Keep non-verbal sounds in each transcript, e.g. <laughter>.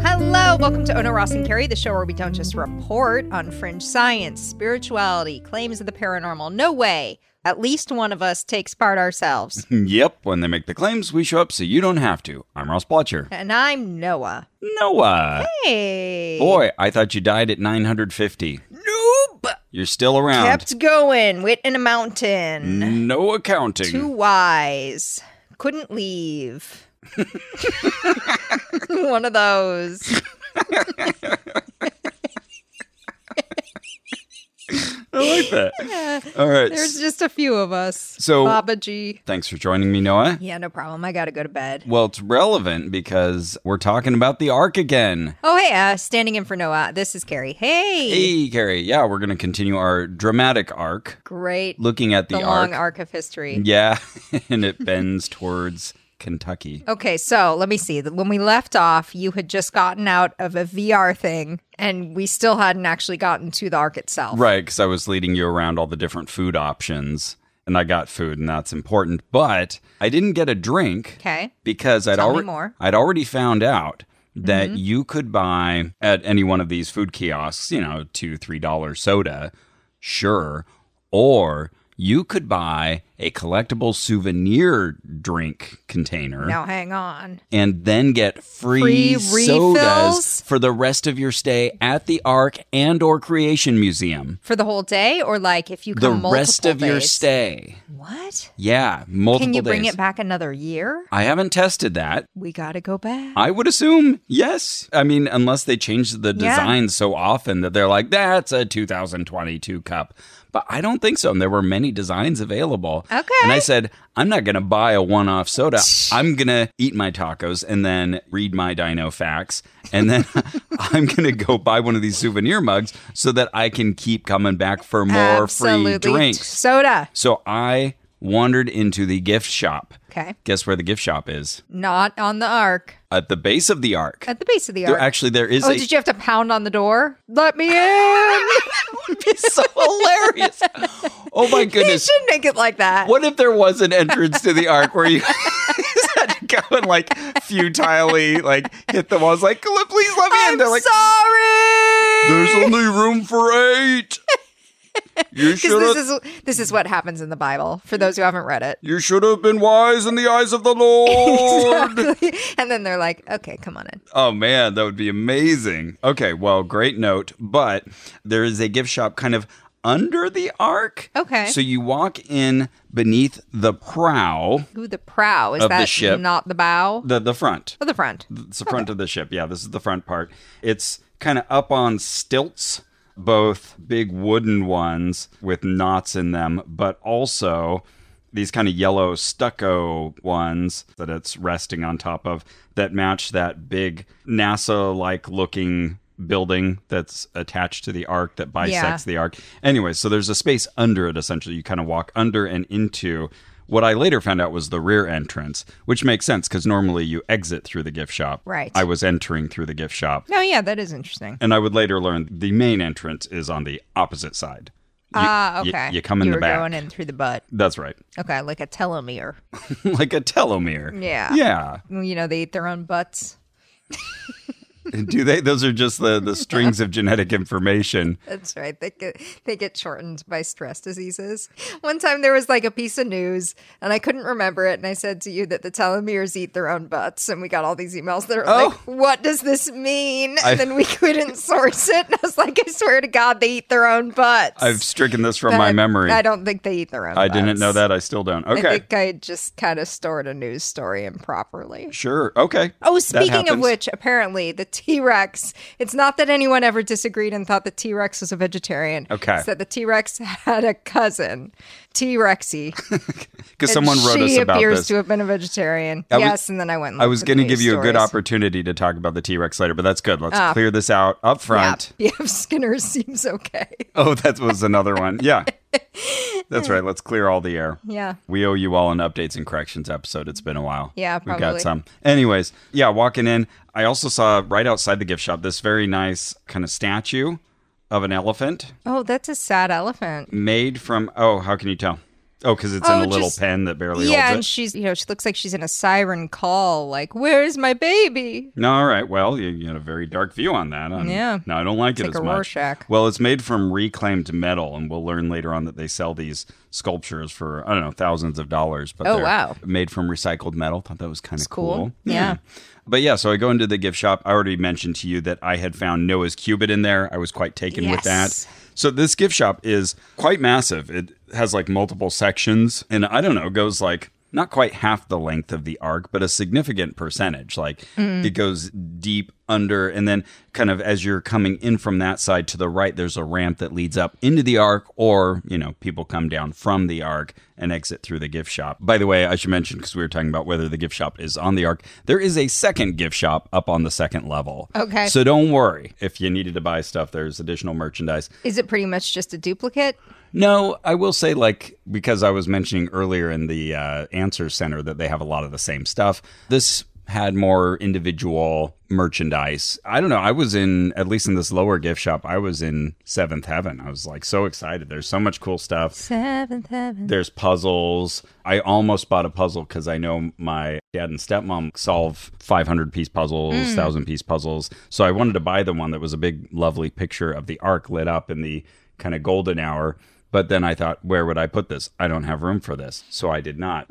Hello, welcome to Ona Ross and Carrie, the show where we don't just report on fringe science, spirituality, claims of the paranormal. No way. At least one of us takes part ourselves. <laughs> Yep, when they make the claims, we show up so you don't have to. I'm Ross Blotcher. and I'm Noah. Noah! Hey. Boy, I thought you died at 950. You're still around. Kept going. Wit in a mountain. No accounting. Too wise. Couldn't leave. <laughs> One of those. <laughs> I like that. <laughs> All right. There's just a few of us. So- Baba G. Thanks for joining me, Noah. Yeah, no problem. I gotta go to bed. Well, it's relevant because we're talking about the Ark again. Oh, hey, uh, standing in for Noah. This is Carrie. Hey. Hey, Carrie. Yeah, we're going to continue our dramatic arc, Great. looking at the, the arc. long arc of history. Yeah, <laughs> and it bends towards Kentucky. Okay, so let me see. When we left off, you had just gotten out of a VR thing, and we still hadn't actually gotten to the arc itself. Right, because I was leading you around all the different food options, and I got food, and that's important. But I didn't get a drink Okay. because I'd already. Mm-hmm. I'd already found out that you could buy at any one of these food kiosks, you know, two three dollar soda, sure, or you could buy a collectible souvenir drink container Now hang on. and then get free, Free sodas refills? for the rest of your stay at the Ark and or Creation Museum. For the whole day, or like if you come? The rest of your stay. What? Yeah, multiple Can you bring days. it back another year? I haven't tested that. We gotta go back. I would assume yes. I mean, unless they change the Yeah. design so often that they're like, that's a 2022 cup. But I don't think so. And there were many designs available. Okay. And I said, I'm not going to buy a one off soda. I'm going to eat my tacos and then read my dino facts. And then <laughs> I'm going to go buy one of these souvenir mugs so that I can keep coming back for more Absolutely. free drinks. Soda. So I wandered into the gift shop. Okay. Guess where the gift shop is? Not on the arc. At the base of the ark. At the base of the There, arc. actually, there is oh, a. did you have to pound on the door? Let me in. <laughs> It's so <laughs> hilarious. Oh my goodness! you should make it like that. What if there was an entrance to the ark where you <laughs> had to go and like futilely like hit the walls like please let me in. I'm They're like sorry. there's only room for eight. You <laughs> should this is this is what happens in the Bible. For those who haven't read it. you should have been wise in the eyes of the <laughs> Lord. and then they're like, okay, come on in. Oh man, that would be amazing. Okay, well, great note. But there is a gift shop kind of under the ark. Okay. So you walk in beneath the prow, Ooh, the prow. Is Of the that ship. not the bow? the the front. or the front? It's the front of the ship. Yeah, this is the front part. It's kind of up on stilts, both big wooden ones with knots in them, but also these kind of yellow stucco ones that it's resting on top of that match that big NASA like looking building that's attached to the arc that bisects the arc. Anyway, so there's a space under it essentially. You kind of walk under and into what I later found out was the rear entrance, which makes sense because normally you exit through the gift shop. Right. I was entering through the gift shop. No, yeah, that is interesting. And I would later learn the main entrance is on the opposite side. You- Ah, you- okay. You, come in you the were back. going in through the butt. That's right. Okay, like a telomere. <laughs> like a telomere. Yeah. Yeah. You know, they eat their own butts. <laughs> <laughs> Do they? Those are just the, the strings of genetic information. <laughs> That's right. They get they get shortened by stress diseases. One time there was like a piece of news and I couldn't remember it, and I said to you that the telomeres eat their own butts, and we got all these emails that are Oh. like, "What does this mean?" I- and then we couldn't source it, and I was like, "I swear to God, they eat their own butts." I've stricken this from my I- memory. I don't think they eat their own. I didn't know that. I still don't. Okay. I think I just kind of stored a news story improperly. Sure. Okay. Oh, speaking of which, apparently the T Rex, it's not that anyone ever disagreed and thought the T Rex was a vegetarian. Okay. It's that the T Rex <laughs> had a cousin, T Rexy. because <laughs> someone wrote us about this. she appears to have been a vegetarian. I was- yes, and then I went I was going to give you a good opportunity to talk about the T Rex later, but that's good. Let's Ah. clear this out up front. Yeah, <laughs> yeah, Skinner seems okay. Oh, that was another one. Yeah. That's right. Let's clear all the air. Yeah. We owe you all an updates and corrections episode. It's been a while. Yeah, We've got some. Anyways, yeah, walking in, I also saw right outside the gift shop this very nice kind of statue of an elephant Oh, that's a sad elephant. made from. Oh, how can you tell? Oh, because it's Oh, in a little just- pen that barely yeah, and she's you know she looks like she's in a siren call, like "Where's my baby?" No, all right. Well, you, you had a very dark view on that. Um, Yeah. No, I don't like it like as a much. Rorschach. Well, it's made from reclaimed metal, and we'll learn later on that they sell these sculptures for I don't know thousands of dollars. But Oh, they're wow. made from recycled metal. Thought that was kind of cool. cool. Yeah. But yeah, so I go into the gift shop. I already mentioned to you that I had found Noah's Cubit in there. I was quite taken with that. So this gift shop is quite massive. It has like multiple sections, and I don't know, goes like not quite half the length of the arc, but a significant percentage. Like mm. it goes deep under, and then kind of as you're coming in from that side to the right, there's a ramp that leads up into the arc, or you know, people come down from the arc and exit through the gift shop. By the way, I should mention because we were talking about whether the gift shop is on the arc, there is a second gift shop up on the second level. Okay. So don't worry if you needed to buy stuff. There's additional merchandise. Is it pretty much just a duplicate? No, I will say, like, because I was mentioning earlier in the uh, Answer Center that they have a lot of the same stuff. This had more individual merchandise. I don't know. I was in, at least in this lower gift shop, I was in seventh heaven. I was like so excited. There's so much cool stuff. Seventh heaven. There's puzzles. I almost bought a puzzle because I know my dad and stepmom solve 500 piece puzzles, 1,000 piece puzzles. So I wanted to buy the one that was a big, lovely picture of the arc lit up in the kind of golden hour. But then I thought, where would I put this? I don't have room for this. So I did not.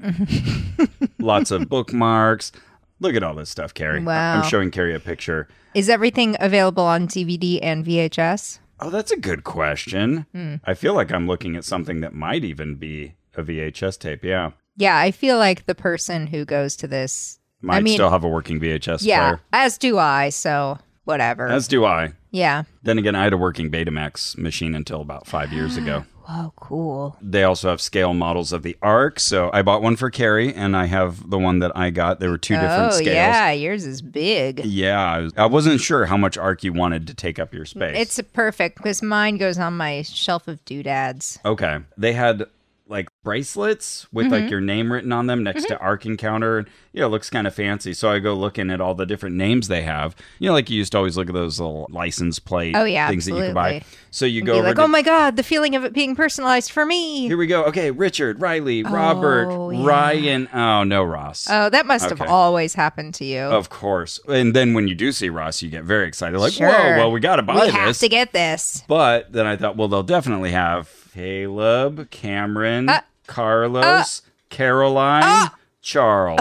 <laughs> Lots of bookmarks. Look at all this stuff, Carrie. Wow. I'm showing Carrie a picture. Is everything available on DVD and VHS? Oh, that's a good question. Hmm. I feel like I'm looking at something that might even be a VHS tape. Yeah. Yeah, I feel like the person who goes to this. Might I mean, still have a working VHS yeah, player. as do I. So whatever. As do I. yeah. Then again, I had a working Betamax machine until about five years <gasps> ago. Whoa, cool. They also have scale models of the Arc. So I bought one for Carrie, and I have the one that I got. There were two different oh scales. yeah, yours is big. Yeah, I, was, I wasn't sure how much Arc you wanted to take up your space. It's perfect because mine goes on my shelf of doodads. Okay. They had like bracelets with Mm-hmm. like your name written on them next to Arc Encounter. Yeah, it looks kind of fancy. So I go looking at all the different names they have. You know, like you used to always look at those little license plate Oh, yeah, things that you could buy. absolutely. So you And go over like, to- oh my god, the feeling of it being personalized for me. Here we go. Okay, Richard, Riley, Robert, Oh, yeah. Ryan. Oh, no, Ross. Oh, that must have always happened to you. of course. And then when you do see Ross, you get very excited. Like, Sure. whoa, well, we got to buy we this. have to get this. But then I thought, well, they'll definitely have Caleb, Cameron, Uh, Carlos, Caroline, Charles.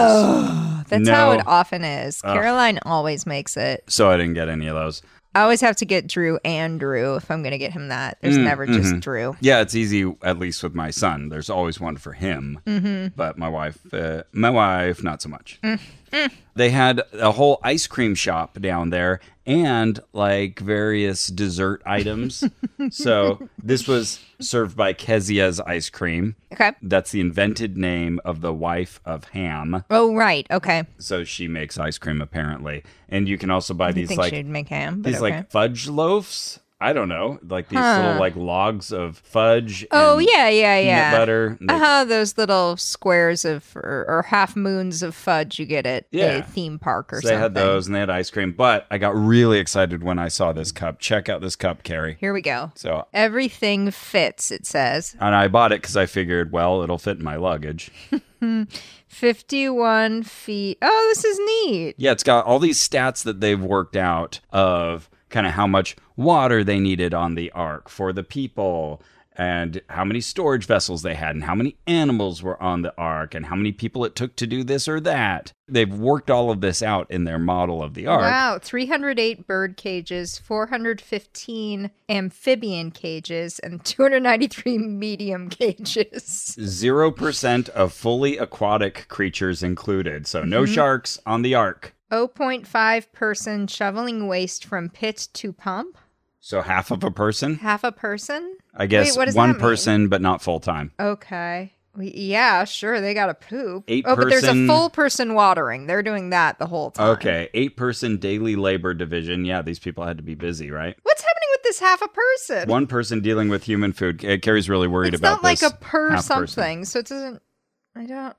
That's how it often is. Caroline always makes it. So I didn't get any of those. I always have to get Drew and Drew if I'm going to get him that. Mm, There's never just mm-hmm. Drew. Yeah, it's easy, at least with my son. There's always one for him. Mm-hmm. But my wife, uh, my wife, not so much. They had a whole ice cream shop down there and like various dessert items. <laughs> so this was served by Kezia's Ice Cream. Okay. That's the invented name of the wife of Ham. Oh, right. Okay. So she makes ice cream apparently. And you can also buy I these think like she'd make ham. But these okay. like fudge loaves. I don't know, like these Huh. little like logs of fudge. oh, and yeah, yeah, peanut yeah. butter. Uh huh. Those little squares of or, or half moons of fudge you get at Yeah. a theme park or so they had those and they had ice cream. But I got really excited when I saw this cup. Check out this cup, Carrie. Here we go. So Everything fits, it says. and I bought it because I figured, well, it'll fit in my luggage. <laughs> 51 feet. Oh, this is neat. Yeah, it's got all these stats that they've worked out of kind of how much water they needed on the ark for the people and how many storage vessels they had and how many animals were on the ark and how many people it took to do this or that. They've worked all of this out in their model of the ark. Wow, 308 bird cages, 415 amphibian cages, and 293 <laughs> medium cages. 0% of fully aquatic creatures included. So no Mm-hmm. sharks on the ark. 0.5 person shoveling waste from pit to pump. So half of a person? Half a person? I guess Wait, one person, but not full time. Okay. Yeah, sure, they got to poop. Eight oh, but there's a full person watering. They're doing that the whole time. Okay, eight person daily labor division. Yeah, these people had to be busy, right? What's happening with this half a person? One person dealing with human food. Carrie's really worried about it. it's about not like this a per half person. something, so it doesn't. I don't.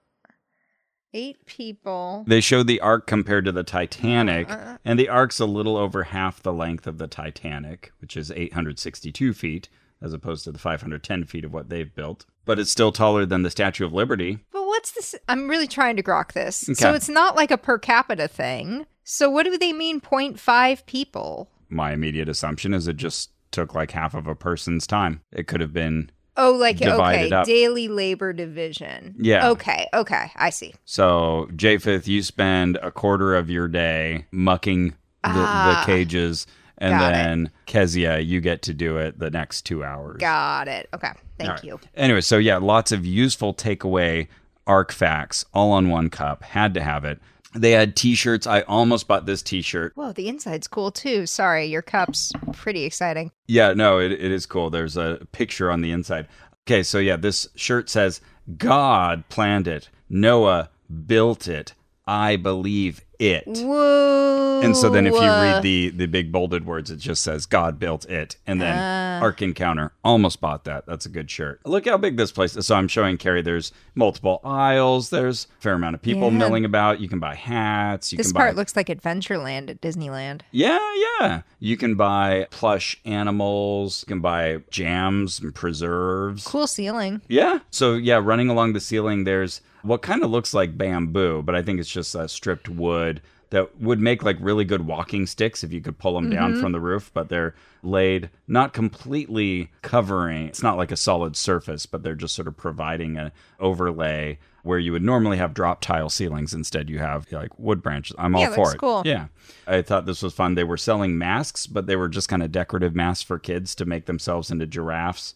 Eight people. They showed the ark compared to the Titanic, uh, uh, uh. and the ark's a little over half the length of the Titanic, which is 862 feet, as opposed to the 510 feet of what they've built. But it's still taller than the Statue of Liberty. But what's this? I'm really trying to grok this. So it's not like a per capita thing. So what do they mean 0.5 people? My immediate assumption is it just took like half of a person's time. It could have been Oh, like okay, up. daily labor division. Yeah. Okay, okay, I see. So, Japheth, you spend a quarter of your day mucking the, Ah. the cages, and Got it. then Kezia, you get to do it the next two hours. Got it. Okay, thank right. you. Anyway, so yeah, lots of useful takeaway arc facts all on one cup. Had to have it. They had t-shirts. I almost bought this t-shirt. Whoa, the inside's cool too. Sorry, your cup's pretty exciting. Yeah, no, it, it is cool. There's a picture on the inside. Okay, so yeah, this shirt says God planned it. Noah built it. I believe it. Whoa. And so then if you read the the big bolded words, it just says God built it. And then Ah. Ark Encounter. Almost bought that. That's a good shirt. Look how big this place is. So I'm showing Carrie there's multiple aisles. There's a fair amount of people Yeah. milling about. You can buy hats. You this can part buy looks like Adventureland at Disneyland. Yeah, yeah. You can buy plush animals. You can buy jams and preserves. Cool ceiling. Yeah. So yeah, running along the ceiling, there's what kind of looks like bamboo, but I think it's just uh, stripped wood that would make like really good walking sticks if you could pull them down from the roof. But they're laid not completely covering. It's not like a solid surface, but they're just sort of providing an overlay where you would normally have drop tile ceilings. Instead, you have like wood branches. I'm all for it. cool. Yeah. I thought this was fun. They were selling masks, but they were just kind of decorative masks for kids to make themselves into giraffes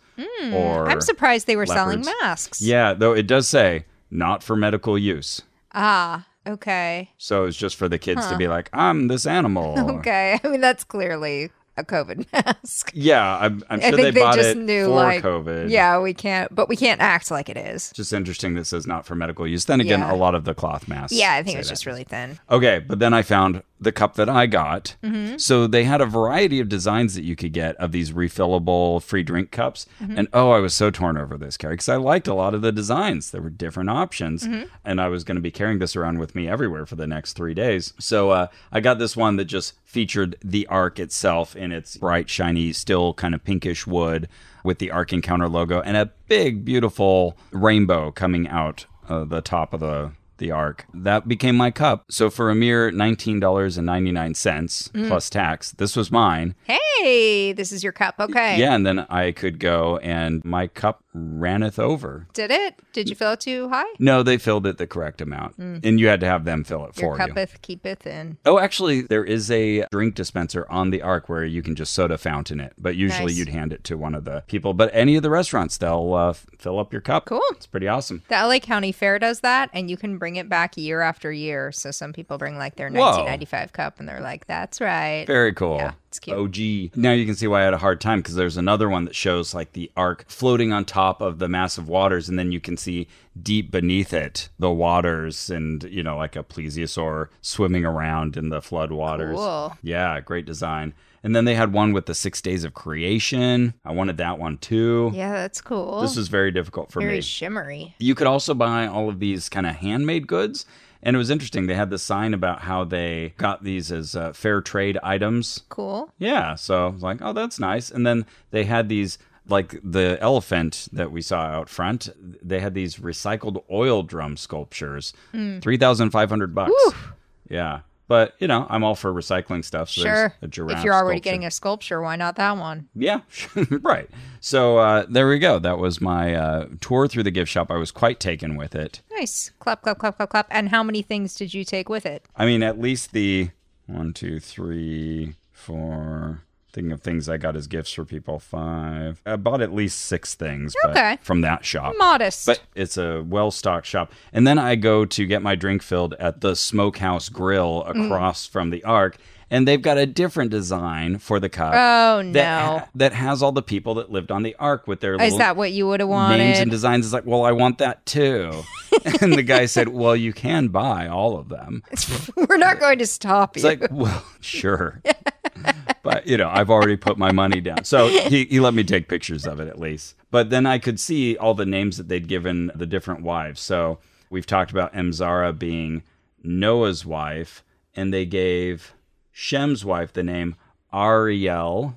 or Hmm, I'm surprised they were selling masks. yeah, though it does say not for medical use. Ah, okay. So it's just for the kids to be like, I'm this animal. <laughs> Okay. I mean, that's clearly a COVID <laughs> mask. Yeah, I'm, I'm I sure think they, they bought just it knew, for like, COVID. Yeah, we can't, but we can't act like it is. Just interesting that says not for medical use. Then again, Yeah. a lot of the cloth masks. Yeah, I think say it's that. just really thin. Okay, but then I found the cup that I got. Mm-hmm. So they had a variety of designs that you could get of these refillable free drink cups. Mm-hmm. And oh, I was so torn over this, Carrie, because I liked a lot of the designs. There were different options. Mm-hmm. And I was going to be carrying this around with me everywhere for the next three days. So uh, I got this one that just featured the Ark itself in its bright, shiny, still kind of pinkish wood with the Ark Encounter logo and a big, beautiful rainbow coming out uh, the top of the the arc. That became my cup. So for a mere $19.99 Mm. plus tax, this was mine. Hey, this is your cup. Okay. Yeah, and then I could go and my cup ranneth over. Did it? Did you fill it too high? No, they filled it the correct amount. And you had to have them fill it Mm. Your for you. cuppeth keepeth in. Oh, actually, there is a drink dispenser on the ark where you can just soda fountain it, but usually Nice. you'd hand it to one of the people. But any of the restaurants, they'll uh, fill up your cup. Cool. It's pretty awesome. The LA County Fair does that, and you can bring it back year after year. So some people bring like their Whoa. 1995 cup, and they're like, "That's right." Very cool. Yeah, it's cute. OG. Now you can see why I had a hard time because there's another one that shows like the ark floating on top of the massive waters, and then you can see deep beneath it the waters and, you know, like a plesiosaur swimming around in the flood waters. Cool. Yeah, great design. And then they had one with the six days of creation. I wanted that one too. Yeah, that's cool. This was very difficult for very me. Very shimmery. You could also buy all of these kind of handmade goods. And it was interesting. They had the sign about how they got these as uh, fair trade items. Cool. Yeah. So I was like, oh, that's nice. And then they had these, like the elephant that we saw out front, they had these recycled oil drum sculptures, 3,500 bucks. Yeah. But, you know, I'm all for recycling stuff. So Sure. a giraffe If you're already sculpture. getting a sculpture, why not that one? Yeah, <laughs> right. So uh, there we go. That was my uh, tour through the gift shop. I was quite taken with it. Nice. Clap, clap, clap, clap, clap. And how many things did you take with it? I mean, at least the one, two, three, four. Thinking of things I got as gifts for people. Five. I bought at least six things Okay. from that shop. Modest. But it's a well stocked shop. And then I go to get my drink filled at the Smokehouse Grill Mm. across from the Ark. And they've got a different design for the cup. oh no. That, ha- that has all the people that lived on the Ark with their Is little that what you would have wanted? names and designs. It's like, well, I want that too. <laughs> and the guy said, well, you can buy all of them. <laughs> We're not going to stop It's you. It's <laughs> like, well, sure. but, you know, I've already put my money down. So he, he let me take pictures of it at least. But then I could see all the names that they'd given the different wives. So We've talked about Emzara being Noah's wife, and they gave Shem's wife the name Ariel,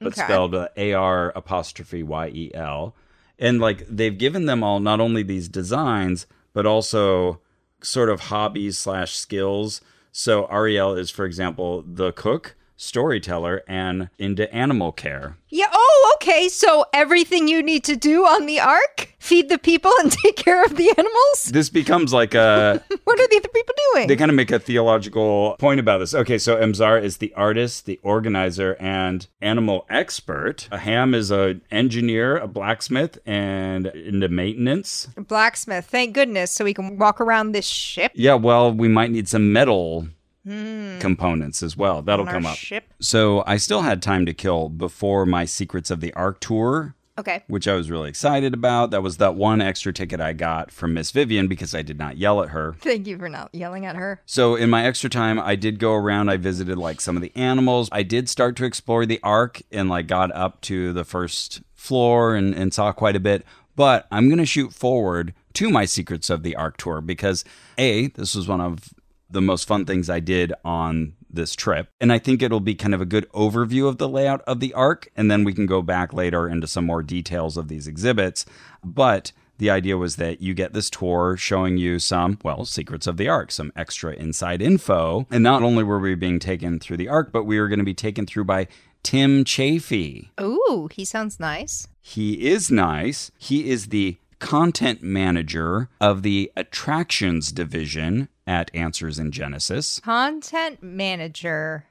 but Okay. spelled uh, A R apostrophe Y E L. And like they've given them all not only these designs, but also sort of hobbies slash skills. So Ariel is, for example, the cook, storyteller, and into animal care. Yeah. Oh, okay. So everything you need to do on the ark, feed the people and <laughs> take care of the animals. This becomes like a <laughs> What are the other people doing? they kind of make a theological point about this. Okay, so Emzar is the artist, the organizer, and animal expert. Ham is a engineer, a blacksmith, and into maintenance. Blacksmith. Thank goodness, so we can walk around this ship. Yeah, well, we might need some metal Hmm. components as well. That'll come up. Ship. So I still had time to kill before my Secrets of the Ark tour. Okay. Which I was really excited about. That was that one extra ticket I got from Miss Vivian because I did not yell at her. Thank you for not yelling at her. So in my extra time, I did go around. I visited like some of the animals. I did start to explore the ark and like got up to the first floor and, and saw quite a bit. But I'm gonna shoot forward to my secrets of the ark tour because a this was one of the most fun things I did on this trip. And I think it'll be kind of a good overview of the layout of the ark. And then we can go back later into some more details of these exhibits. But the idea was that you get this tour showing you some, well, secrets of the ark, some extra inside info. And not only were we being taken through the ark, but we were going to be taken through by Tim Chaffey. Ooh, he sounds nice. He is nice. He is the content manager of the attractions division at Answers in Genesis. Content manager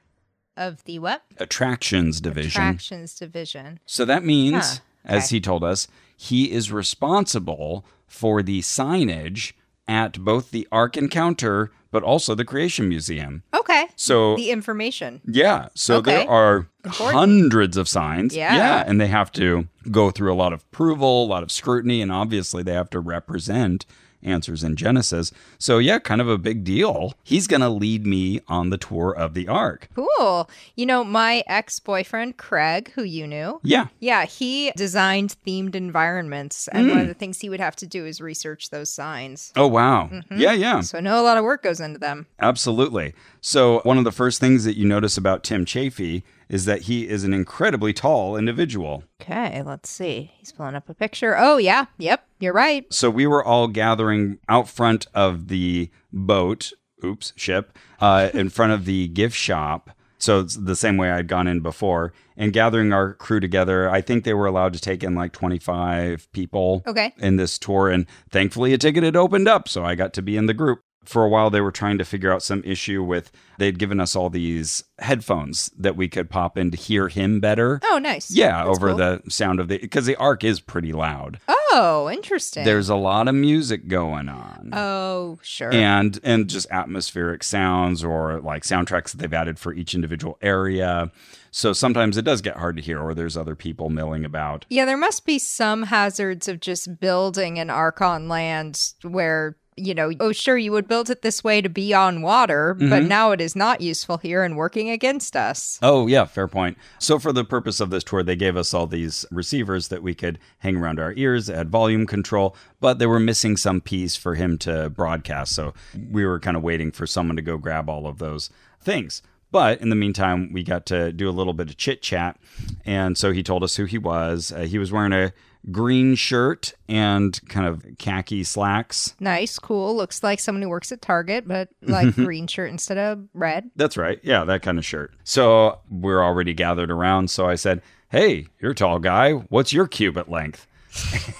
of the what? Attractions division. Attractions division. So that means, Huh. as he told us, he is responsible for the signage at both the Ark Encounter, but also the Creation Museum. Okay. So The information. yeah, so Okay. there are Important. hundreds of signs. Yeah. Yeah, and they have to go through a lot of approval, a lot of scrutiny, and obviously they have to represent answers in Genesis. So yeah, kind of a big deal. He's going to lead me on the tour of the Ark. Cool. You know, my ex boyfriend, Craig, who you knew. Yeah. Yeah, he designed themed environments, and Mm. one of the things he would have to do is research those signs. Oh wow. Yeah, yeah. So I know a lot of work goes into them. Absolutely. So, one of the first things that you notice about Tim Chaffey is that he is an incredibly tall individual. Okay, let's see. He's pulling up a picture. Oh, yeah. Yep, you're right. So, we were all gathering out front of the boat, oops, ship, uh, in front of the gift shop. So, it's the same way I'd gone in before and gathering our crew together. I think they were allowed to take in like 25 people Okay. in this tour. And thankfully, a ticket had opened up. So, I got to be in the group. For a while, they were trying to figure out some issue with, they'd given us all these headphones that we could pop in to hear him better. Oh, nice. Yeah, That's over cool. the sound of the, because the arc is pretty loud. Oh, interesting. There's a lot of music going on. Oh, sure. and and just atmospheric sounds or like soundtracks that they've added for each individual area. So sometimes it does get hard to hear, or there's other people milling about. yeah, there must be some hazards of just building an ark on land where, you know, oh, sure, you would build it this way to be on water, Mm-hmm. but now it is not useful here and working against us. Oh, yeah, fair point. So, for the purpose of this tour, they gave us all these receivers that we could hang around our ears, had volume control, but they were missing some piece for him to broadcast. So, we were kind of waiting for someone to go grab all of those things. But in the meantime, we got to do a little bit of chit chat. And so he told us who he was. Uh, he was wearing a green shirt and kind of khaki slacks. Nice, cool. Looks like someone who works at Target, but like <laughs> green shirt instead of red. That's right. Yeah, that kind of shirt. So we're already gathered around. So I said, Hey, you're a tall guy. What's your cubit length?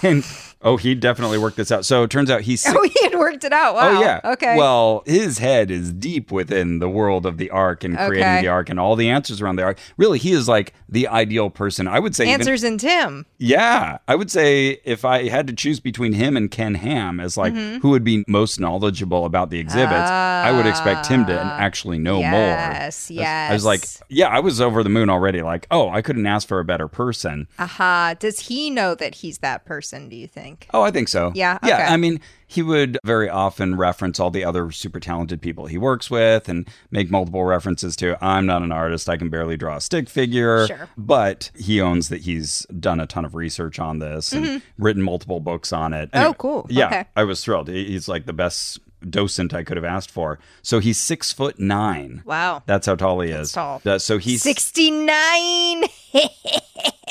<laughs> and oh, he definitely worked this out. So it turns out he's <laughs> Oh, he had worked it out. Wow. Oh yeah. Okay. Well, his head is deep within the world of the ark and creating Okay. the ark and all the answers around the ark. Really, he is like the ideal person. I would say even- Answers in Tim. yeah, I would say if I had to choose between him and Ken Ham as like Mm-hmm. who would be most knowledgeable about the exhibits, I would expect him to actually know more. Yes, was- I was like, yeah, I was over the moon already. Like, oh, I couldn't ask for a better person. Aha. Does he know that he's that person, do you think? Think. Oh, I think so. Yeah, Yeah. I mean, he would very often reference all the other super talented people he works with and make multiple references to, I'm not an artist. I can barely draw a stick figure. Sure. But he owns that he's done a ton of research on this and written multiple books on it. Mm-hmm. Oh, cool. Yeah. Okay. I was thrilled. He's like the best docent I could have asked for. So he's six foot nine. Wow. That's how tall he is. tall. Uh, so he's 69. <laughs>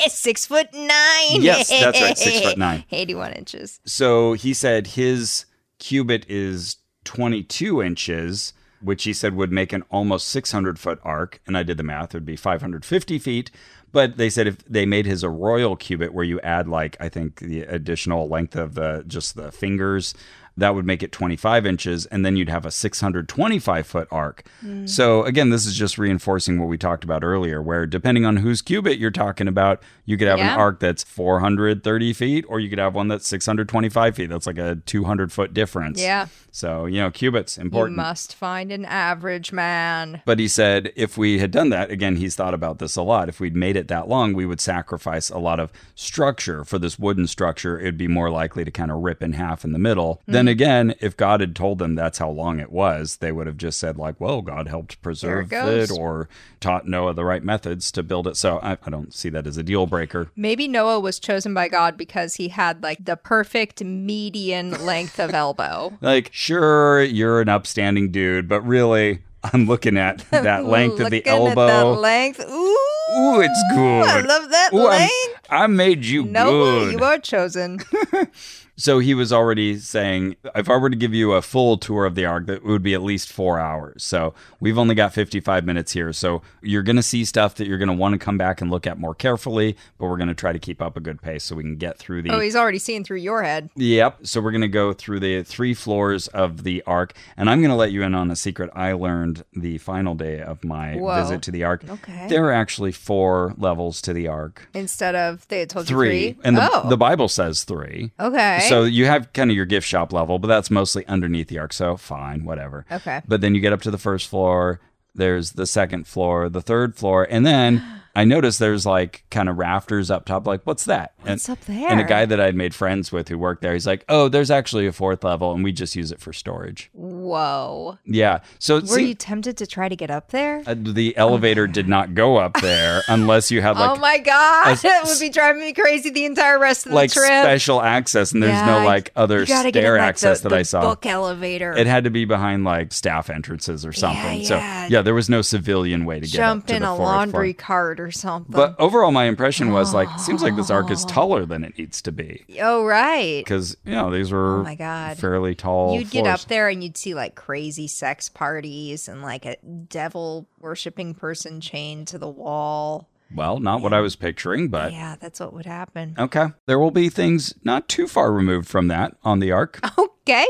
Six foot nine. Yes, that's right, six foot nine. <laughs> 81 inches. So he said his cubit is 22 inches, which he said would make an almost 600 foot arc. And I did the math, it would be 550 feet. But they said if they made his a royal cubit where you add, like, I think the additional length of the just the fingers, that would make it 25 inches. And then you'd have a 625 foot arc. Mm. So again, this is just reinforcing what we talked about earlier, where depending on whose cubit you're talking about, you could have Yeah. an arc that's 430 feet, or you could have one that's 625 feet. That's like a 200 foot difference. Yeah. So, you know, cubits, You important. must find an average man. But he said if we had done that, again, he's thought about this a lot. If we'd made it that long, we would sacrifice a lot of structure. For this wooden structure, it'd be more likely to kind of rip in half in the middle. Then Mm-hmm. again, if God had told them that's how long it was, they would have just said, like, well, God helped preserve goes. it or taught Noah the right methods to build it. So I, I don't see that as a deal breaker. Maybe Noah was chosen by God because he had like the perfect median length of elbow. <laughs> Like, sure, you're an upstanding dude, but really, I'm looking at <laughs> that length of the elbow. that length. Ooh. Ooh, it's good. I love that Ooh, I'm- I made you Noah, good. you are chosen. <laughs> So he was already saying, if I were to give you a full tour of the ark, that would be at least four hours. So we've only got 55 minutes here. So you're going to see stuff that you're going to want to come back and look at more carefully, but we're going to try to keep up a good pace so we can get through the. Oh, he's already seeing through your head. Yep. So we're going to go through the three floors of the Ark. And I'm going to let you in on a secret I learned the final day of my Whoa. visit to the Ark. Okay. There are actually four levels to the Ark. Instead of they had told Three. you three. And the, oh, the Bible says three. okay. So you have kind of your gift shop level, but that's mostly underneath the ark. So fine, whatever. Okay. But then you get up to the first floor. There's the second floor, the third floor, and then I noticed there's like kind of rafters up top. Like, what's that? What's and, up there? And a guy that I'd made friends with who worked there, he's like, "Oh, there's actually a fourth level, and we just use it for storage." Whoa. Yeah. So Were seemed- you tempted to try to get up there? uh, the elevator did not go up there unless you had like oh my god, that <laughs> would be driving me crazy the entire rest of like the trip. special access, and there's Yeah, no like other stair like, access the, that I saw. Book elevator. It had to be behind like staff entrances or something. yeah. So yeah, there was no civilian way to get Jump up to in a laundry floor. cart or something. But overall, my impression was like, seems like this arc is taller than it needs to be oh right. because you know these were Oh my God. fairly tall. You'd get floors. up there and you'd see like crazy sex parties and like a devil worshipping person chained to the wall. Well, not what I was picturing, but yeah, that's what would happen. okay. There will be things not too far removed from that on the arc. <laughs> Okay.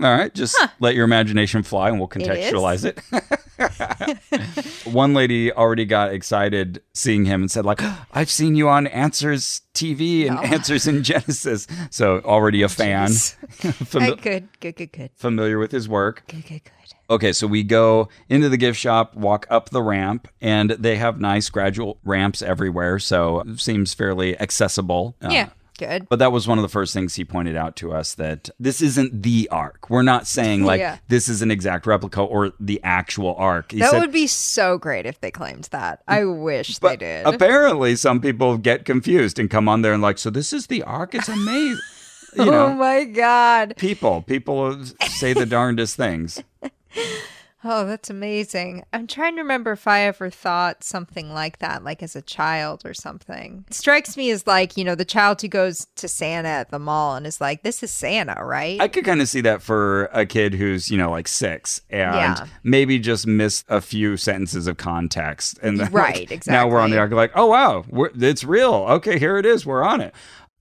All right, just let your imagination fly and we'll contextualize it. <laughs> One lady already got excited seeing him and said, like, I've seen you on Answers TV and Answers in Genesis. So already a fan, <laughs> Fami- Uh, good, good, good, good, familiar with his work. good, good, good. Okay, so we go into the gift shop, walk up the ramp, and they have nice gradual ramps everywhere. So it seems fairly accessible. Uh, Yeah, good. but that was one of the first things he pointed out to us that this isn't the arc. We're not saying <laughs> like Yeah. this is an exact replica or the actual arc. He That said, would be so great if they claimed that. I wish they did. apparently some people get confused and come on there and like, so this is the arc? It's amazing. you <laughs> oh my god. people, people say the darndest things. <laughs> Oh, that's amazing. I'm trying to remember if I ever thought something like that, like as a child or something. It strikes me as like, you know, the child who goes to Santa at the mall and is like, this is Santa, right? I could kind of see that for a kid who's, you know, like six and Yeah. maybe just missed a few sentences of context. And then, Right, like, Now we're on the arc, like, oh, wow, we're, it's real. Okay, here it is. We're on it.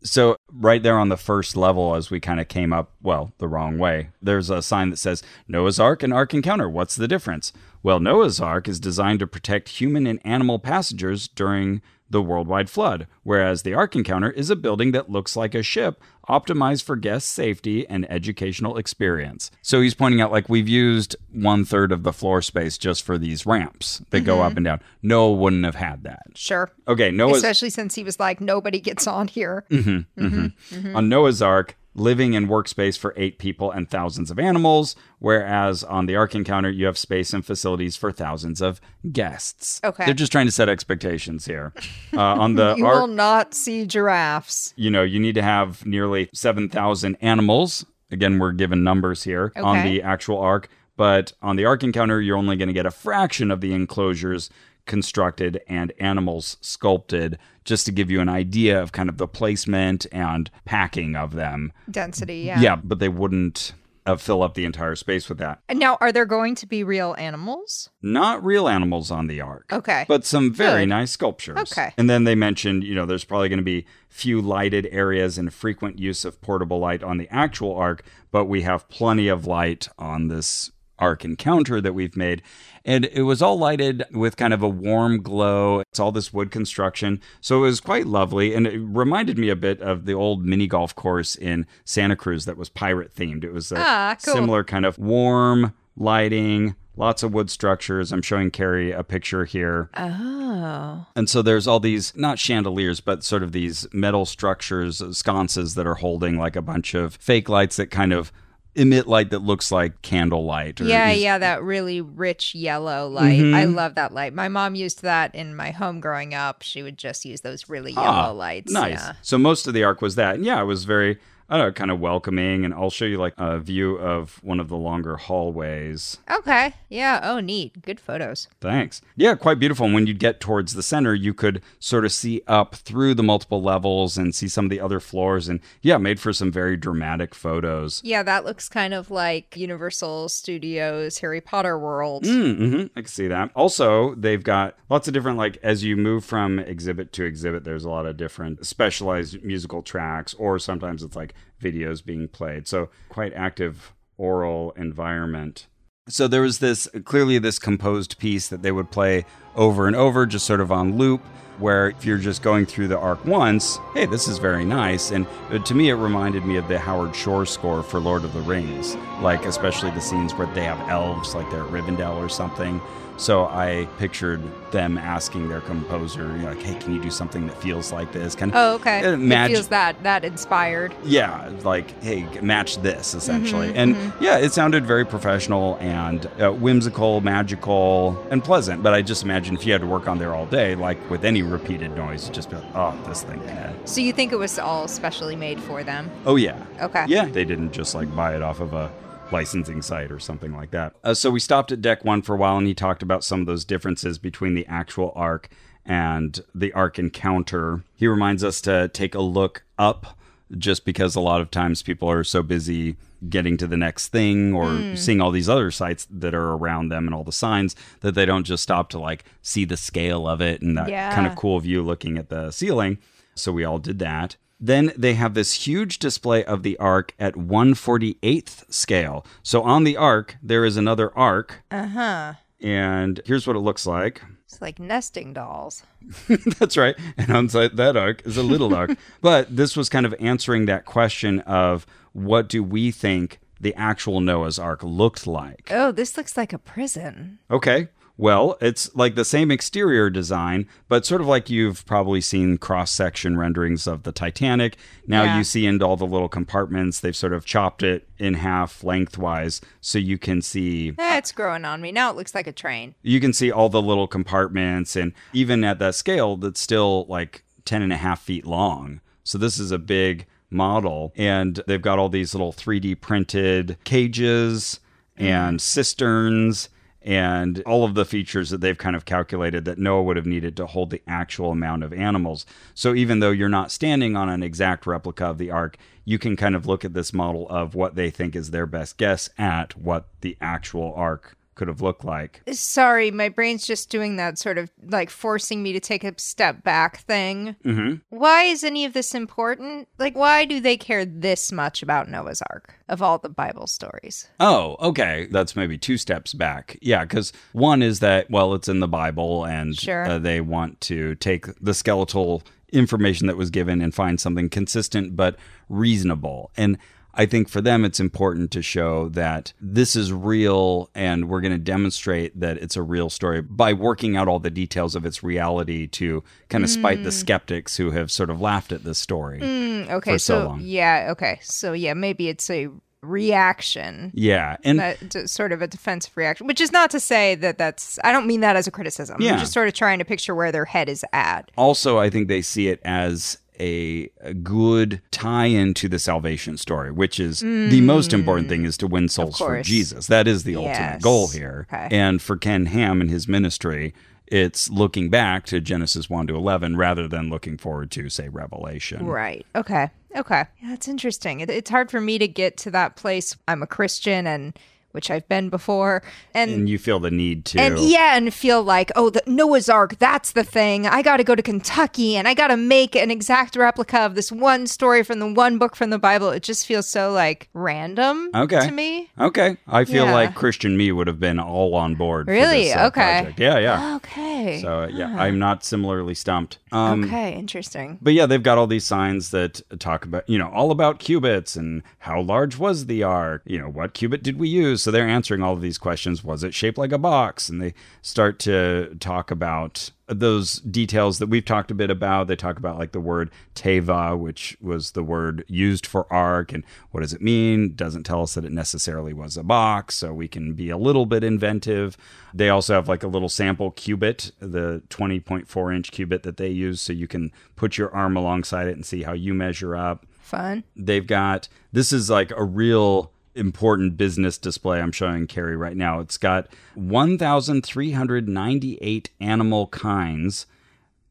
So, right there on the first level, as we kind of came up, well, the wrong way, there's a sign that says Noah's Ark and Ark Encounter. What's the difference? Well, Noah's Ark is designed to protect human and animal passengers during the worldwide flood, whereas the Ark Encounter is a building that looks like a ship optimized for guest safety and educational experience. So he's pointing out like we've used one third of the floor space just for these ramps that go up mm-hmm. and down. Noah wouldn't have had that. Sure. Okay, Noah's Especially since he was like, nobody gets on here. Mm-hmm, mm-hmm. on Noah's Ark, living in workspace for eight people and thousands of animals, whereas on the Ark Encounter, you have space and facilities for thousands of guests. Okay. They're just trying to set expectations here. Uh, on the <laughs> You Ark, will not see giraffes. you know, you need to have nearly 7,000 animals. Again, we're given numbers here on the actual Ark, but on the Ark Encounter, you're only going to get a fraction of the enclosures constructed and animals sculpted just to give you an idea of kind of the placement and packing of them. Density, yeah. Yeah, but they wouldn't uh, fill up the entire space with that. And now, are there going to be real animals? Not real animals on the Ark. Okay. But some very Good. nice sculptures. Okay. And then they mentioned, you know, there's probably going to be few lighted areas and frequent use of portable light on the actual Ark, but we have plenty of light on this Ark encounter that we've made. And it was all lighted with kind of a warm glow. It's all this wood construction. So it was quite lovely. And it reminded me a bit of the old mini golf course in Santa Cruz that was pirate themed. It was a Ah, cool. similar kind of warm lighting, lots of wood structures. I'm showing Carrie a picture here. Oh. And so there's all these, not chandeliers, but sort of these metal structures, sconces that are holding like a bunch of fake lights that kind of emit light that looks like candlelight. Or Yeah, is- yeah, that really rich yellow light. Mm-hmm. I love that light. My mom used that in my home growing up. She would just use those really yellow Ah, lights. Nice. Yeah. So most of the arc was that. And yeah, it was very, I don't know, kind of welcoming. And I'll show you like a view of one of the longer hallways. Okay. Yeah. Oh, neat. Good photos. Thanks. Yeah, quite beautiful. And when you get towards the center, you could sort of see up through the multiple levels and see some of the other floors. And yeah, made for some very dramatic photos. Yeah, that looks kind of like Universal Studios Harry Potter World. Mm-hmm. I can see that. Also, they've got lots of different, like, as you move from exhibit to exhibit, there's a lot of different specialized musical tracks, or sometimes it's like videos being played. So, quite active oral environment. So, there was this clearly this composed piece that they would play over and over, just sort of on loop. Where if you're just going through the arc once, hey, this is very nice. And uh, to me, it reminded me of the Howard Shore score for Lord of the Rings, like especially the scenes where they have elves, like they're at Rivendell or something. So I pictured them asking their composer, you know, like, "Hey, can you do something that feels like this?" Kind of, Oh, okay. Uh, it feels that that inspired. yeah, like, "Hey, match this," essentially. Mm-hmm, and yeah, it sounded very professional and uh, whimsical, magical, and pleasant. But I just imagine if you had to work on there all day, like with any repeated noise, you'd just be like, "Oh, this thing." eh." So you think it was all specially made for them? Oh yeah. Okay. Yeah, they didn't just like buy it off of a licensing site or something like that. Uh, so we stopped at deck one for a while, and he talked about some of those differences between the actual arc and the arc encounter. He reminds us to take a look up, just because a lot of times people are so busy getting to the next thing or seeing all these other sites that are around them and all the signs that they don't just stop to like see the scale of it and that Yeah. kind of cool view looking at the ceiling. So we all did that. Then they have this huge display of the arc at 148th scale. So on the arc, there is another arc. Uh huh. And here's what it looks like. It's like nesting dolls. <laughs> That's right. And on that arc is a little arc. <laughs> but this was kind of answering that question of what do we think the actual Noah's Ark looked like? Oh, this looks like a prison. Okay. Well, it's like the same exterior design, but sort of like you've probably seen cross section renderings of the Titanic. Now Yeah. you see into all the little compartments, they've sort of chopped it in half lengthwise so you can see it's growing on me. Now it looks like a train. you can see all the little compartments and even at that scale that's still like 10 and a half feet long so this is a big model and they've got all these little 3d printed cages mm-hmm. and cisterns and all of the features that they've kind of calculated that Noah would have needed to hold the actual amount of animals. So even though you're not standing on an exact replica of the ark, you can kind of look at this model of what they think is their best guess at what the actual ark could have looked like. Sorry, my brain's just doing that sort of like forcing me to take a step back thing. hmm Why is any of this important? Like, why do they care this much about Noah's Ark of all the Bible stories? Oh, okay. That's maybe two steps back. Yeah, because one is that, well, it's in the Bible and Sure. uh, they want to take the skeletal information that was given and find something consistent but reasonable. And I think for them, it's important to show that this is real and we're going to demonstrate that it's a real story by working out all the details of its reality to kind of spite the skeptics who have sort of laughed at this story. Mm, okay, For so so, long. yeah, okay, so yeah, maybe it's a reaction. Yeah. And That sort of a defensive reaction, which is not to say that that's. I don't mean that as a criticism. Yeah. I'm just sort of trying to picture where their head is at. also i think they see it as a, a good tie-in to the salvation story which is the most important thing is to win souls for Mm. jesus that is the ultimate goal here Okay. and for ken ham and his ministry it's looking back to genesis 1 to 11 rather than looking forward to say revelation Right. Okay. Okay. Yeah, that's interesting. It, it's hard for me to get to that place. I'm a Christian, and which I've been before, and and you feel the need to And yeah, and feel like, oh, the Noah's Ark, that's the thing. I got to go to Kentucky and I got to make an exact replica of this one story from the one book from the Bible. It just feels so like random Okay. to me. okay i feel Yeah. like christian me would have been all on board Really? this, uh, Okay. project. yeah yeah Okay. so yeah i'm not similarly stumped um okay, interesting. But yeah, they've got all these signs that talk about, you know, all about cubits and how large was the ark? You know, what cubit did we use? So they're answering all of these questions. Was it shaped like a box? And they start to talk about those details that we've talked a bit about. They talk about like the word teva, which was the word used for ark, and what does it mean? Doesn't tell us that it necessarily was a box, so we can be a little bit inventive. They also have like a little sample cubit, the 20.4 inch cubit that they use, so you can put your arm alongside it and see how you measure up. Fun. They've got this is like a real important business display I'm showing Carrie right now. It's got 1,398 animal kinds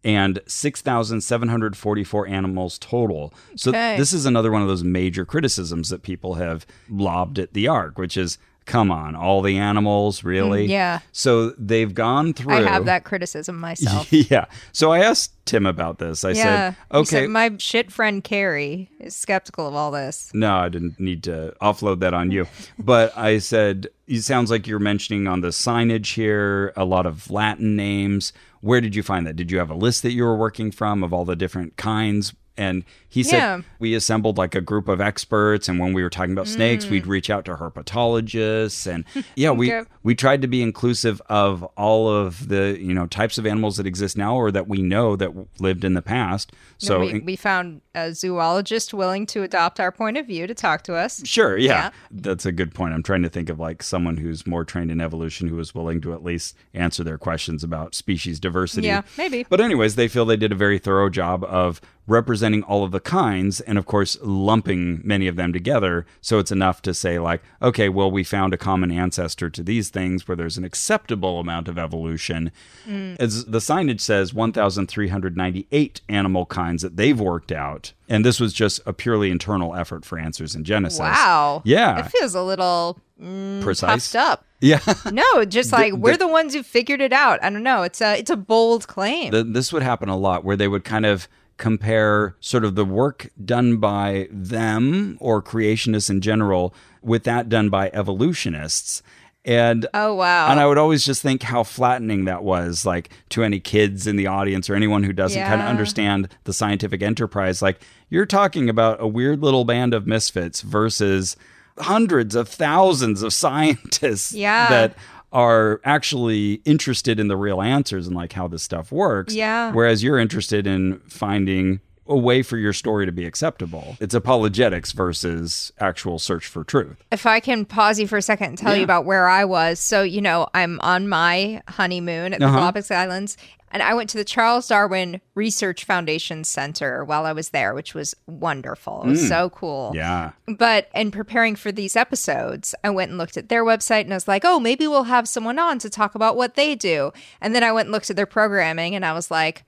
and 6,744 animals total. So Okay. this is another one of those major criticisms that people have lobbed at the ark, which is come on, all the animals, really? Mm, yeah. So they've gone through I have that criticism myself. <laughs> yeah. So I asked Tim about this. I yeah. said, okay, said my shit friend Carrie is skeptical of all this. no, I didn't need to offload that on you. But I said, it sounds like you're mentioning on the signage here a lot of Latin names. Where did you find that? Did you have a list that you were working from of all the different kinds? And he said, Yeah. we assembled like a group of experts. And when we were talking about snakes, we'd reach out to herpetologists. And <laughs> yeah, we, Mm. Okay. we tried to be inclusive of all of the, you know, types of animals that exist now or that we know that lived in the past. So we, we found a zoologist willing to adopt our point of view to talk to us. Sure, yeah. Yeah. That's a good point. I'm trying to think of like someone who's more trained in evolution who is willing to at least answer their questions about species diversity. Yeah, maybe. But anyways, they feel they did a very thorough job of representing all of the kinds and of course lumping many of them together so it's enough to say like okay well we found a common ancestor to these things where there's an acceptable amount of evolution Mm. as the signage says 1398 animal kinds that they've worked out and this was just a purely internal effort for answers in genesis Wow. yeah It feels a little mm, precise up. yeah <laughs> No, just like The- we're the- the ones who figured it out. I don't know. It's a it's a bold claim. Th- this would happen a lot where they would kind of compare sort of the work done by them or creationists in general with that done by evolutionists and oh wow. and I would always just think how flattening that was, like to any kids in the audience or anyone who doesn't kind of understand the scientific enterprise. Like you're talking about a weird little band of misfits versus hundreds of thousands of <laughs> scientists Yeah. that are actually interested in the real answers and like how this stuff works. Yeah. Whereas you're interested in finding a way for your story to be acceptable. It's apologetics versus actual search for truth. if I can pause you for a second and tell Yeah. you about where I was. So, you know, I'm on my honeymoon at the Uh-huh. Galapagos Islands, and I went to the Charles Darwin Research Foundation Center while I was there, which was wonderful. It was so cool. Mm. Yeah. But in preparing for these episodes, I went and looked at their website and I was like, oh, maybe we'll have someone on to talk about what they do. And then I went and looked at their programming and I was like,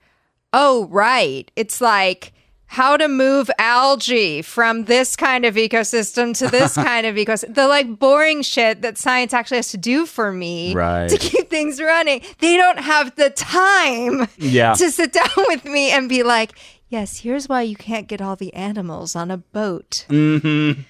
oh, right. It's like how to move algae from this kind of ecosystem to this <laughs> kind of ecosystem. The like boring shit that science actually has to do for me Right. to keep things running. They don't have the time Yeah. to sit <laughs> down with me and be like, yes, here's why you can't get all the animals on a boat. Mm-hmm.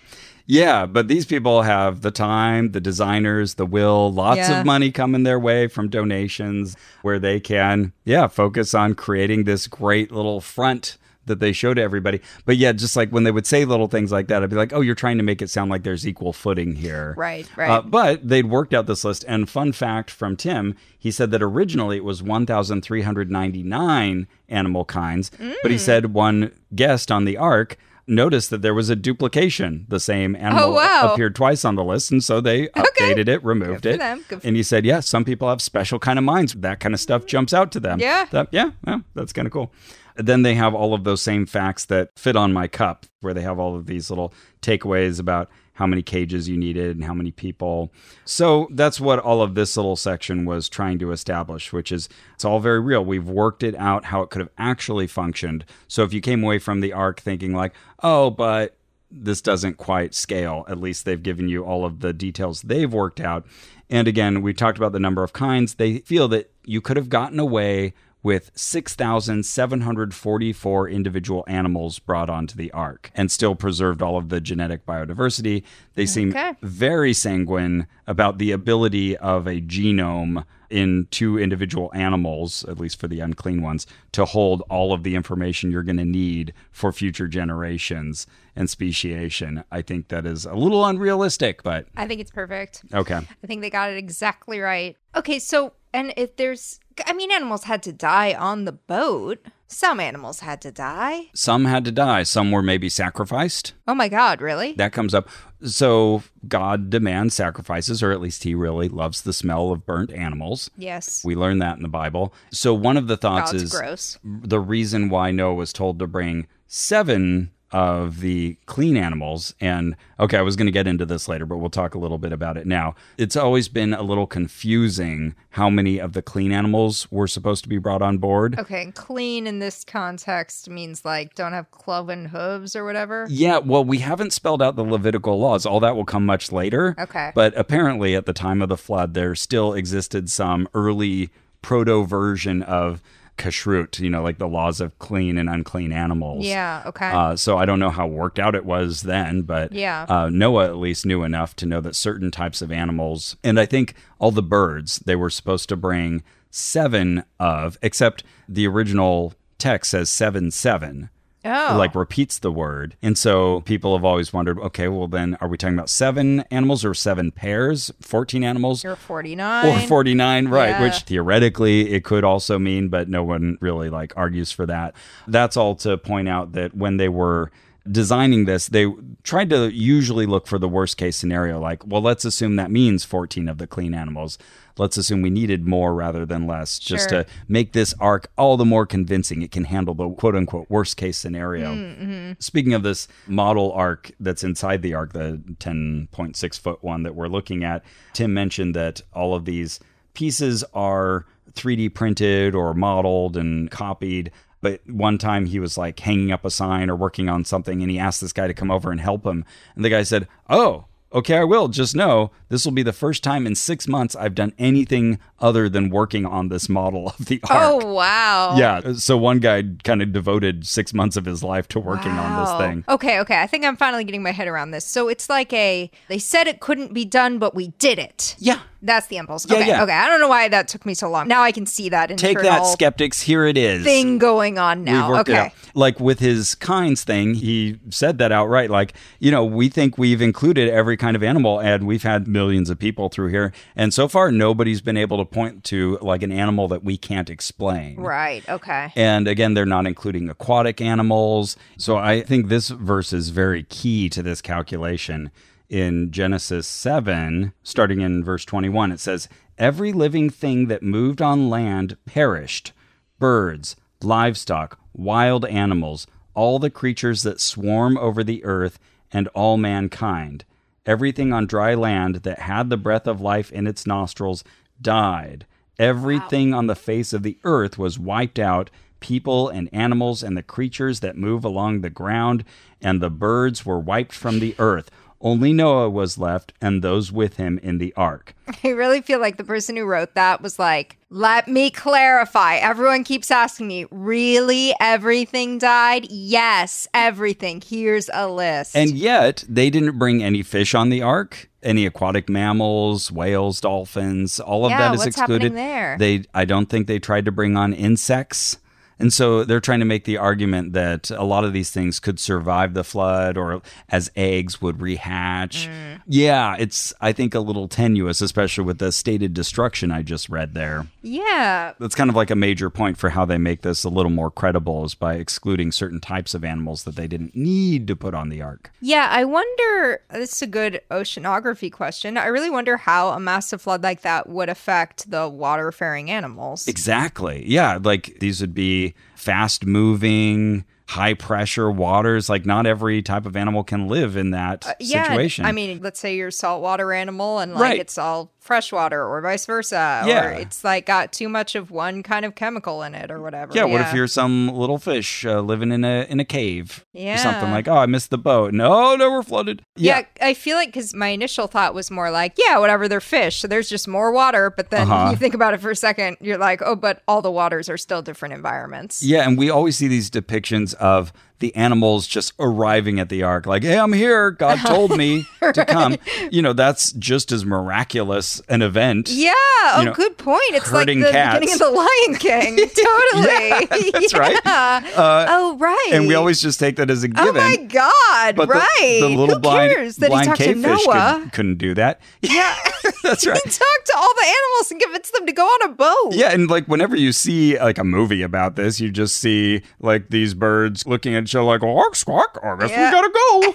Yeah, but these people have the time, the designers, the will, lots Yeah. of money coming their way from donations where they can, yeah, focus on creating this great little front that they show to everybody. But yeah, just like when they would say little things like that, I'd be like, oh, you're trying to make it sound like there's equal footing here. Right, right. Uh, but they'd worked out this list. And fun fact from Tim, he said that originally it was 1,399 animal kinds. But he said one guest on the ark noticed that there was a duplication. The same oh, animal Oh, wow. appeared twice on the list. And so they <laughs> updated it, removed Good it. them. Good for- and he said, yeah, some people have special kind of minds. That kind of stuff mm-hmm. jumps out to them. Yeah. That- yeah. Yeah. That's kind of cool. Then they have all of those same facts that fit on my cup, where they have all of these little takeaways about how many cages you needed and how many people. So that's what all of this little section was trying to establish, which is it's all very real. We've worked it out how it could have actually functioned. So if you came away from the ark thinking like, oh, but this doesn't quite scale. At least they've given you all of the details they've worked out. And again, we talked about the number of kinds. They feel that you could have gotten away with 6,744 individual animals brought onto the ark and still preserved all of the genetic biodiversity. They seem Okay. very sanguine about the ability of a genome in two individual animals, at least for the unclean ones, to hold all of the information you're going to need for future generations and speciation. I think that is a little unrealistic, but I think it's perfect. okay. I think they got it exactly right. Okay, so and if there's I mean animals had to die on the boat. Some animals had to die. Some had to die, some were maybe sacrificed. Oh my god, really? That comes up. So God demands sacrifices, or at least he really loves the smell of burnt animals. yes. We learn that in the Bible. So one of the thoughts God's is gross. the reason why Noah was told to bring seven of the clean animals. And okay, I was going to get into this later, but we'll talk a little bit about it now. It's always been a little confusing how many of the clean animals were supposed to be brought on board. Okay, and clean in this context means like don't have cloven hooves or whatever. Yeah, well, we haven't spelled out the Levitical laws. All that will come much later. Okay. But apparently, at the time of the flood, there still existed some early proto version of kashrut, you know, like the laws of clean and unclean animals. Yeah, okay. Uh, so I don't know how worked out it was then, but Yeah. uh, Noah at least knew enough to know that certain types of animals, and I think all the birds, they were supposed to bring seven of, except the original text says seven seven. Oh. Like repeats the word. And so people have always wondered okay, well, then are we talking about seven animals or seven pairs? 14 animals? you're 49. or 49 right Yeah. which theoretically it could also mean but no one really like argues for that that's all to point out that when they were designing this they tried to usually look for the worst case scenario like well let's assume that means 14 of the clean animals let's assume we needed more rather than less just to make this ark all the more convincing it can handle the quote unquote worst case scenario Mm-hmm. Speaking of this model ark that's inside the ark, the 10.6 foot one that we're looking at, Tim mentioned that all of these pieces are 3D printed or modeled and copied. But one time he was like hanging up a sign or working on something and he asked this guy to come over and help him. And the guy said, Oh, okay, I will. Just know this will be the first time in six months I've done anything other than working on this model of the arc. Oh wow. Yeah. So one guy kind of devoted six months of his life to working on this thing. Okay, okay. I think I'm finally getting my head around this. So it's like a they said it couldn't be done, but we did it. Yeah. That's the impulse. Yeah, okay, yeah. okay. I don't know why that took me so long. Now I can see that Take that, skeptics. Here it is. thing going on now. Okay. Like with his kinds thing, he said that outright. Like, you know, we think we've included every kind of animal, and we've had millions of people through here. And so far, nobody's been able to point to like an animal that we can't explain. Right. Okay. And again, they're not including aquatic animals. So I think this verse is very key to this calculation. In Genesis 7, starting in verse 21, it says, Every living thing that moved on land perished birds, livestock, wild animals, all the creatures that swarm over the earth, and all mankind. Everything on dry land that had the breath of life in its nostrils died. Everything on the face of the earth was wiped out people and animals and the creatures that move along the ground, and the birds were wiped from the earth. Only Noah was left, and those with him in the ark. <laughs> I really feel like the person who wrote that was like, let me clarify. Everyone keeps asking me, really? Everything died? Yes, everything. Here's a list. And yet, they didn't bring any fish on the ark, any aquatic mammals, whales, dolphins. All of Yeah, that is what's happening excluded. there? They, I don't think they tried to bring on insects. And so they're trying to make the argument that a lot of these things could survive the flood or as eggs would rehatch. Mm. Yeah, it's, I think, a little tenuous, especially with the stated destruction I just read there. yeah. That's kind of like a major point for how they make this a little more credible is by excluding certain types of animals that they didn't need to put on the ark. Yeah, I wonder. This is a good oceanography question. I really wonder how a massive flood like that would affect the water faring animals. Exactly. Yeah. Like these would be fast moving, high pressure waters. Like not every type of animal can live in that Uh, yeah, situation. I mean, let's say you're a saltwater animal and like Right. it's all freshwater or vice versa. Yeah. Or it's like got too much of one kind of chemical in it or whatever. yeah, What if you're some little fish uh, living in a in a cave or something like? Oh, I missed the boat. No, no, we're flooded. Yeah, I feel like because my initial thought was more like, yeah, whatever, they're fish, so there's just more water. But then Uh-huh. you think about it for a second, you're like, oh, but all the waters are still different environments. Yeah, and we always see these depictions of the animals just arriving at the ark, like, "Hey, I'm here. God told me <laughs> to come." You know, that's just as miraculous an event. Yeah. Oh, know, good point. It's like the cats. beginning of the Lion <laughs> King. totally. <laughs> that's right. Uh, oh, right. And we always just take that as a Oh my God! but right. the, little Who blind, cares that he blind talked to Noah? could, couldn't do that. Yeah. That's right. he talked to all the animals and convinced them to go on a boat. Yeah, and like whenever you see like a movie about this, you just see like these birds looking at each other like, "Oh, squawk! I guess Yeah. we gotta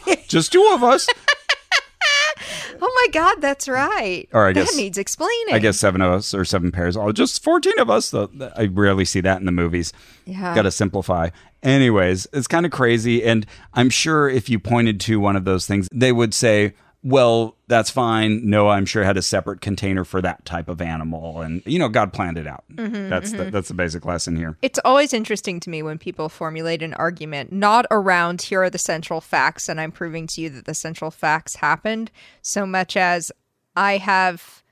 go. <laughs> Just two of us." <laughs> Oh my God, that's right. Or I guess- that needs explaining. I guess seven of us or seven pairs. Oh, just fourteen of us. Though I rarely see that in the movies. Yeah. Got to simplify. Anyways, it's kind of crazy, and I'm sure if you pointed to one of those things, they would say. Well, that's fine. Noah, I'm sure had a separate container for that type of animal, and you know, God planned it out. Mm-hmm, that's the, that's the basic lesson here. It's always interesting to me when people formulate an argument not around here are the central facts and I'm proving to you that the central facts happened, so much as I have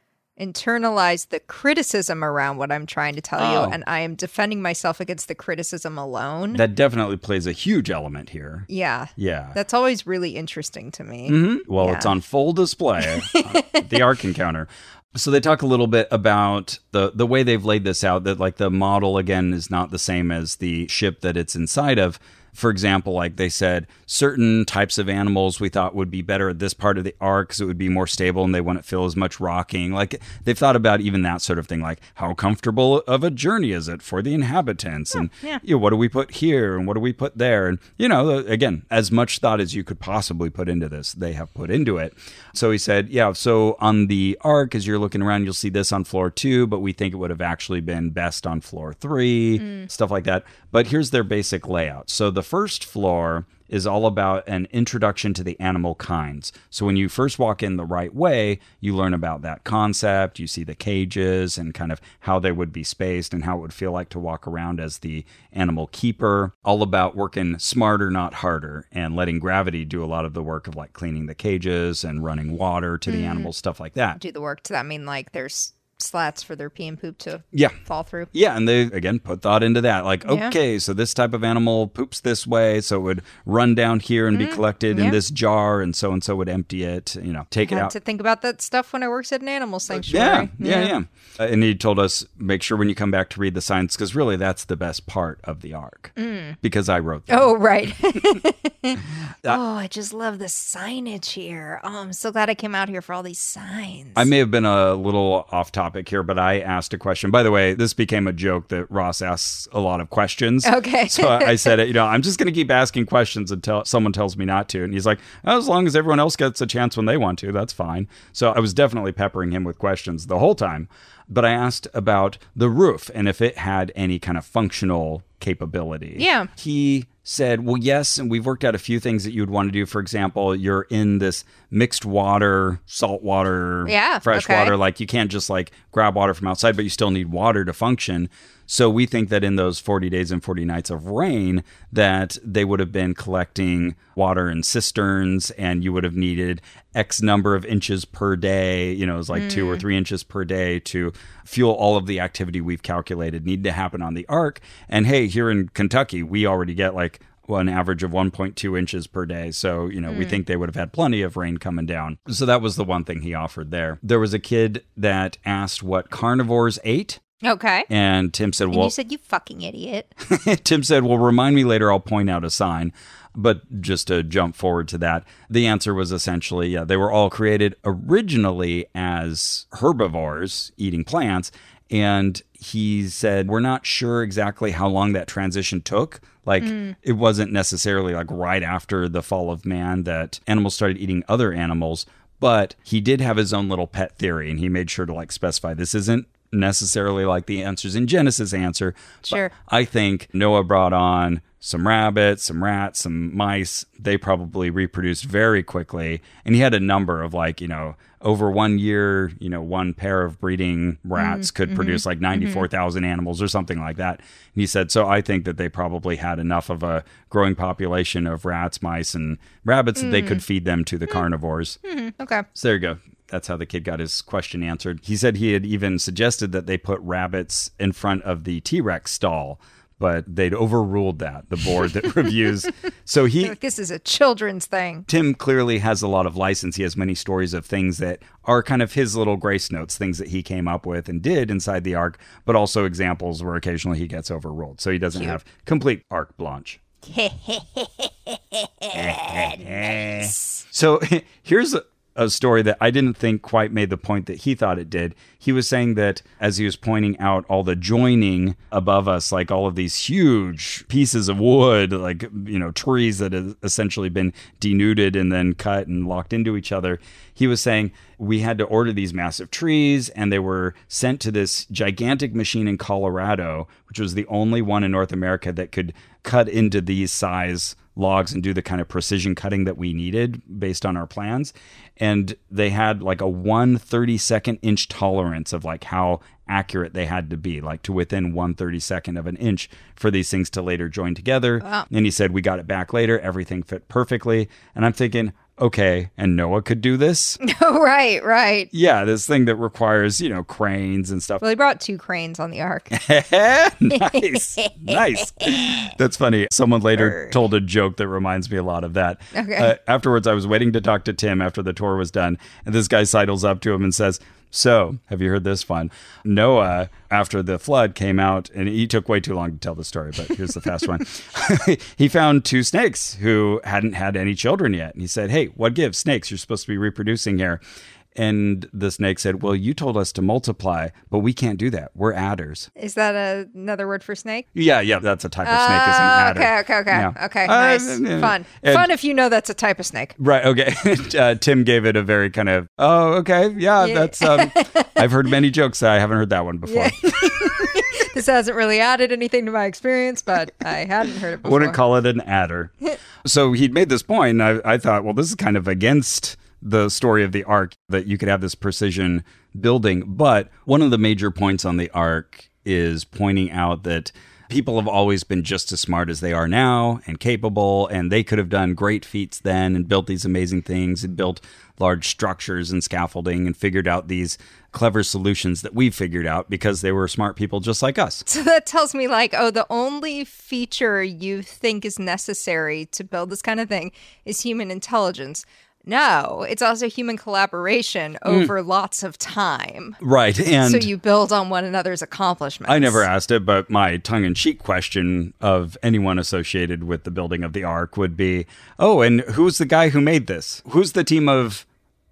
internalized the criticism around what I'm trying to tell Oh. you and I am defending myself against the criticism alone. That definitely plays a huge element here. yeah. Yeah. That's always really interesting to me. Mhm. Well, Yeah. it's on full display at <laughs> the Ark Encounter. So they talk a little bit about the the way they've laid this out. That like the model again is not the same as the ship that it's inside of. For example, like they said, certain types of animals we thought would be better at this part of the ark because it would be more stable and they wouldn't feel as much rocking. Like they've thought about even that sort of thing, like how comfortable of a journey is it for the inhabitants, and yeah. you know, what do we put here and what do we put there, and you know, again, as much thought as you could possibly put into this, they have put into it. So he said, yeah. So on the ark, as you're looking around, you'll see this on floor two, but we think it would have actually been best on floor three, mm. stuff like that. But here's their basic layout. So the first floor is all about an introduction to the animal kinds. So when you first walk in the right way, you learn about that concept, you see the cages and kind of how they would be spaced and how it would feel like to walk around as the animal keeper. All about working smarter, not harder, and letting gravity do a lot of the work of like cleaning the cages and running water to the mm. animals, stuff like that. Do the work. Does that mean like there's slats for their pee and poop to Yeah. fall through? Yeah, and they again put thought into that. Like, Yeah. okay, so this type of animal poops this way, so it would run down here and be collected Mm-hmm. yeah. in this jar, and so and so would empty it, you know, take it had out. to think about that stuff when I worked at an animal Yeah, sanctuary. yeah, yeah. Uh, and he told us make sure when you come back to read the signs because really that's the best part of the ark because I wrote them. Oh, right. <laughs> <laughs> oh, I just love the signage here. Oh, I'm so glad I came out here for all these signs. I may have been a little off topic here, but I asked a question. By the way, this became a joke that Ross asks a lot of questions. Okay. so I I said, you know, I'm just going to keep asking questions until someone tells me not to. And he's like, oh, as long as everyone else gets a chance when they want to, that's fine. So I was definitely peppering him with questions the whole time. But I asked about the roof and if it had any kind of functional capability. Yeah. He said, Well, yes, and we've worked out a few things that you would want to do. For example, you're in this mixed water, salt water, Yeah, fresh okay. water. Like you can't just like grab water from outside, but you still need water to function. So we think that in those 40 days and 40 nights of rain that they would have been collecting water in cisterns and you would have needed X number of inches per day, you know, it was like two or Mm. three inches per day to fuel all of the activity we've calculated need to happen on the ark. And hey, here in Kentucky, we already get like well, an average of 1.2 inches per day. So, you know, we Mm. think they would have had plenty of rain coming down. So that was the one thing he offered there. There was a kid that asked what carnivores ate. Okay. And Tim said, And well, you said, you fucking idiot. <laughs> Tim said, well, remind me later. I'll point out a sign. But just to jump forward to that, the answer was essentially, yeah, they were all created originally as herbivores eating plants. And he said, we're not sure exactly how long that transition took. Like, mm. it wasn't necessarily like right after the fall of man that animals started eating other animals. But he did have his own little pet theory, and he made sure to like specify this isn't necessarily like the answers in Genesis answer. but Sure. I think Noah brought on some rabbits, some rats, some mice. They probably reproduced very quickly. And he had a number of like, you know, over one year, you know, one pair of breeding rats mm-hmm. could mm-hmm. produce like mm-hmm. 94,000 animals or something like that. And he said, so I think that they probably had enough of a growing population of rats, mice, and rabbits that they could mm. feed them to the mm. carnivores. Okay. So there you go. That's how the kid got his question answered. He said he had even suggested that they put rabbits in front of the T Rex stall, but they'd overruled that, the board that <laughs> reviews. So he. Like, this is a children's thing. Tim clearly has a lot of license. He has many stories of things that are kind of his little grace notes, things that he came up with and did inside the ark, but also examples where occasionally he gets overruled. So he doesn't have complete arc blanche. <laughs> <laughs> So here's a, story that I didn't think quite made the point that he thought it did. He was saying that as he was pointing out all the joining above us, like all of these huge pieces of wood, like, you know, trees that have essentially been denuded and then cut and locked into each other, he was saying we had to order these massive trees and they were sent to this gigantic machine in Colorado, which was the only one in North America that could cut into these size logs and do the kind of precision cutting that we needed based on our plans. And they had like a 132nd inch tolerance of like how accurate they had to be, like to within 132nd of an inch for these things to later join together. And he said, We got it back later. Everything fit perfectly. And I'm thinking, okay, and Noah could do this? <laughs> Oh, right, right. yeah, this thing that requires, you know, cranes and stuff. Well, he brought two cranes on the ark. <laughs> nice. <laughs> nice. That's funny. Someone later told a joke that reminds me a lot of that. Okay. Uh, afterwards, I was waiting to talk to Tim after the tour was done, and this guy sidles up to him and says, so, have you heard this one? Noah, after the flood, came out, and he took way too long to tell the story, but here's the fast one. <laughs> he found two snakes who hadn't had any children yet. And he said, Hey, what gives? Snakes, you're supposed to be reproducing here. And the snake said, Well, you told us to multiply, but we can't do that. We're adders. Is that a, another word for snake? Yeah, yeah, that's a type of snake, is an Oh, adder. okay, okay, okay, Yeah. okay. Uh, Nice, uh, fun, and- fun. If you know that's a type of snake. Right. Okay. <laughs> uh, Tim gave it a very kind of, oh, okay. Yeah, Yeah. that's, um, I've heard many jokes. I haven't heard that one before. <laughs> This hasn't really added anything to my experience, but I hadn't heard it before. wouldn't call it an adder. <laughs> so he'd made this point, and I, I thought, well, this is kind of against the story of the ark that you could have this precision building. But one of the major points on the ark is pointing out that people have always been just as smart as they are now and capable, and they could have done great feats then and built these amazing things and built large structures and scaffolding and figured out these clever solutions that we figured out because they were smart people just like us. <laughs> So that tells me, like, oh, the only feature you think is necessary to build this kind of thing is human intelligence. No, it's also human collaboration hmm. over lots of time. Right. And so you build on one another's accomplishments. I never asked it, but my tongue in cheek question of anyone associated with the building of the Ark would be oh, and who's the guy who made this? Who's the team of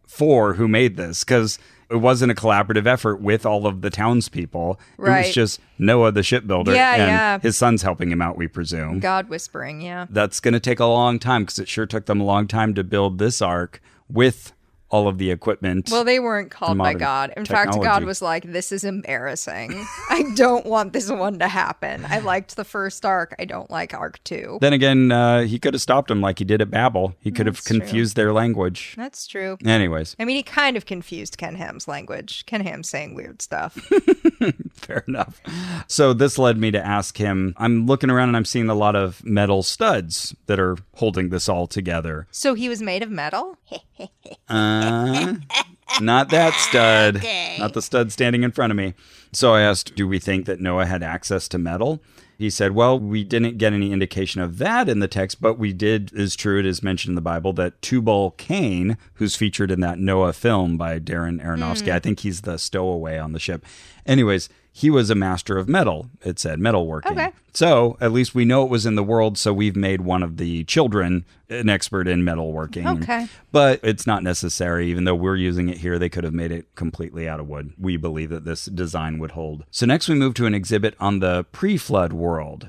four who made this? Because it wasn't a collaborative effort with all of the townspeople. Right. It was just Noah, the shipbuilder, Yeah, and yeah. his son's helping him out, we presume. God whispering, yeah. That's going to take a long time because it sure took them a long time to build this Ark with all of the equipment. Well, they weren't called by God. In fact, God was like, "This is embarrassing. <laughs> I don't want this one to happen. I liked the first ark. I don't like ark two. then again, uh, he could have stopped him like he did at Babel. He could have That's true. confused their language. That's true. Anyways, I mean, he kind of confused Ken Ham's language. Ken Ham's saying weird stuff. <laughs> fair enough. So this led me to ask him. I'm looking around and I'm seeing a lot of metal studs that are holding this all together. so he was made of metal. <laughs> Uh, <laughs> not that stud. Not the stud standing in front of me. So I asked, do we think that Noah had access to metal? He said, well, we didn't get any indication of that in the text, but we did, is true, it is mentioned in the Bible that Tubal Cain, who's featured in that Noah film by Darren Aronofsky, I think he's the stowaway on the ship. Anyways, he was a master of metal, it said, metalworking. Okay. So at least we know it was in the world, so we've made one of the children an expert in metalworking. Okay. But it's not necessary, even though we're using it here, they could have made it completely out of wood. We believe that this design would hold. So next we move to an exhibit on the pre flood world.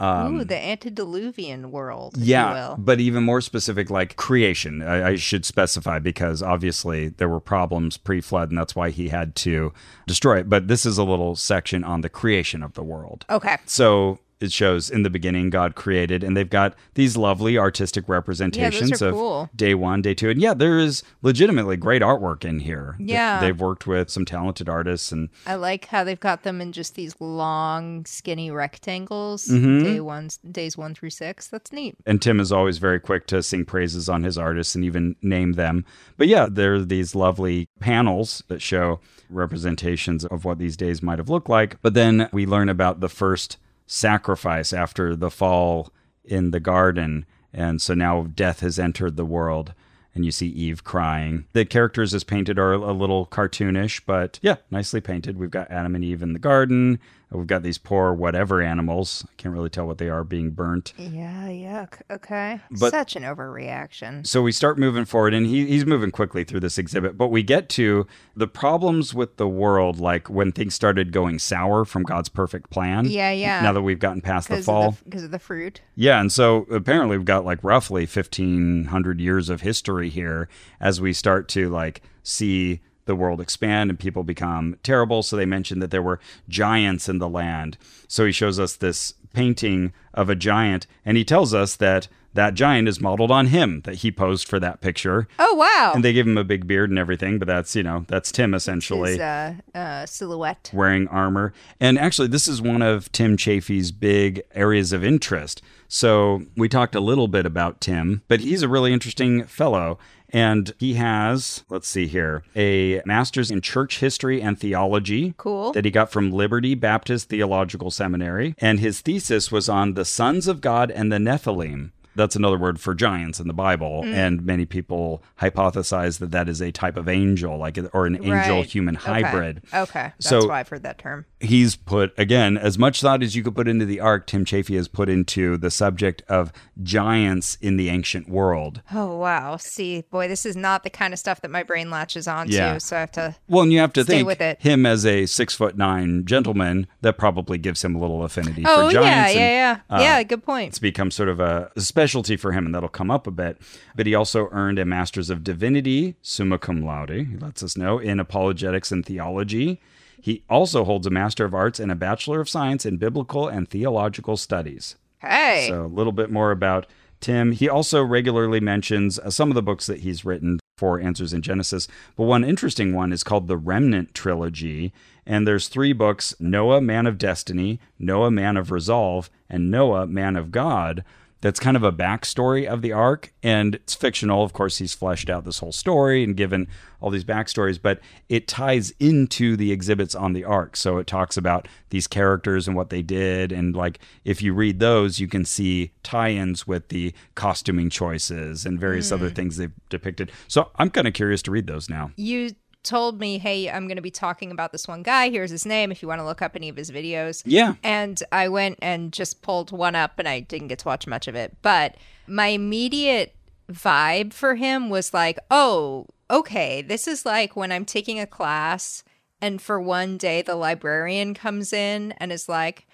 Ooh, the antediluvian world. if you Um, Yeah, will. but even more specific, like creation, I, I should specify because obviously there were problems pre flood, and that's why he had to destroy it. But this is a little section on the creation of the world. Okay. So it shows in the beginning God created, and they've got these lovely artistic representations are of cool. day one, day two, and yeah, there is legitimately great artwork in here. Yeah. they've worked with some talented artists, and I like how they've got them in just these long, skinny rectangles. Mm-hmm. Day one, days one through six. That's neat. and Tim is always very quick to sing praises on his artists and even name them. But yeah, there are these lovely panels that show representations of what these days might have looked like. But then we learn about the first sacrifice after the fall in the garden. And so now death has entered the world. And you see Eve crying. The characters as painted are a little cartoonish, but yeah, nicely painted. We've got Adam and Eve in the garden. We've got these poor whatever animals. I can't really tell what they are being burnt. Yeah, yuck. Okay. But- Such an overreaction. So we start moving forward, and he, he's moving quickly through this exhibit. But we get to the problems with the world, like when things started going sour from God's perfect plan. Yeah, yeah. Now that we've gotten past the Because fall. of, 'cause of the fruit. Yeah, and so apparently we've got like roughly 1500 years of history here as we start to like see the world expand and people become terrible. So they mentioned that there were giants in the land. So he shows us this painting of a giant and he tells us that that giant is modeled on him that he posed for that picture. Oh, wow. And they give him a big beard and everything, but that's, you know, that's Tim essentially His uh, uh, silhouette. wearing armor. And actually, this is one of Tim Chaffey's big areas of interest. So we talked a little bit about Tim, but he's a really interesting fellow. And he has, let's see here, a master's in church history and theology. Cool. That he got from Liberty Baptist Theological Seminary. And his thesis was on the sons of God and the Nephilim. That's another word for giants in the Bible. Mm. And many people hypothesize that that is a type of angel, like or an angel Right. human Okay. hybrid. Okay. That's So- why I've heard that term. He's put again as much thought as you could put into the ark tim chaffey has put into the subject of giants in the ancient world Oh, wow. See, boy, this is not the kind of stuff that my brain latches onto. Yeah. So I have to. well and you have to think with it. him as a six foot nine gentleman that probably gives him a little affinity Oh, for yeah, giants yeah, and, yeah. uh, yeah, good point. it's become sort of a specialty for him, and that'll come up a bit. But he also earned a Master's of Divinity, summa cum laude, he lets us know, in apologetics and theology. He also holds a Master of Arts and a Bachelor of Science in Biblical and Theological Studies. Hey. So a little bit more about Tim. He also regularly mentions uh, some of the books that he's written for Answers in Genesis, but one interesting one is called the Remnant Trilogy, and there's three books: Noah, Man of Destiny, Noah, Man of Resolve, and Noah, Man of God. That's kind of a backstory of the ark. and it's fictional. Of course, he's fleshed out this whole story and given all these backstories, but it ties into the exhibits on the ark. So it talks about these characters and what they did, and like if you read those, you can see tie-ins with the costuming choices and various other mm. things they've depicted. So I'm kind of curious to read those now. you told me, hey, I'm going to be talking about this one guy. Here's his name if you want to look up any of his videos. Yeah. And I went and just pulled one up and I didn't get to watch much of it. But my immediate vibe for him was like, oh, okay, this is like when I'm taking a class and for one day the librarian comes in and is like,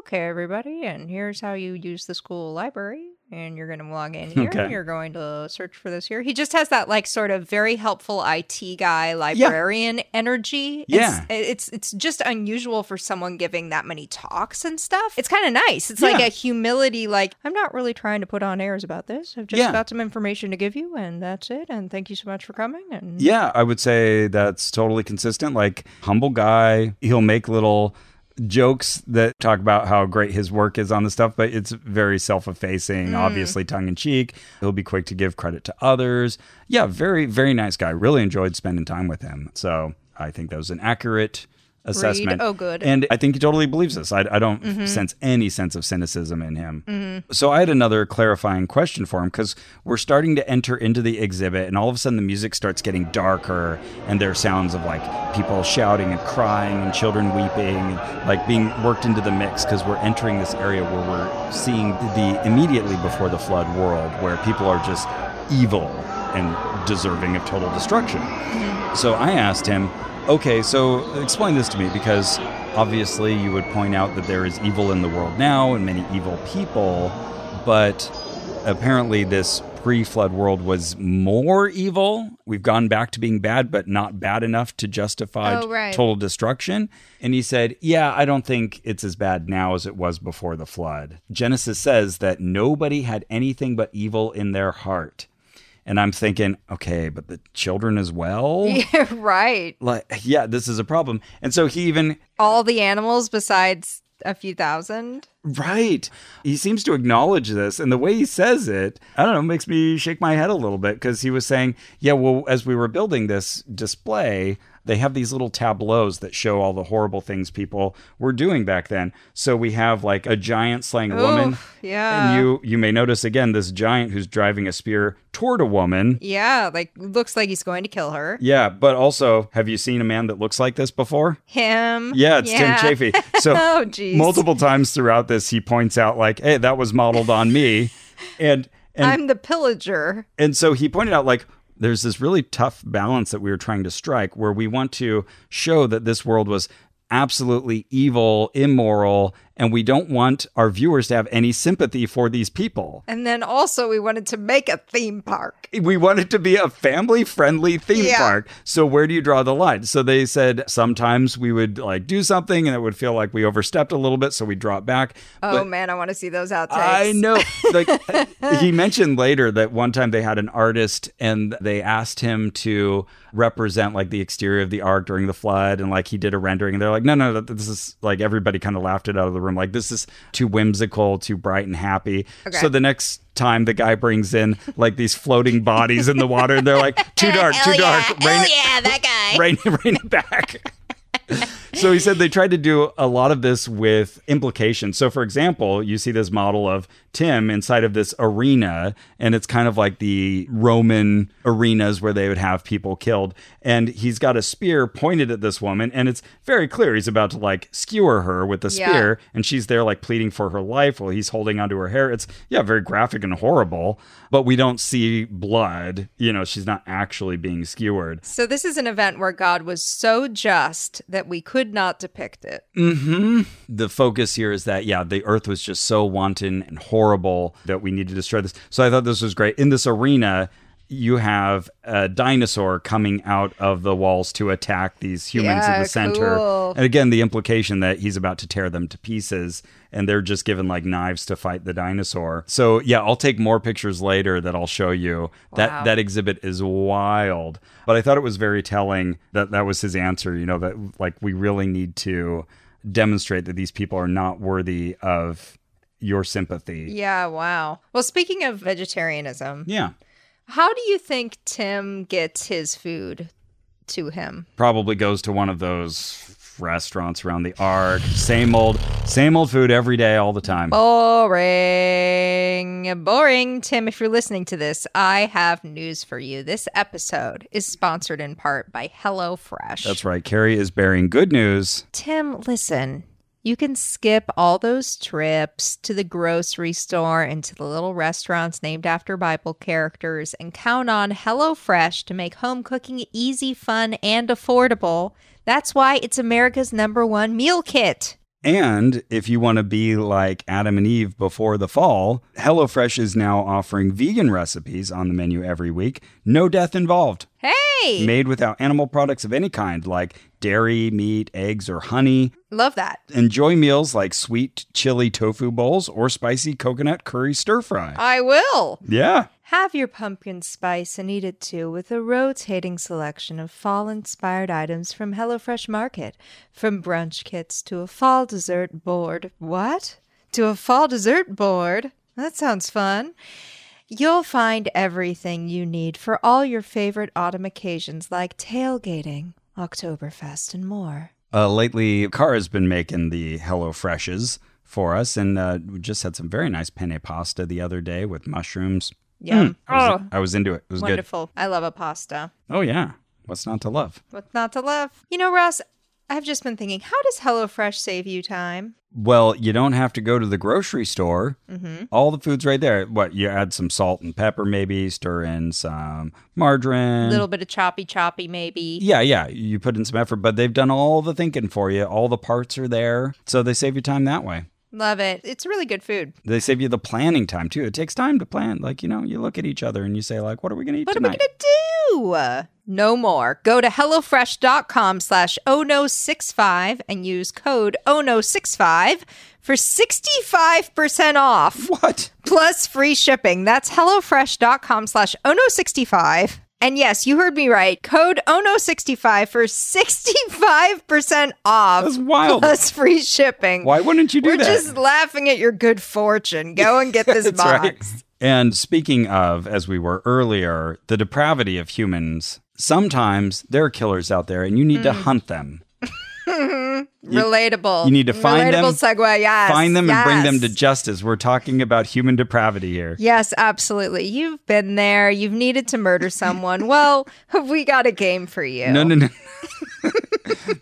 okay, everybody, and here's how you use the school library. And you're going to log in <laughs> here. Okay. And you're going to search for this here. He just has that like sort of very helpful IT guy librarian energy. Yeah. It's, it's it's just unusual for someone giving that many talks and stuff. It's kind of nice. It's like a humility like I'm not really trying to put on airs about this. I've just Yeah. got some information to give you and that's it and thank you so much for coming and Yeah, I would say that's totally consistent. Like, humble guy. He'll make little jokes that talk about how great his work is on the stuff, but it's very self effacing, mm. obviously tongue in cheek. He'll be quick to give credit to others. Yeah, very, very nice guy. Really enjoyed spending time with him. So I think that was an accurate assessment. Oh, good. And I think he totally believes this. I, I don't mm-hmm. sense any sense of cynicism in him. Mm-hmm. So I had another clarifying question for him because we're starting to enter into the exhibit, and all of a sudden the music starts getting darker, and there are sounds of like people shouting and crying and children weeping, and like being worked into the mix because we're entering this area where we're seeing the immediately before the flood world where people are just evil and deserving of total destruction. Mm-hmm. So I asked him, okay, so explain this to me because obviously you would point out that there is evil in the world now and many evil people, but apparently this pre flood world was more evil. We've gone back to being bad, but not bad enough to justify Oh, right. total destruction. And he said, Yeah, I don't think it's as bad now as it was before the flood. Genesis says that nobody had anything but evil in their heart. And I'm thinking, okay, but the children as well? <laughs> Yeah, right. Like, yeah, this is a problem. And so he even, All the animals besides a few thousand. right, he seems to acknowledge this. And the way he says it, I don't know, makes me shake my head a little bit because he was saying, yeah, well, as we were building this display, they have these little tableaus that show all the horrible things people were doing back then. So we have like a giant slaying a woman. Yeah. And you you may notice again this giant who's driving a spear toward a woman. Yeah, like looks like he's going to kill her. Yeah, but also, have you seen a man that looks like this before? Him. Yeah, it's Tim Chaffey. <laughs> So Oh, multiple times throughout this, he points out like, "Hey, that was modeled on me," and and I'm the pillager. and so he pointed out like there's this really tough balance that we were trying to strike where we want to show that this world was absolutely evil, immoral, and we don't want our viewers to have any sympathy for these people. And then also we wanted to make a theme park. We wanted to be a family friendly theme Yeah. park. So where do you draw the line? So they said sometimes we would like do something and it would feel like we overstepped a little bit, so we drop back. Oh But- man, I want to see those outtakes. I know. Like <laughs> he mentioned later that one time they had an artist and they asked him to represent like the exterior of the ark during the flood and like he did a rendering and they're like, no, no, no, this is like everybody kind of laughed it out of the room. Like this is too whimsical, too bright and happy. Okay. So the next time the guy brings in like these floating bodies in the water and they're like, too dark, too oh, dark. Rain oh, it, yeah, that guy. <laughs> rain, rain it back. <laughs> so he said they tried to do a lot of this with implications. So, for example, you see this model of Tim inside of this arena, and it's kind of like the Roman arenas where they would have people killed. And he's got a spear pointed at this woman, and it's very clear he's about to like skewer her with the Yeah. spear, and she's there like pleading for her life while he's holding onto her hair. It's, yeah, very graphic and horrible, but we don't see blood. You know, she's not actually being skewered. So this is an event where God was so just that we could not depict it. Mm-hmm. the focus here is that yeah the earth was just so wanton and horrible that we need to destroy this. So i thought this was great. In this arena you have a dinosaur coming out of the walls to attack these humans in the center. cool. and again the implication that he's about to tear them to pieces and they're just given like knives to fight the dinosaur. So yeah i'll take more pictures later that i'll show you. That that exhibit is wild. But i thought it was very telling that that was his answer you know that like we really need to demonstrate that these people are not worthy of your sympathy. Yeah, wow. Well, speaking of vegetarianism, yeah how do you think Tim gets his food to him? probably goes to one of those restaurants around the ark same old same old food every day all the time Boring. Boring. Tim, if you're listening to this, I have news for you. This episode is sponsored in part by HelloFresh. that's right carrie is bearing good news Tim, listen. You can skip all those trips to the grocery store and to the little restaurants named after Bible characters and count on HelloFresh to make home cooking easy, fun, and affordable. That's why it's America's number one meal kit. And if you want to be like Adam and Eve before the fall, HelloFresh is now offering vegan recipes on the menu every week. No death involved. Hey, Made without animal products of any kind, like dairy, meat, eggs, or honey. love that. Enjoy meals like sweet chili tofu bowls or spicy coconut curry stir fry. I will. Yeah. Have your pumpkin spice and eat it too with a rotating selection of fall inspired items from HelloFresh Market. From brunch kits to a fall dessert board. What? To a fall dessert board? That sounds fun. You'll find everything you need for all your favorite autumn occasions like tailgating, Oktoberfest, and more. Uh, lately, Cara's been making the Hello Freshes for us, and uh, we just had some very nice penne pasta the other day with mushrooms. Yum. I was, Oh, I was into it. It was wonderful. I love a pasta. Oh yeah, what's not to love? What's not to love? You know, Ross, I've just been thinking, how does HelloFresh save you time? Well, you don't have to go to the grocery store. Mm-hmm. All the food's right there. What you add some salt and pepper, maybe stir in some margarine. A little bit of choppy choppy, maybe. Yeah, yeah. You put in some effort, but they've done all the thinking for you. All the parts are there, so they save you time that way. Love it. It's really good food. They save you the planning time too. It takes time to plan. Like you know, you look at each other and you say like, "What are we going to eat What tonight?" are we gonna do? No more. Go to HelloFresh.com slash ONO65 and use code ONO65 for 65% off What? plus free shipping. That's HelloFresh.com slash ONO65. And yes, you heard me right. Code ONO65 for 65% off That's wild. plus free shipping. Why wouldn't you do that? We're just laughing at your good fortune. Go and get this <laughs> box. right. And speaking of, as we were earlier, the depravity of humans, sometimes there are killers out there and you need to Mm. hunt them. Mm-hmm. Relatable. you need to find Relatable them, segue. Yes. Find them and bring them to justice. We're talking about human depravity here. Yes, absolutely. You've been there. You've needed to murder someone. well, have <laughs> we got a game for you. No, no, no. <laughs>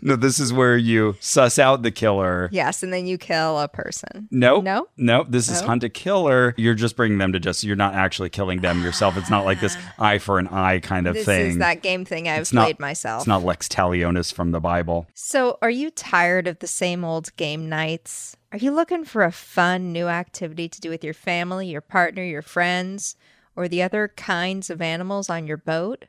no, this is where you suss out the killer. Yes, and then you kill a person. No, No? no. This is No? hunt a killer. You're just bringing them to justice. You're not actually killing them yourself. It's not like this ah. eye for an eye kind of This thing. is that game thing I've It's not- played myself. It's not Lex Talionis from the Bible. So, are you tired of the same old game nights? Are you looking for a fun new activity to do with your family, your partner, your friends, or the other kinds of animals on your boat?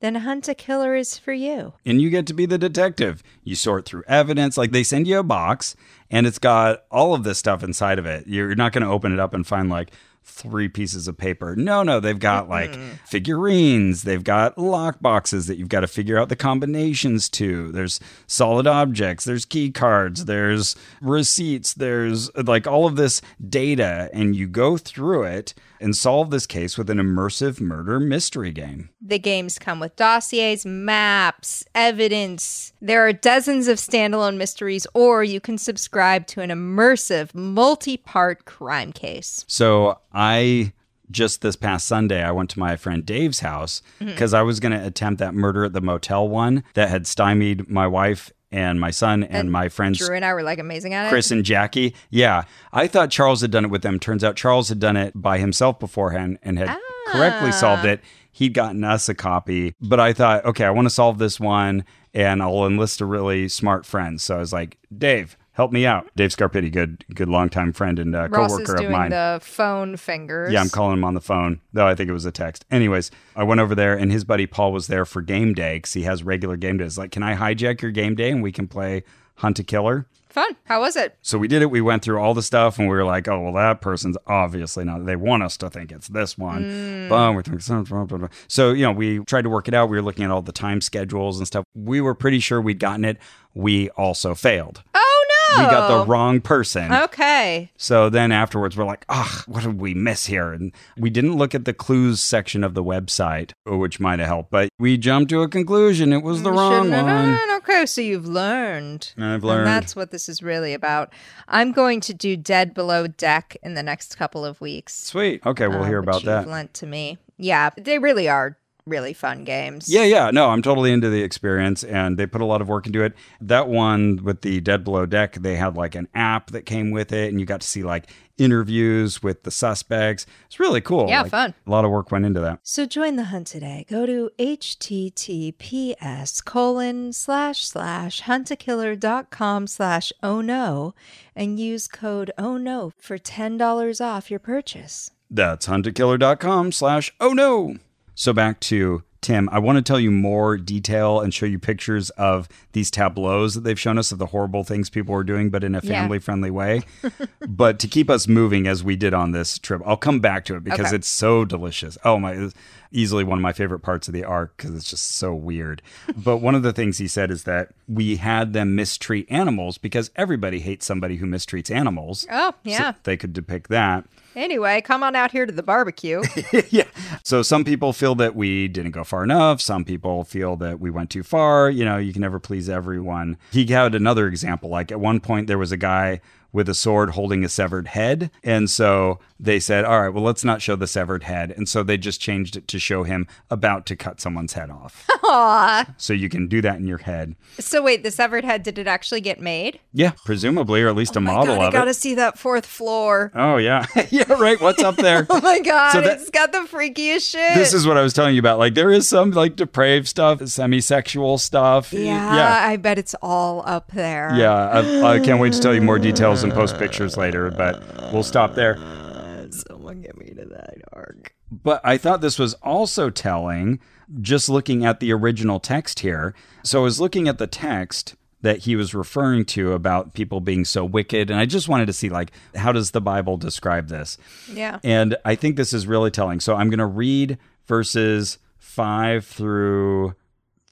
Then Hunt a Killer is for you. and you get to be the detective. You sort through evidence. Like they send you a box and it's got all of this stuff inside of it. You're not going to open it up and find like three pieces of paper. No, no, they've got like figurines. They've got lock boxes that you've got to figure out the combinations to. There's solid objects. There's key cards. There's receipts. There's like all of this data. And you go through it and solve this case with an immersive murder mystery game. The games come with dossiers, maps, evidence. There are dozens of standalone mysteries, or you can subscribe to an immersive, multi part crime case. So I just this past Sunday, I went to my friend Dave's house Mm-hmm. because I was going to attempt that murder at the motel one that had stymied my wife and my son and, my friends Drew and I were like amazing at it. Chris and Jackie. Yeah, I thought Charles had done it with them. Turns out Charles had done it by himself beforehand and had correctly solved Ah. it. He'd gotten us a copy, but I thought, okay, I want to solve this one, and I'll enlist a really smart friend. So I was like, Dave, help me out. Dave Scarpitti, good, good longtime friend and uh, Ross is coworker of doing mine. the phone fingers. Yeah, I'm calling him on the phone, though I think it was a text. Anyways, I went over there and his buddy Paul was there for game day because he has regular game days. Like, can I hijack your game day and we can play Hunt a Killer? Fun. How was it? So we did it. We went through all the stuff and we were like, oh, well, that person's obviously not. They want us to think it's this one. Boom. We're thinking, so, you know, we tried to work it out. We were looking at all the time schedules and stuff. We were pretty sure we'd gotten it. We also failed. Oh! We got the wrong person. Okay. So then afterwards, we're like, ah, what did we miss here? And we didn't look at the clues section of the website, which might have helped, but we jumped to a conclusion. It was the wrong one. Okay, so you've learned. I've learned. And that's what this is really about. I'm going to do Dead Below Deck in the next couple of weeks. Sweet. Okay, we'll uh, hear about that. Lent to me. Yeah, they really are really fun games. Yeah, yeah. No, I'm totally into the experience and they put a lot of work into it. That one with the Dead Below Deck, they had like an app that came with it and you got to see like interviews with the suspects. It's really cool. Yeah, Like, fun. A lot of work went into that. So join the hunt today. Go to https colon slash slash huntakiller.com slash oh no and use code oh no for $10 off your purchase. That's huntakiller.com slash oh no. So back to Tim, I want to tell you more detail and show you pictures of these tableaus that they've shown us of the horrible things people were doing, but in a family friendly way. <laughs> but to keep us moving as we did on this trip, I'll come back to it because Okay. it's so delicious. Oh my, easily one of my favorite parts of the ark because it's just so weird. but one of the things he said is that we had them mistreat animals because everybody hates somebody who mistreats animals. Oh, So yeah. they could depict that. Anyway, come on out here to the barbecue. <laughs> yeah. So some people feel that we didn't go far enough. Some people feel that we went too far. You know, you can never please everyone. He had another example. Like at one point, there was a guy with a sword holding a severed head. And so they said, all right, well, let's not show the severed head. And so they just changed it to show him about to cut someone's head off. Aw. so you can do that in your head. So wait, the severed head, did it actually get made? Yeah, presumably, or at least a Oh my model God, I of gotta it. see that fourth floor. Oh, yeah. <laughs> yeah, right. What's up there? <laughs> Oh my god, So that- it's got the freakiest shit. this is what I was telling you about. Like there is some like depraved stuff, semi-sexual stuff. yeah, yeah, I bet it's all up there. yeah. I, I can't wait to tell you more details and post pictures later, but we'll stop there. Uh, someone get me to that ark. But I thought this was also telling, just looking at the original text here. So I was looking at the text that he was referring to about people being so wicked, and I just wanted to see like how does the Bible describe this? Yeah. And I think this is really telling. So I'm going to read verses 5 through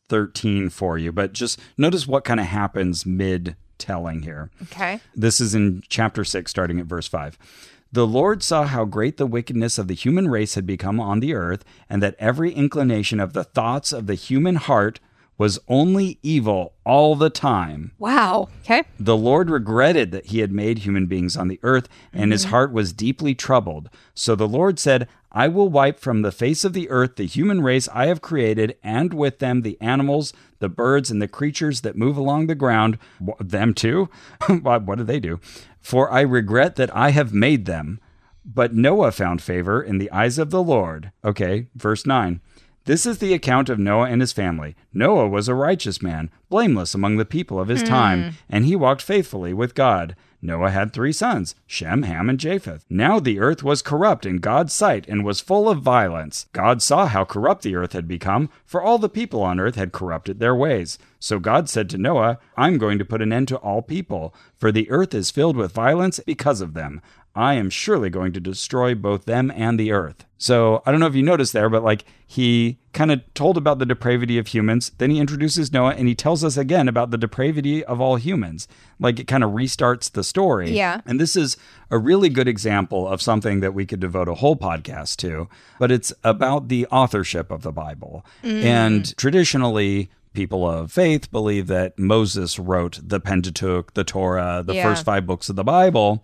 13 for you, but just notice what kind of happens mid telling here. Okay. This is in chapter 6, starting at verse 5. The Lord saw how great the wickedness of the human race had become on the earth, and that every inclination of the thoughts of the human heart was only evil all the time. Wow. Okay. The Lord regretted that he had made human beings on the earth, and his mm-hmm. heart was deeply troubled. So the Lord said, I will wipe from the face of the earth the human race I have created, and with them the animals, the birds, and the creatures that move along the ground. Them too? <laughs> what do they do? For I regret that I have made them. But Noah found favor in the eyes of the Lord. Okay, verse 9. This is the account of Noah and his family. Noah was a righteous man, blameless among the people of his hmm. time, and he walked faithfully with God. Noah had three sons, Shem, Ham, and Japheth. Now the earth was corrupt in God's sight and was full of violence. God saw how corrupt the earth had become, for all the people on earth had corrupted their ways. So God said to Noah, I'm going to put an end to all people, for the earth is filled with violence because of them. I am surely going to destroy both them and the earth. So I don't know if you noticed there, but like he kind of told about the depravity of humans. Then he introduces Noah and he tells us again about the depravity of all humans. Like it kind of restarts the story. Yeah. And this is a really good example of something that we could devote a whole podcast to, but it's about the authorship of the Bible. Mm. And traditionally, people of faith believe that Moses wrote the Pentateuch, the Torah, the Yeah. first five books of the Bible.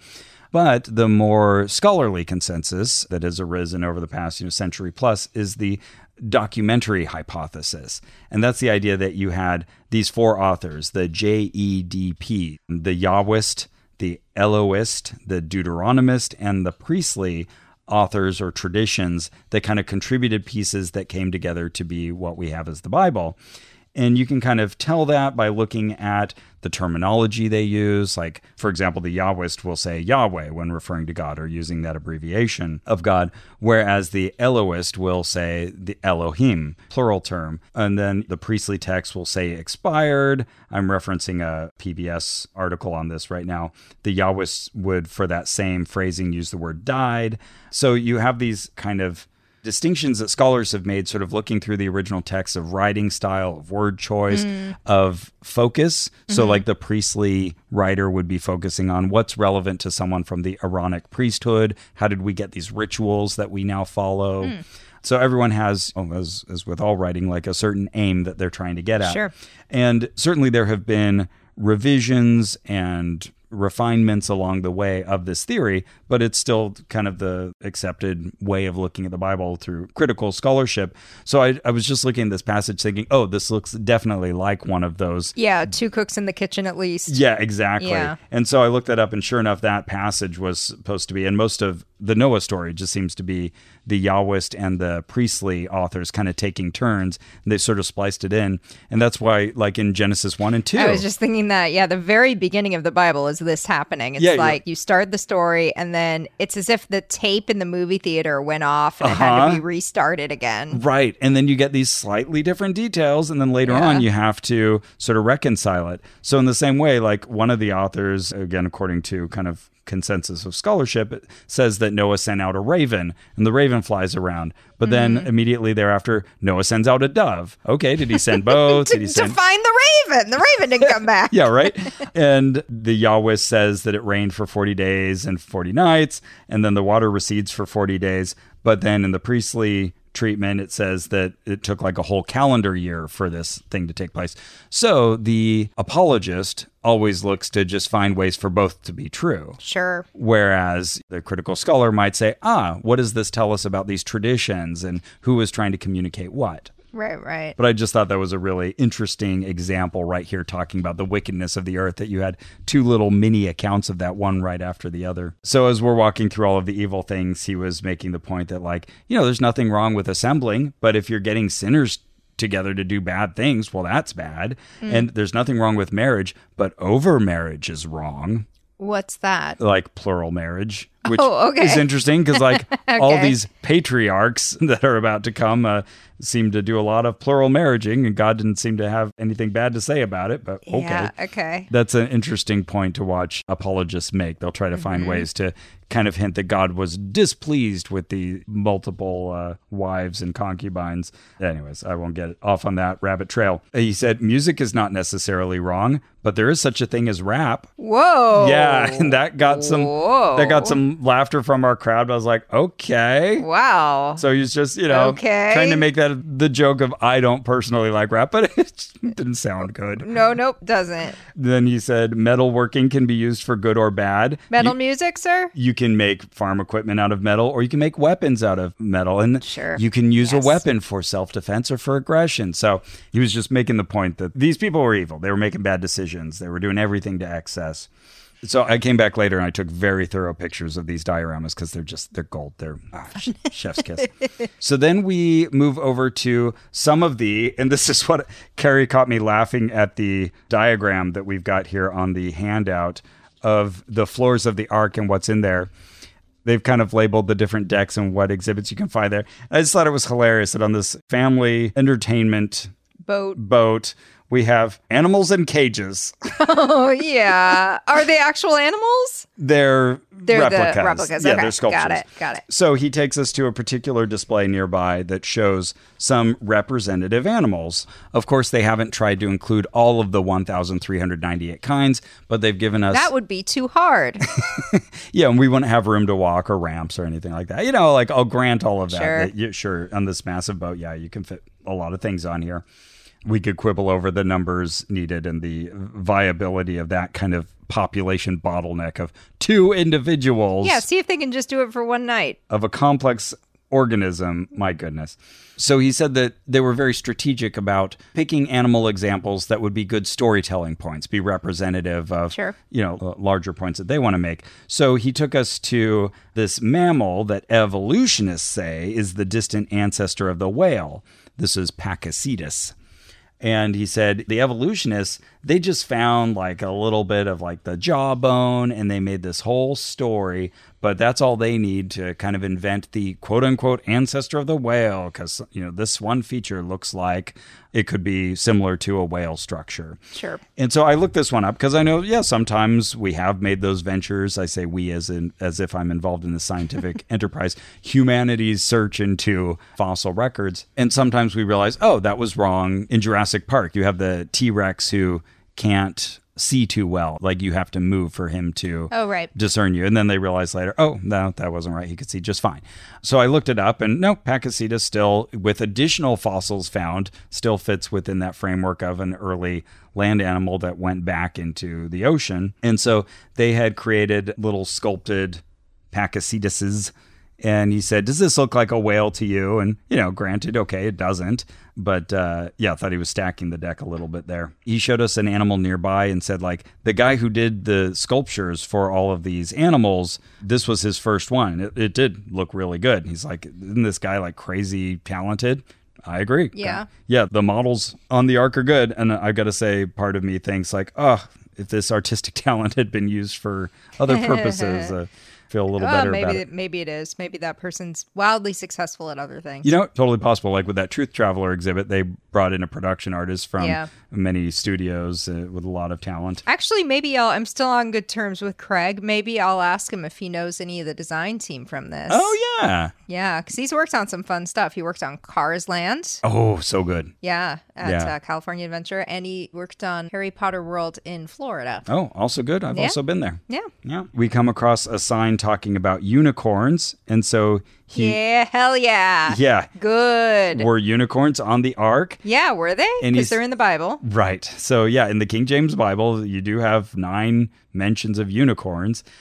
But the more scholarly consensus that has arisen over the past you know, century plus is the documentary hypothesis. And that's the idea that you had these four authors, the JEDP, the Yahwist, the Elohist, the Deuteronomist, and the priestly authors or traditions that kind of contributed pieces that came together to be what we have as the Bible. And you can kind of tell that by looking at the terminology they use. Like, for example, the Yahwist will say Yahweh when referring to God or using that abbreviation of God, whereas the Elohist will say the Elohim, plural term. And then the priestly text will say expired. I'm referencing a PBS article on this right now. The Yahwist would, for that same phrasing, use the word died. So you have these kind of distinctions that scholars have made sort of looking through the original text of writing style of word choice mm. of focus. So mm-hmm. like the priestly writer would be focusing on what's relevant to someone from the Aaronic priesthood. How did we get these rituals that we now follow? Mm. So everyone has oh, as, as with all writing like a certain aim that they're trying to get at. Sure. and certainly there have been revisions and refinements along the way of this theory, but it's still kind of the accepted way of looking at the Bible through critical scholarship. So I, I was just looking at this passage thinking, oh, this looks definitely like one of those. Yeah, two cooks in the kitchen at least. Yeah, exactly. Yeah. And so I looked that up, and sure enough, that passage was supposed to be, and most of the Noah story just seems to be the Yahwist and the priestly authors kind of taking turns, and they sort of spliced it in. And that's why, like in Genesis 1 and 2, I was just thinking that, yeah, the very beginning of the Bible is this happening. It's Yeah, like you start the story, and then it's as if the tape in the movie theater went off and it had Uh-huh. to be restarted again. Right. And then you get these slightly different details. And then later Yeah. on, you have to sort of reconcile it. So, in the same way, like one of the authors, again, according to kind of consensus of scholarship, says that Noah sent out a raven and the raven flies around. But then Mm-hmm. immediately thereafter, Noah sends out a dove. Okay. Did he send <laughs> both? To, did he send to find the raven. The raven didn't come back. <laughs> yeah, right. <laughs> And the Yahweh says that it rained for 40 days and 40 nights, and then the water recedes for 40 days. But then in the priestly treatment, it says that it took like a whole calendar year for this thing to take place. So the apologist always looks to just find ways for both to be true. Sure. Whereas the critical scholar might say, ah, what does this tell us about these traditions and who is trying to communicate what? Right, right. But I just thought that was a really interesting example right here, talking about the wickedness of the earth, that you had two little mini accounts of that, one right after the other. So, as we're walking through all of the evil things, he was making the point that, like, you know, there's nothing wrong with assembling, but if you're getting sinners together to do bad things, well, that's bad. And there's nothing wrong with marriage, but over marriage is wrong What's that? like plural marriage, which Oh, okay. is interesting because like <laughs> all these patriarchs <laughs> that are about to come uh, seem to do a lot of plural marriaging, and God didn't seem to have anything bad to say about it. But okay. Yeah, okay. That's an interesting point to watch apologists make. They'll try to Mm-hmm. find ways to kind of hint that God was displeased with the multiple uh, wives and concubines. Anyways, I won't get off on that rabbit trail. He said music is not necessarily wrong, but there is such a thing as rap. Whoa. Yeah, <laughs> and that got some Whoa. that got some laughter from our crowd. I was like, okay. Wow. So he's just, you know, Okay. trying to make that the joke of I don't personally like rap, but <laughs> it didn't sound good. no, nope, doesn't. Then he said metalworking can be used for good or bad. Metal You, music, sir? you can make farm equipment out of metal or you can make weapons out of metal and Sure. you can use Yes. a weapon for self-defense or for aggression. So he was just making the point that these people were evil. They were making bad decisions. They were doing everything to excess. So I came back later and I took very thorough pictures of these dioramas because they're just they're gold. They're ah, chef's kiss. <laughs> so then we move over to some of the, and this is what Carrie caught me laughing at the diagram that we've got here on the handout of the floors of the ark and what's in there. They've kind of labeled the different decks and what exhibits you can find there. I just thought it was hilarious that on this family entertainment Boat. boat, we have animals in cages. Oh, yeah. Are they actual animals? They're, They're replicas. the replicas. Yeah, okay. they're sculptures. Got it. Got it. So he takes us to a particular display nearby that shows some representative animals. Of course, they haven't tried to include all of the 1,398 kinds, but they've given us. That would be too hard. <laughs> yeah, and we wouldn't have room to walk or ramps or anything like that. You know, like I'll grant all of that. Sure. that you, sure, on this massive boat, yeah, you can fit a lot of things on here. We could quibble over the numbers needed and the viability of that kind of population bottleneck of two individuals yeah, see if they can just do it for one night. of a complex organism. My goodness. So he said that they were very strategic about picking animal examples that would be good storytelling points, be representative of Sure. you know uh, larger points that they want to make. So he took us to this mammal that evolutionists say is the distant ancestor of the whale. This is Pakicetus. And he said the evolutionists, they just found like a little bit of like the jawbone and they made this whole story, but that's all they need to kind of invent the quote unquote ancestor of the whale because, you know, this one feature looks like it could be similar to a whale structure. Sure. And so I looked this one up because I know, yeah, sometimes we have made those ventures. I say we as in as if I'm involved in the scientific <laughs> enterprise, humanity's search into fossil records. And sometimes we realize, oh, that was wrong. In Jurassic Park, you have the T Rex who can't see too well. Like you have to move for him to Oh, right. discern you. And then they realize later, oh, no, that wasn't right. He could see just fine. So I looked it up and no, Pakicetus still, with additional fossils found, still fits within that framework of an early land animal that went back into the ocean. And so they had created little sculpted Pakicetuses. And he said, Does this look like a whale to you? And, you know, granted, okay, it doesn't. But uh, yeah, I thought he was stacking the deck a little bit there. He showed us an animal nearby and said, like, the guy who did the sculptures for all of these animals, this was his first one. It, it did look really good. He's like, Isn't this guy like crazy talented? I agree. Yeah. Yeah, the models on the ark are good. And I've got to say, part of me thinks, like, oh, if this artistic <laughs> talent had been used for other <laughs> purposes, uh, feel a little Oh, better maybe about it. maybe it is. Maybe that person's wildly successful at other things. You know, totally possible. Like with that Truth Traveler exhibit, they brought in a production artist from Yeah. many studios uh, with a lot of talent. Actually, maybe I'll. I'm still on good terms with Craig. Maybe I'll ask him if he knows any of the design team from this. Oh yeah. yeah, because he's worked on some fun stuff. He worked on Cars Land. Oh, so good. Yeah, at Yeah. Uh, California Adventure, and he worked on Harry Potter World in Florida. Oh, also good. I've Yeah. also been there. Yeah. Yeah. We come across a sign talking about unicorns, and so he yeah, hell yeah. yeah. Good. Were unicorns on the ark? yeah, were they? Because they're in the Bible. Right. So yeah, in the King James Bible, you do have nine mentions of unicorns. <laughs>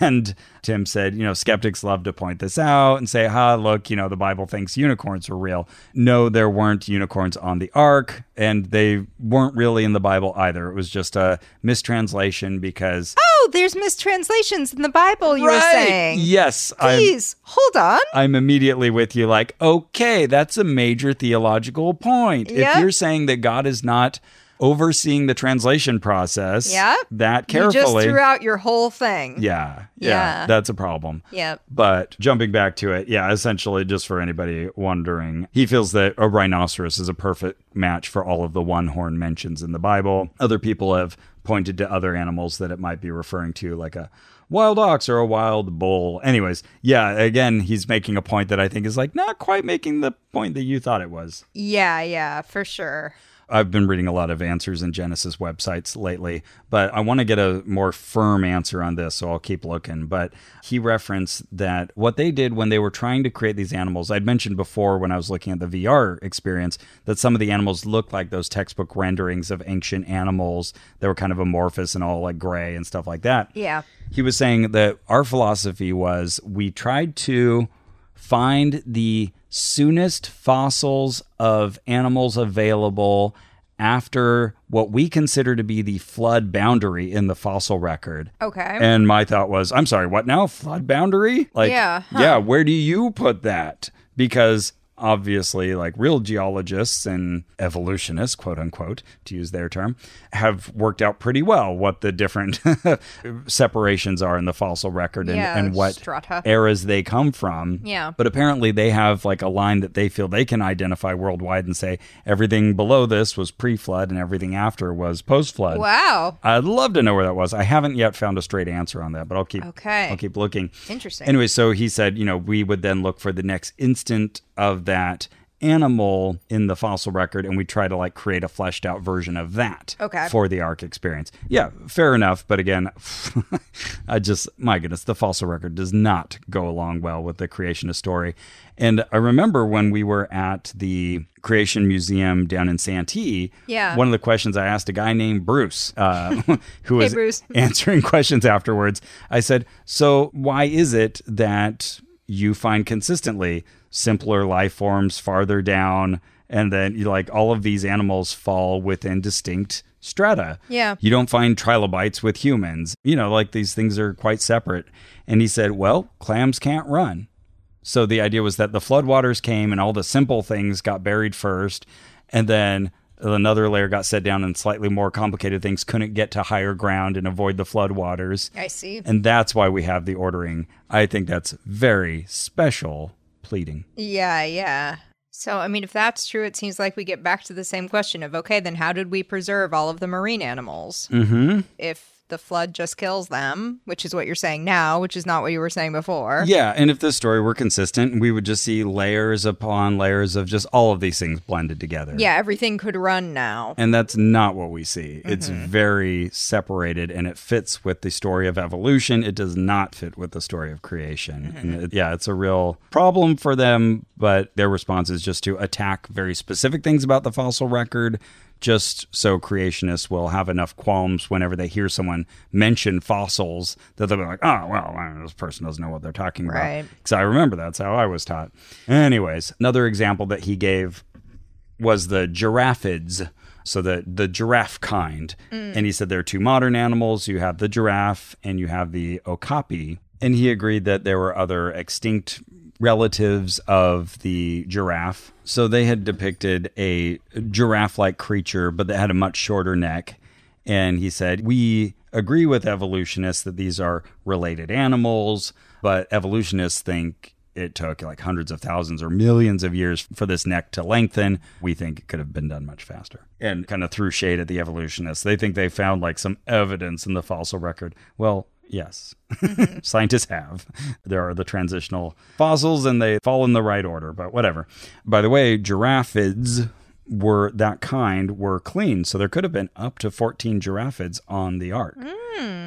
And Tim said, you know, skeptics love to point this out and say, ha, look, you know, the Bible thinks unicorns are real. No, there weren't unicorns on the ark, and they weren't really in the Bible either. It was just a mistranslation because Oh, there's mistranslations in the Bible. You were saying. Yes. I'm, Please hold on. I'm immediately with you, like, okay, that's a major theological point. If you're saying that God is not overseeing the translation process Yeah. that You just carefully. threw out your whole thing. yeah, yeah, Yeah. that's a problem. Yep. But jumping back to it, yeah, essentially, just for anybody wondering, he feels that a rhinoceros is a perfect match for all of the one horn mentions in the Bible. Other people have pointed to other animals that it might be referring to, like a wild ox or a wild bull. Anyways, yeah, again, he's making a point that I think is like not quite making the point that you thought it was. Yeah, yeah, for sure. I've been reading a lot of answers in Genesis websites lately, but I want to get a more firm answer on this, so I'll keep looking. But he referenced that what they did when they were trying to create these animals, I'd mentioned before when I was looking at the VR experience that some of the animals looked like those textbook renderings of ancient animals that were kind of amorphous and all like gray and stuff like that Yeah. he was saying that our philosophy was we tried to find the soonest fossils of animals available after what we consider to be the flood boundary in the fossil record. Okay. And my thought was, I'm sorry, what now? Flood boundary? Like, Yeah, huh. yeah, where do you put that? Because obviously, like real geologists and evolutionists, quote unquote, to use their term, have worked out pretty well what the different <laughs> separations are in the fossil record and, Yeah, and what strata. eras they come from. Yeah. But apparently, they have like a line that they feel they can identify worldwide and say everything below this was pre flood and everything after was post flood. wow. I'd love to know where that was. I haven't yet found a straight answer on that, but I'll keep Okay. I'll keep looking. Interesting. Anyway, so he said, you know, we would then look for the next instant of that animal in the fossil record and we try to like create a fleshed out version of that Okay. for the ark experience. Yeah, fair enough, but again, <laughs> I just my goodness, the fossil record does not go along well with the creationist story. And I remember when we were at the Creation Museum down in Santee, Yeah. one of the questions I asked a guy named Bruce, uh, <laughs> who was Bruce. <laughs> answering questions afterwards. I said, So, why is it that you find consistently simpler life forms farther down, and then you like all of these animals fall within distinct strata? Yeah. You don't find trilobites with humans. You know, like these things are quite separate. And he said, Well, clams can't run. So the idea was that the floodwaters came and all the simple things got buried first, and then another layer got set down and slightly more complicated things couldn't get to higher ground and avoid the floodwaters. I see. And that's why we have the ordering. I think that's very special pleading. Yeah, yeah. So, I mean, if that's true, it seems like we get back to the same question of okay, then how did we preserve all of the marine animals? Mm-hmm. If the flood just kills them, which is what you're saying now, which is not what you were saying before. Yeah, and if this story were consistent, we would just see layers upon layers of just all of these things blended together. Yeah, everything could run now. And that's not what we see. It's mm-hmm. very separated and it fits with the story of evolution. It does not fit with the story of creation. Mm-hmm. And it- yeah, it's a real problem for them, but their response is just to attack very specific things about the fossil record. Just so creationists will have enough qualms whenever they hear someone mention fossils that they'll be like, oh, well, know, this person doesn't know what they're talking about. Because I remember that's how I was taught. Anyways, another example that he gave was the giraffids. So the the giraffe kind. Mm. And he said there are two modern animals. You have the giraffe and you have the okapi. And he agreed that there were other extinct relatives of the giraffe. So they had depicted a giraffe-like creature, but that had a much shorter neck. And he said, We agree with evolutionists that these are related animals, but evolutionists think it took like hundreds of thousands or millions of years for this neck to lengthen. We think it could have been done much faster. And kind of threw shade at the evolutionists. They think they found like some evidence in the fossil record. Well, yes, <laughs> scientists have. There are the transitional fossils and they fall in the right order, but whatever. By the way, giraffids were that kind were clean. So there could have been up to 14 giraffids on the ark,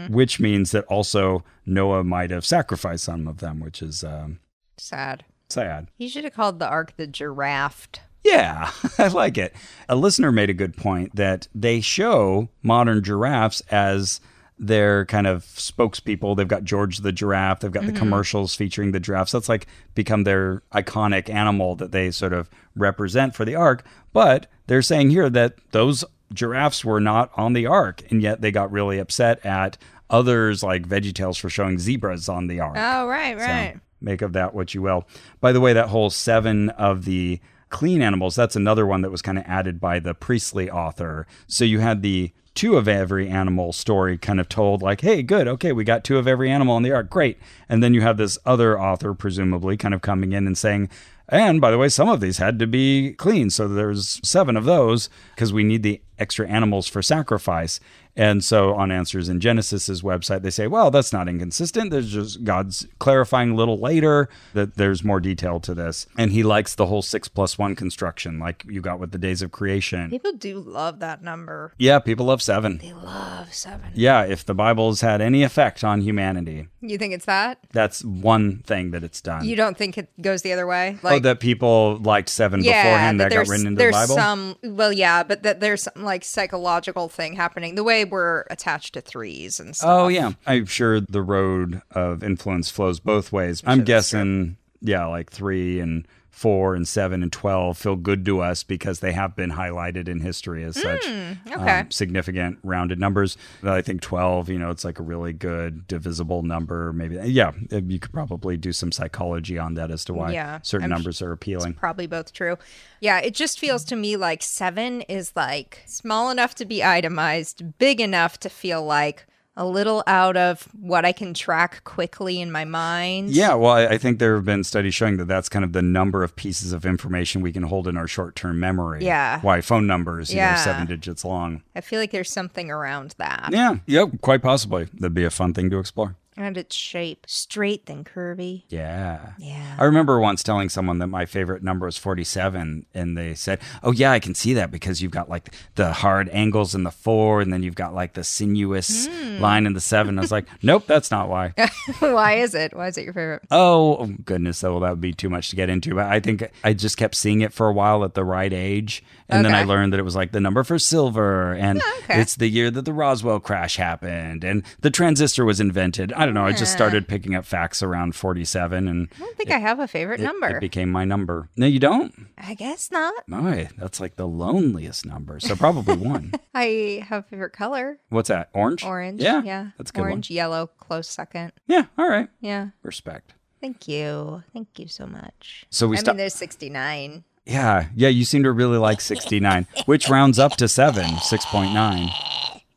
which means that also Noah might have sacrificed some of them, which is um, Sad. sad. He should have called the ark the giraffe. Yeah, <laughs> I like it. A listener made a good point that they show modern giraffes as their kind of spokespeople. They've got George the giraffe, they've got the mm-hmm. commercials featuring the giraffes. That's like become their iconic animal that they sort of represent for the ark. But they're saying here that those giraffes were not on the ark, and yet they got really upset at others like VeggieTales for showing zebras on the ark. Oh, right, So right. make of that what you will. By the way, that whole seven of the clean animals, that's another one that was kind of added by the priestly author. So you had the two of every animal story kind of told like, hey, good, okay, we got two of every animal in the ark, great. And then you have this other author, presumably, kind of coming in and saying, and by the way, some of these had to be clean. So there's seven of those because we need the extra animals for sacrifice. And so on Answers in Genesis's website, they say, well, that's not inconsistent. There's just God's clarifying a little later that there's more detail to this. And he likes the whole six plus one construction, like you got with the days of creation. People do love that number. Yeah, people love seven. They love seven. Yeah, if the Bible's had any effect on humanity, You think it's that? that's one thing that it's done. You don't think it goes the other way? oh, that people liked seven beforehand that got there's, written into the there's Bible? some well yeah but that there's some like psychological thing happening the way we're attached to threes and stuff Oh yeah, I'm sure the road of influence flows both ways. I'm guessing, yeah, like three and four and seven and twelve feel good to us because they have been highlighted in history as such okay. um, significant rounded numbers. But I think twelve, you know, it's like a really good divisible number. Maybe, yeah, you could probably do some psychology on that as to why Yeah, certain I'm numbers are appealing. probably both true yeah it just feels to me like seven is like small enough to be itemized big enough to feel like a little out of what i can track quickly in my mind Yeah, well, I I think there have been studies showing that that's kind of the number of pieces of information we can hold in our short-term memory. Yeah. Why phone numbers, you know, Yeah. seven digits long. i feel like there's something around that Yeah, yep, quite possibly. That'd be a fun thing to explore. And its shape straight then curvy Yeah. Yeah. I remember once telling someone that my favorite number was 47, and they said, Oh, yeah, I can see that because you've got like the hard angles in the four, and then you've got like the sinuous Hmm. line in the seven. I was like, <laughs> Nope, that's not why. <laughs> why is it why is it your favorite Oh goodness, though that would be too much to get into. But I think I just kept seeing it for a while at the right age, and then I learned that it was like the number for silver, and okay. it's the year that the Roswell crash happened, and the transistor was invented. I don't know. I just started picking up facts around forty-seven, and i don't think i have a favorite it- number It became my number. No, you don't. i guess not My, that's like the loneliest number. So probably <laughs> one. i have a favorite color What's that? Orange. orange Yeah, yeah that's good orange yellow close second. Yeah. All right. yeah Respect. Thank you. Thank you so much. So we I stop. mean, there's 69. Yeah, yeah. You seem to really like sixty-nine, which rounds up to seven, six point nine.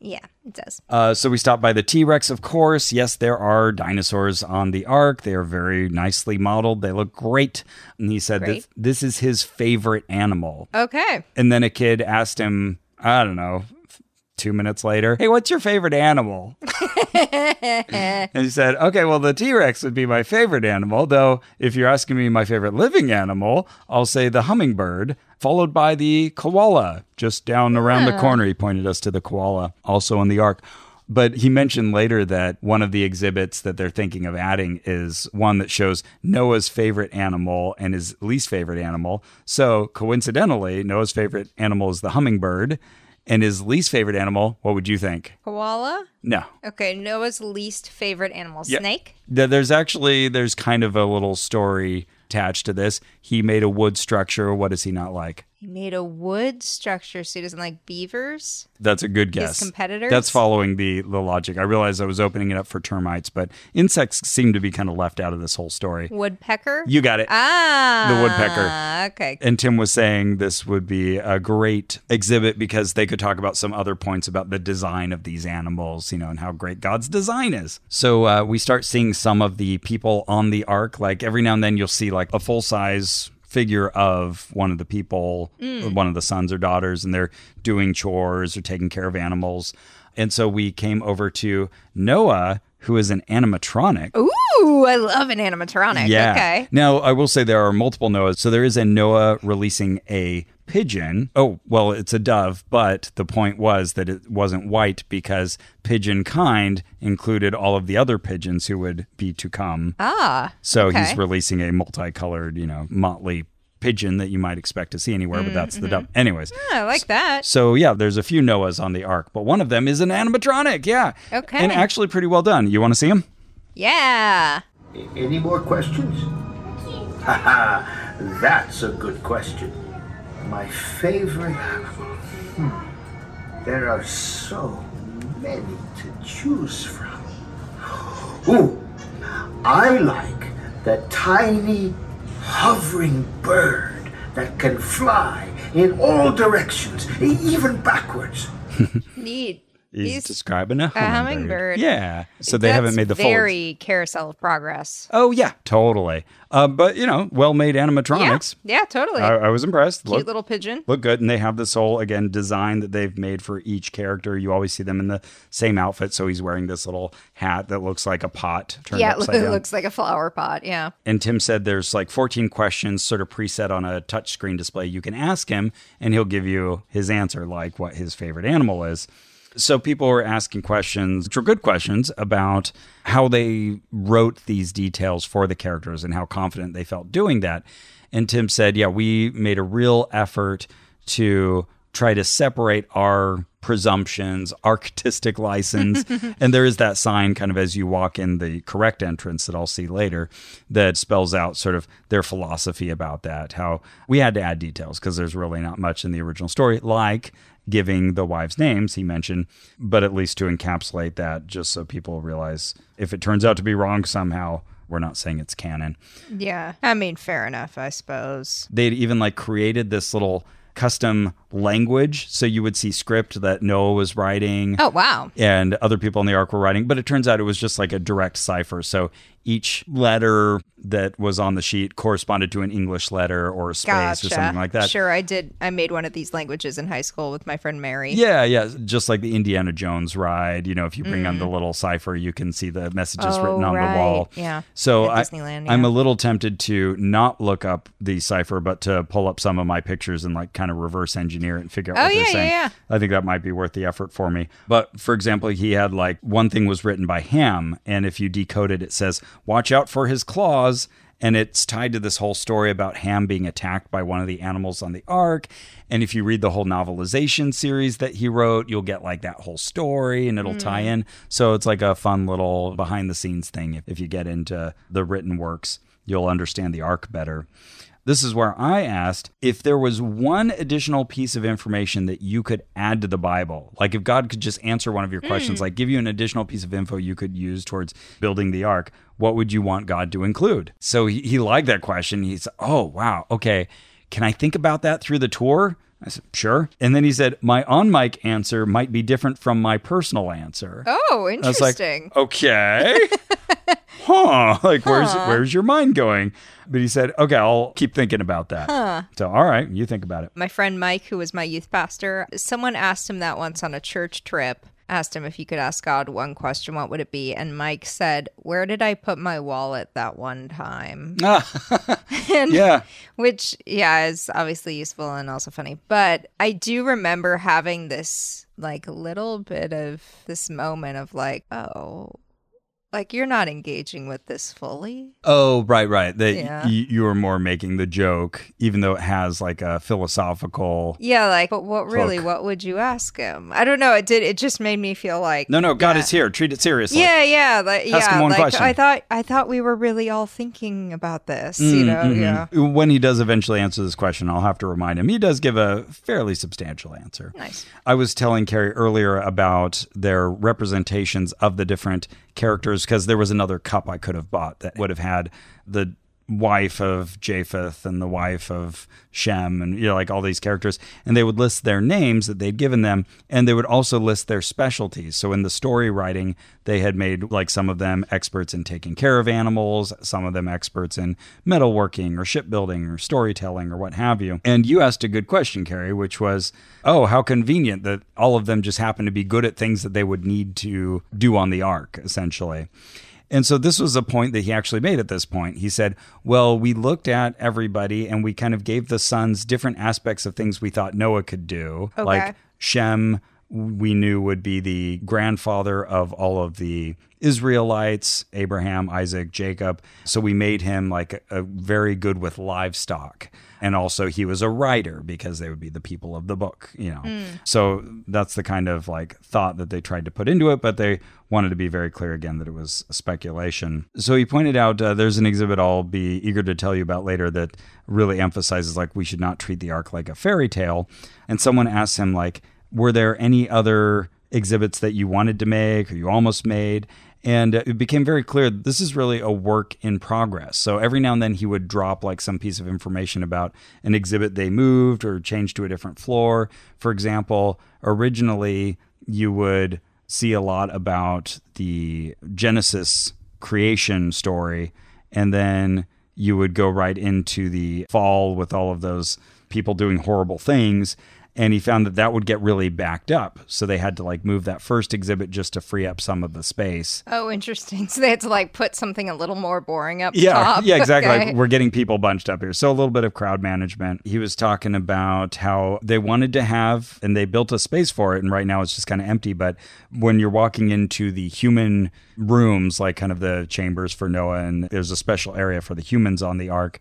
Yeah, it does. Uh, so we stopped by the T Rex, of course. Yes, there are dinosaurs on the Ark. They are very nicely modeled. They look great. And he said Great. that this is his favorite animal. Okay. And then a kid asked him, I don't know, two minutes later, hey, what's your favorite animal? <laughs> and he said, okay, well, the T Rex would be my favorite animal, though if you're asking me my favorite living animal, I'll say the hummingbird, followed by the koala, just down around the ah. corner. He pointed us to the koala, also in the ark. But he mentioned later that one of the exhibits that they're thinking of adding is one that shows Noah's favorite animal and his least favorite animal. So coincidentally, Noah's favorite animal is the hummingbird. And his least favorite animal, what would you think? Koala? No. Okay, Noah's least favorite animal, Yeah. snake. There's actually there's kind of a little story attached to this. He made a wood structure. What does he not like? He made a wood structure so he doesn't like beavers. That's a good guess. competitors? That's following the the logic. I realized I was opening it up for termites, but insects seem to be kind of left out of this whole story. Woodpecker? You got it. ah. The woodpecker. Okay. And Tim was saying this would be a great exhibit because they could talk about some other points about the design of these animals, you know, and how great God's design is. So uh, we start seeing some of the people on the ark. Like every now and then you'll see like a full size figure of one of the people, mm. one of the sons or daughters, and they're doing chores or taking care of animals. And so we came over to Noah, who is an animatronic. Ooh, I love an animatronic. Yeah. Okay. Now, I will say there are multiple Noahs. So there is a Noah releasing a pigeon. Oh, well, it's a dove, but the point was that it wasn't white because pigeon kind included all of the other pigeons who would be to come. Ah. So okay. he's releasing a multicolored, you know, motley pigeon that you might expect to see anywhere, but that's the dove. Anyways. Ah, I like that. So yeah, there's a few Noahs on the ark, but one of them is an animatronic. Yeah. Okay. And actually pretty well done. You want to see him? Yeah. Any more questions? <laughs> Haha, that's a good question. My favorite animal. Hmm. There are so many to choose from. Ooh, I like the tiny hovering bird that can fly in all directions, even backwards. <laughs> Neat. He's, describing a hummingbird. hummingbird. Yeah. So they haven't made the full. very carousel of progress. Oh yeah, totally. Uh, but you know, well-made animatronics. Yeah. Yeah, totally. I, I was impressed. Cute Look, little pigeon. look good, and they have this whole again design that they've made for each character. You always see them in the same outfit. So he's wearing this little hat that looks like a pot turned Yeah, it <laughs> down. looks like a flower pot. Yeah. And Tim said there's like 14 questions sort of preset on a touchscreen display. You can ask him and he'll give you his answer, like what his favorite animal is. So people were asking questions, which were good questions, about how they wrote these details for the characters and how confident they felt doing that. And Tim said, yeah, we made a real effort to try to separate our presumptions, artistic license. <laughs> and there is that sign kind of as you walk in the correct entrance that I'll see later that spells out sort of their philosophy about that. How we had to add details because there's really not much in the original story, like giving the wives names he mentioned, but at least to encapsulate that just so people realize if it turns out to be wrong somehow, we're not saying it's canon. Yeah. I mean, fair enough, I suppose. they'd even like created this little custom language so you would see script that Noah was writing Oh, wow. and other people in the ark were writing but it turns out it was just like a direct cipher so each letter that was on the sheet corresponded to an English letter or a space Gotcha. or something like that Sure, I did. I made one of these languages in high school with my friend Mary. Yeah, yeah, just like the Indiana Jones ride. You know, if you bring on the little cipher, you can see the messages Mm. Oh, written on right. the wall. Yeah. So I, yeah. a little tempted to not look up the cipher, but to pull up some of my pictures and like kind of reverse engineer it and figure out Oh, what yeah, they're yeah, saying. yeah. I think that might be worth the effort for me. But for example, he had like one thing was written by Ham, and if you decode it, it says, "Watch out for his claws." And it's tied to this whole story about Ham being attacked by one of the animals on the ark. And if you read the whole novelization series that he wrote, you'll get like that whole story and it'll tie hmm. in. So it's like a fun little behind the scenes thing. If, if you get into the written works, you'll understand the ark better. This is where I asked if there was one additional piece of information that you could add to the Bible. Like if God could just answer one of your questions, hmm. like give you an additional piece of info you could use towards building the ark, what would you want God to include? So he, he liked that question. He said, Oh, wow. Okay. Can I think about that through the tour? I said, Sure. And then he said, My on mic answer might be different from my personal answer. Oh, I was like, interesting. okay. <laughs> huh. Like, where's where's your mind going? But he said, okay, I'll keep thinking about that. So, all right, you think about it. my friend Mike, who was my youth pastor, someone asked him that once on a church trip. Asked him if you could ask God one question, what would it be? And Mike said, Where did I put my wallet that one time? <laughs> and, yeah. Which, yeah, is obviously useful and also funny. But I do remember having this like little bit of this moment of like, oh, like you're not engaging with this fully. Oh, right, right. That Yeah. y- you were more making the joke, even though it has like a philosophical. Yeah, like, but what really, Hook. what would you ask him? I don't know. It did, it just made me feel like, No, no, God yeah. is here. Treat it seriously. Yeah, yeah, like, Ask yeah. him one like question. I thought, I thought we were really all thinking about this. you know, Mhm. yeah. When he does eventually answer this question, I'll have to remind him. He does give a fairly substantial answer. Nice. I was telling Carrie earlier about their representations of the different characters because there was another cup I could have bought that would have had the wife of Japheth and the wife of Shem and you know like all these characters. And they would list their names that they'd given them and they would also list their specialties. So in the story writing they had made like some of them experts in taking care of animals some of them experts in metalworking or shipbuilding or storytelling or what have you. And you asked a good question Carrie which was oh how convenient that all of them just happen to be good at things that they would need to do on the ark essentially and so this was a point that he actually made at this point. He said, Well, we looked at everybody and we kind of gave the sons different aspects of things we thought Noah could do. Okay. Like Shem, we knew would be the grandfather of all of the Israelites, Abraham, Isaac, Jacob. So we made him like a, a very good with livestock. And also he was a writer because they would be the people of the book, you know. So that's the kind of like thought that they tried to put into it, but they wanted to be very clear again that it was speculation. So he pointed out uh, there's an exhibit I'll be eager to tell you about later that really emphasizes like we should not treat the ark like a fairy tale. And someone asked him like, were there any other exhibits that you wanted to make or you almost made? And it became very clear this is really a work in progress. So every now and then he would drop like some piece of information about an exhibit they moved or changed to a different floor. For example, originally you would see a lot about the Genesis creation story, and then you would go right into the fall with all of those people doing horrible things. And he found that that would get really backed up. So they had to like move that first exhibit just to free up some of the space. Oh, interesting. <laughs> So they had to like put something a little more boring up Yeah, top. yeah, exactly. Okay. Like we're getting people bunched up here. So a little bit of crowd management. He was talking about how they wanted to have, and they built a space for it, and right now it's just kind of empty. But when you're walking into the human rooms, like kind of the chambers for Noah, and there's a special area for the humans on the ark.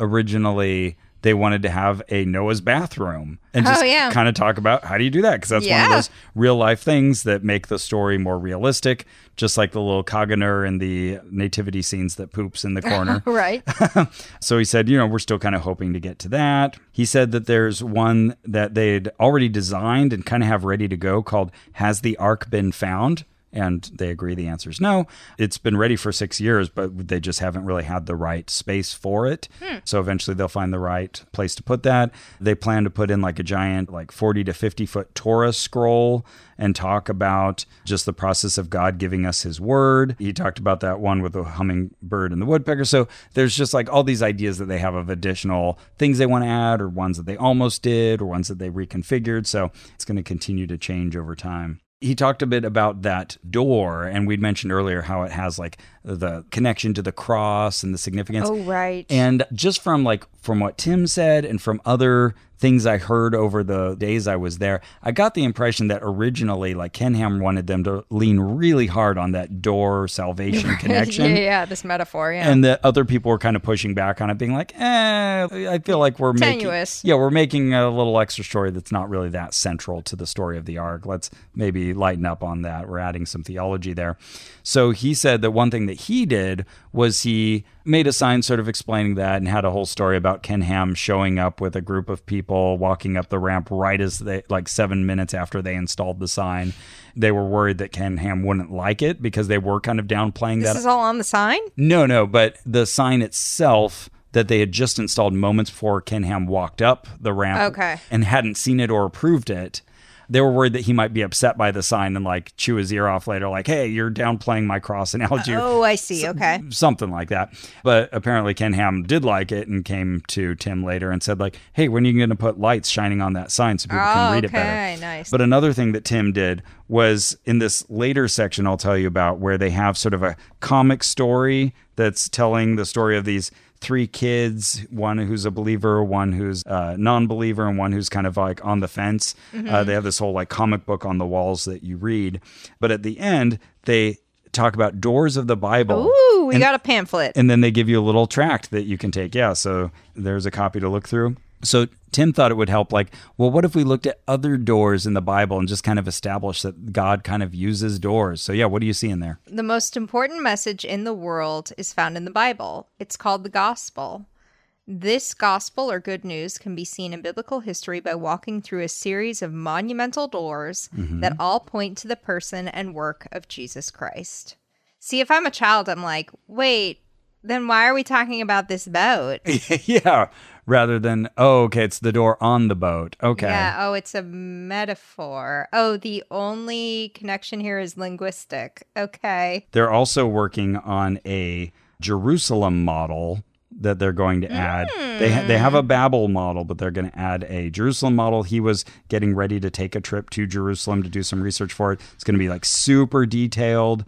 Originally, they wanted to have a Noah's bathroom and oh, just Oh, yeah. kind of talk about how do you do that because that's one of those real life things that make the story more realistic, just like the little caganer in the nativity scenes that poops in the corner. <laughs> right. <laughs> so he said, you know, we're still kind of hoping to get to that. He said that there's one that they'd already designed and kind of have ready to go called Has the Ark Been Found? And they agree the answer is no. It's been ready for six years, but they just haven't really had the right space for it. Hmm. So eventually they'll find the right place to put that. They plan to put in like a giant, like 40 to 50 foot Torah scroll and talk about just the process of God giving us his word. He talked about that one with the hummingbird and the woodpecker. So there's just like all these ideas that they have of additional things they want to add or ones that they almost did or ones that they reconfigured. So it's going to continue to change over time. He talked a bit about that door, and we'd mentioned earlier how it has like the connection to the cross and the significance. Oh, right. And just from like from what Tim said and from other things I heard over the days I was there, I got the impression that originally like Ken Ham wanted them to lean really hard on that door salvation <laughs> connection. yeah, yeah, this metaphor. Yeah. And that other people were kind of pushing back on it, being like, "Eh, I feel like we're Tenuous. making, yeah, we're making a little extra story that's not really that central to the story of the ark. Let's maybe lighten up on that. We're adding some theology there." So he said that one thing that he did was he made a sign sort of explaining that and had a whole story about Ken Ham showing up with a group of people walking up the ramp right as they like seven minutes after they installed the sign. They were worried that Ken Ham wouldn't like it because they were kind of downplaying that. this that is all on the sign? no, no, but the sign itself that they had just installed moments before Ken Ham walked up the ramp Okay. and hadn't seen it or approved it. They were worried that he might be upset by the sign and like chew his ear off later, like, hey, you're downplaying my cross analogy. Oh, I see. Okay. something like that. But apparently Ken Ham did like it and came to Tim later and said like, "Hey, when are you going to put lights shining on that sign so people Oh, can read it better? okay, better?" nice. But another thing that Tim did was in this later section I'll tell you about where they have sort of a comic story that's telling the story of these three kids one who's a believer one who's a non-believer and one who's kind of like on the fence Mm-hmm. uh, they have this whole like comic book on the walls that you read but at the end they talk about doors of the bible Ooh, we And- got a pamphlet. and then they give you a little tract that you can take. Yeah, so there's a copy to look through. So Tim thought it would help like, well, what if we looked at other doors in the Bible and just kind of established that God kind of uses doors? So yeah, what do you see in there? The most important message in the world is found in the Bible. It's called the gospel. This gospel or good news can be seen in biblical history by walking through a series of monumental doors mm-hmm. that all point to the person and work of Jesus Christ. See, if I'm a child, I'm like, wait, then why are we talking about this boat? <laughs> yeah, rather than oh, okay, it's the door on the boat. Okay. Yeah, oh, it's a metaphor. Oh, the only connection here is linguistic. Okay. They're also working on a Jerusalem model that they're going to add. They ha- they have a hmm. Babel model, but they're going to add a Jerusalem model. He was getting ready to take a trip to Jerusalem to do some research for it. It's going to be like super detailed.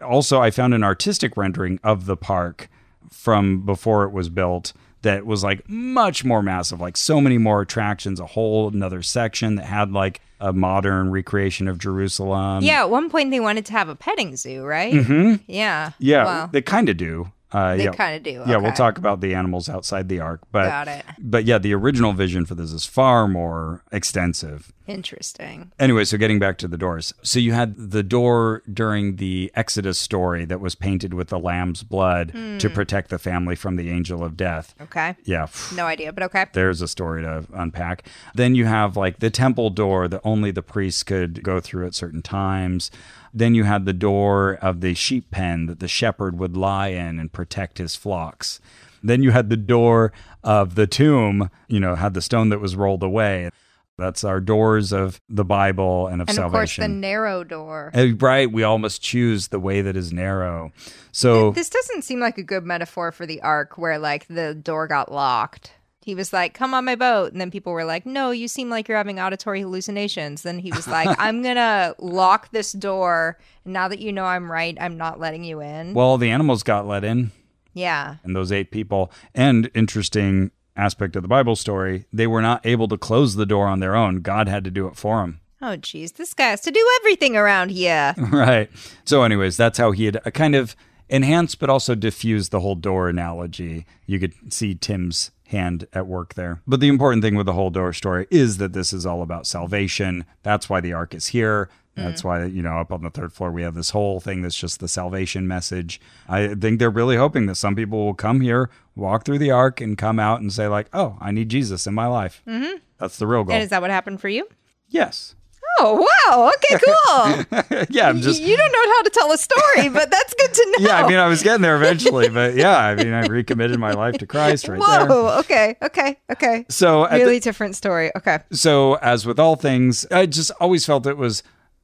Also, I found an artistic rendering of the park from before it was built that was like much more massive, like so many more attractions, a whole another section that had like a modern recreation of Jerusalem. Yeah, at one point they wanted to have a petting zoo, right? Mm-hmm. Yeah. Yeah, Wow. they kind of do. Uh, They yeah. kinda do, Yeah, we'll talk about the animals outside the ark, but Got it. but yeah, the original vision for this is far more extensive. Interesting. Anyway, so getting back to the doors. So you had the door during the Exodus story that was painted with the lamb's blood Hmm. to protect the family from the angel of death. Okay. Yeah. No idea, but okay. There's a story to unpack. Then you have like the temple door that only the priests could go through at certain times. Then you had the door of the sheep pen that the shepherd would lie in and protect his flocks. Then you had the door of the tomb, you know, had the stone that was rolled away. That's our doors of the Bible and of salvation. And of course, the narrow door. Uh, right, we all must choose the way that is narrow. So This doesn't seem like a good metaphor for the ark where, like, the door got locked. He was like, come on my boat. And then people were like, no, you seem like you're having auditory hallucinations. Then he was like, <laughs> I'm going to lock this door. Now that you know I'm right, I'm not letting you in. well, the animals got let in. yeah. and those eight people. And interesting aspect of the Bible story, they were not able to close the door on their own. God had to do it for them. Oh, geez. This guy has to do everything around here. <laughs> right. So, anyways, that's how he had uh, kind of enhanced but also diffused the whole door analogy. You could see Tim's hand at work there. But the important thing with the whole door story is that this is all about salvation. That's why the ark is here. That's why, you know, up on the third floor, we have this whole thing that's just the salvation message. I think they're really hoping that some people will come here, walk through the ark, and come out and say, like, oh, I need Jesus in my life. Mm-hmm. That's the real goal. And is that what happened for you? yes. Oh, wow. Okay, <laughs> cool. yeah, I'm just. You don't know how to tell a story, but that's good to know. <laughs> Yeah, I mean, I was getting there eventually, but yeah, I mean, I recommitted my life to Christ right there. Whoa. Okay. Okay. Okay. So, at the- Really different story. Okay. so as with all things, I just always felt it was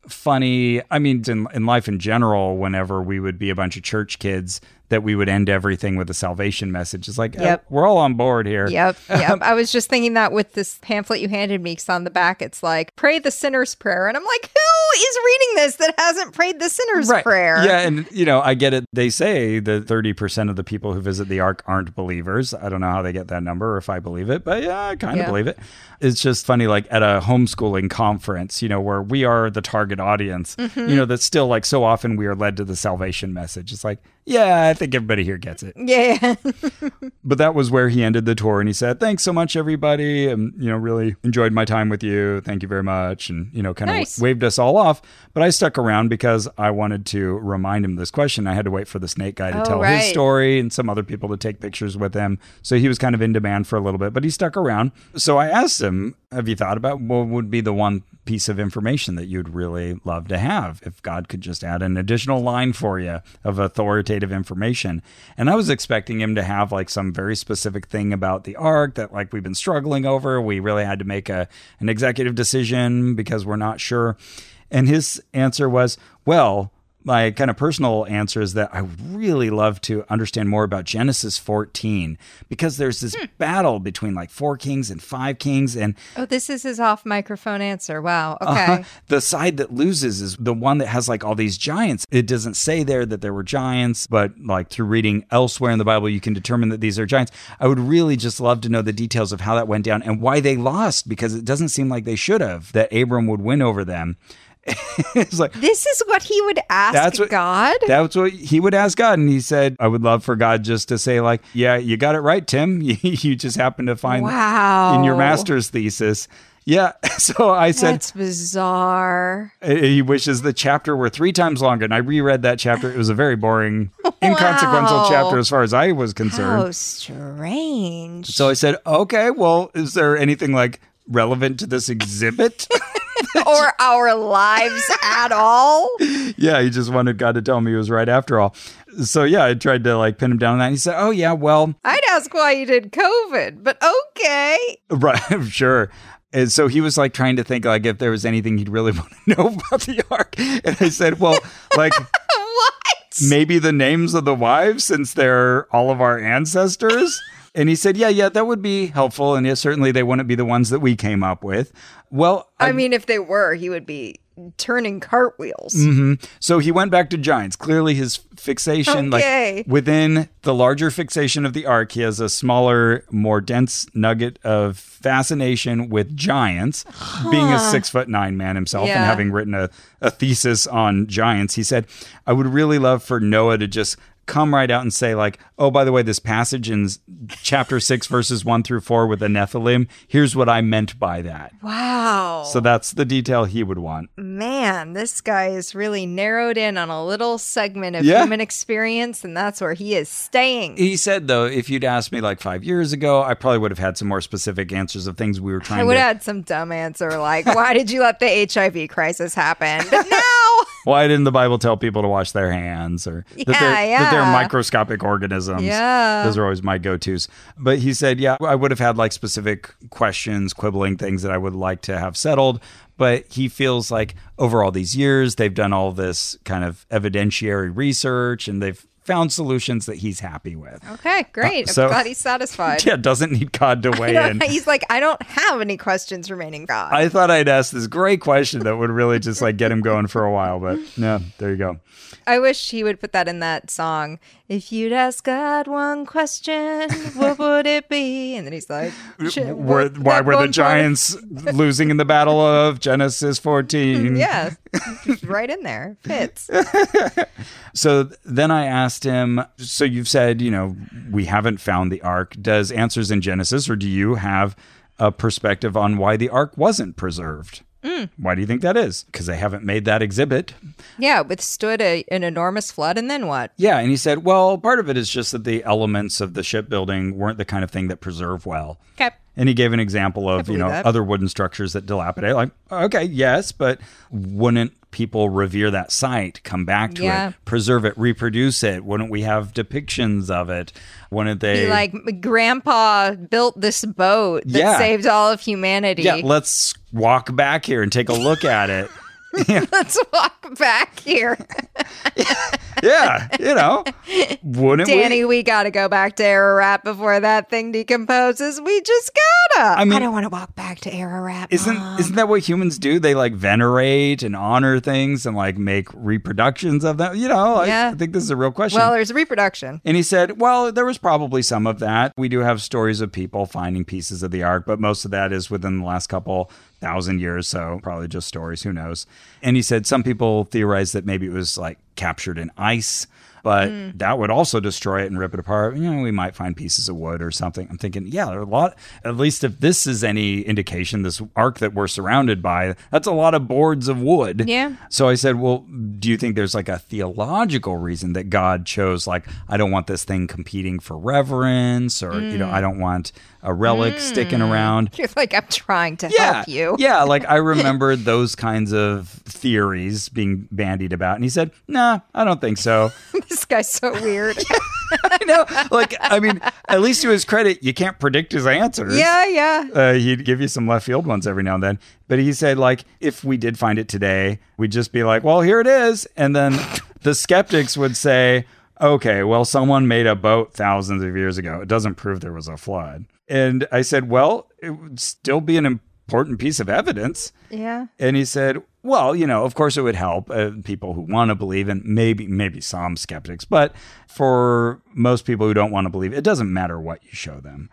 funny. I mean, in, in life in general, whenever we would be a bunch of church kids, that we would end everything with a salvation message. It's like, uh, Yep. we're all on board here. Yep. <laughs> Yep. I was just thinking that with this pamphlet you handed me, because on the back it's like, pray the sinner's prayer. And I'm like, who is reading this that hasn't prayed the sinner's prayer? Yeah, and you know, I get it. They say that thirty percent of the people who visit the Ark aren't believers. I don't know how they get that number or if I believe it, but yeah, I kind of Yeah. believe it. It's just funny, like at a homeschooling conference, you know, where we are the target audience. Mm-hmm. You know, that's still like so often we are led to the salvation message. It's like, yeah, I think everybody here gets it. Yeah. <laughs> But that was where he ended the tour, and he said, "Thanks so much, everybody, and you know, really enjoyed my time with you. Thank you very much." And you know, kind of Nice. waved us all off. But I stuck around because I wanted to remind him this question. I had to wait for the snake guy to Oh, tell right. his story and some other people to take pictures with him. So he was kind of in demand for a little bit, but he stuck around. So I asked him, Have you thought about what would be the one piece of information that you'd really love to have if God could just add an additional line for you of authoritative information? And I was expecting him to have like some very specific thing about the ark that like we've been struggling over. We really had to make a an executive decision because we're not sure. And his answer was, well, my kind of personal answer is that I really love to understand more about Genesis 14 because there's this battle between like four kings and five kings and Oh, this is his off microphone answer. Wow. Okay. uh-huh, the side that loses is the one that has like all these giants. It doesn't say there that there were giants, but like through reading elsewhere in the Bible, you can determine that these are giants. I would really just love to know the details of how that went down and why they lost because it doesn't seem like they should have, that Abram would win over them. <laughs> it's like, This is what he would ask That's what- God. That's what he would ask God. And he said, I would love for God just to say, like, yeah, you got it right, Tim. <laughs> you just happened to find wow. in your master's thesis. Yeah. <laughs> So I said, That's bizarre. he wishes the chapter were three times longer. And I reread that chapter. It was a very boring, inconsequential chapter as far as I was concerned. How strange. So I said, okay, well, is there anything like relevant to this exhibit? <laughs> or our lives at all. yeah, he just wanted God to tell me he was right after all. So yeah, I tried to like pin him down on that. And he said, oh, yeah, well, I'd ask why you did COVID, but okay. Right, <laughs> sure. And so he was like trying to think like if there was anything he'd really <laughs> want to know about the ark. And I said, well, like What? maybe the names of the wives since they're all of our ancestors. <laughs> And he said, yeah, yeah, that would be helpful. And yeah, certainly they wouldn't be the ones that we came up with. Well, I mean, if they were, he would be turning cartwheels. Mm-hmm. So he went back to giants. Clearly, his fixation, Okay. like within the larger fixation of the ark, he has a smaller, more dense nugget of fascination with giants. Being a six foot nine man himself and having written a, a thesis on giants, he said, I would really love for Noah to just come right out and say, like, oh, by the way, this passage in chapter six, verses one through four with the Nephilim, here's what I meant by that. Wow. So that's the detail he would want. Man, this guy is really narrowed in on a little segment of Yeah. human experience, and that's where he is staying. He said, though, if you'd asked me like five years ago, I probably would have had some more specific answers of things we were trying I would to. have had some dumb answer like, why did you let the HIV crisis happen? But <laughs> now, Why didn't the Bible tell people to wash their hands or that, they're, Yeah, that they're microscopic organisms? Yeah. Those are always my go tos. But he said, yeah, I would have had like specific questions, quibbling things that I would like to have settled. But he feels like over all these years, they've done all this kind of evidentiary research and they've found solutions that he's happy with. okay, uh, great. so- I'm glad he's satisfied. <laughs> Yeah, doesn't need God to <laughs> weigh in. <laughs> he's like, I don't have any questions remaining, God. I thought I'd ask this great question that would really just like get him going for a while, but no, there you go. I wish he would put that in that song. If you'd ask God one question, what would it be? And then he's like, Were, why were the giants losing in the battle of Genesis 14? Yeah, right in there. Fits. So then I asked him, so you've said, you know, we haven't found the ark. Does Answers in Genesis, or do you have a perspective on why the ark wasn't preserved? Mm. Why do you think that is? Because they haven't made that exhibit. Yeah, withstood a, an enormous flood, and then what? Yeah, and he said, well, part of it is just that the elements of the shipbuilding weren't the kind of thing that preserve well. Okay. And he gave an example of, you know, that. other wooden structures that dilapidate. Like, okay, yes, but wouldn't people revere that site, come back to Yeah. it, preserve it, reproduce it? Wouldn't we have depictions of it? Wouldn't they Be like, Grandpa built this boat that Yeah. saved all of humanity. Yeah, let's walk back here and take a look at it. <laughs> <laughs> Let's walk back here. <laughs> Yeah, you know. Wouldn't we? Danny, we gotta go back to Ararat before that thing decomposes. We just gotta. I mean- I don't want to walk back to Ararat. Isn't Mom. isn't that what humans do? They like venerate and honor things and like make reproductions of them. You know, I- Yeah. I think this is a real question. well, there's a reproduction. and he said, "Well, there was probably some of that. We do have stories of people finding pieces of the ark, but most of that is within the last couple thousand years, so probably just stories. Who knows?" And he said some people theorize that maybe it was like captured in ice. but Hmm. that would also destroy it and rip it apart. You know, we might find pieces of wood or something. I'm thinking, yeah, there are a lot. At least if this is any indication, this ark that we're surrounded by, that's a lot of boards of wood. Yeah. So I said, well, do you think there's like a theological reason that God chose, like, I don't want this thing competing for reverence, or you know, I don't want a relic sticking around. <laughs> You're like, I'm trying to Yeah, help you. yeah. Like I <laughs> remembered those kinds of theories being bandied about, and he said, "Nah, I don't think so." <laughs> this guy's so weird. I know. Like, I mean, at least to his credit, you can't predict his answers. yeah, yeah. Uh, he'd give you some left field ones every now and then. But he said, like, if we did find it today, we'd just be like, well, here it is. And then the skeptics would say, okay, well, someone made a boat thousands of years ago. It doesn't prove there was a flood. And I said, well, it would still be an important piece of evidence. Yeah. And he said, "Well, you know, of course it would help uh, people who want to believe, and maybe maybe some skeptics, but for most people who don't want to believe, it doesn't matter what you show them."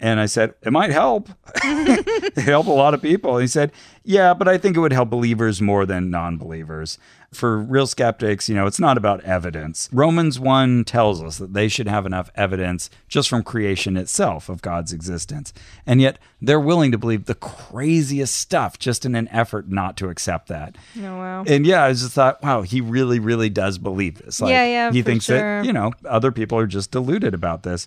And I said, "It might help. <laughs> it help a lot of people." And he said, "Yeah, but I think it would help believers more than non-believers. For real skeptics, you know, it's not about evidence. Romans 1 tells us that they should have enough evidence just from creation itself of God's existence. And yet they're willing to believe the craziest stuff just in an effort not to accept that. Oh, wow. And yeah, I just thought, wow, he really, really does believe this. Like, Yeah, yeah, He thinks sure. that, you know, other people are just deluded about this.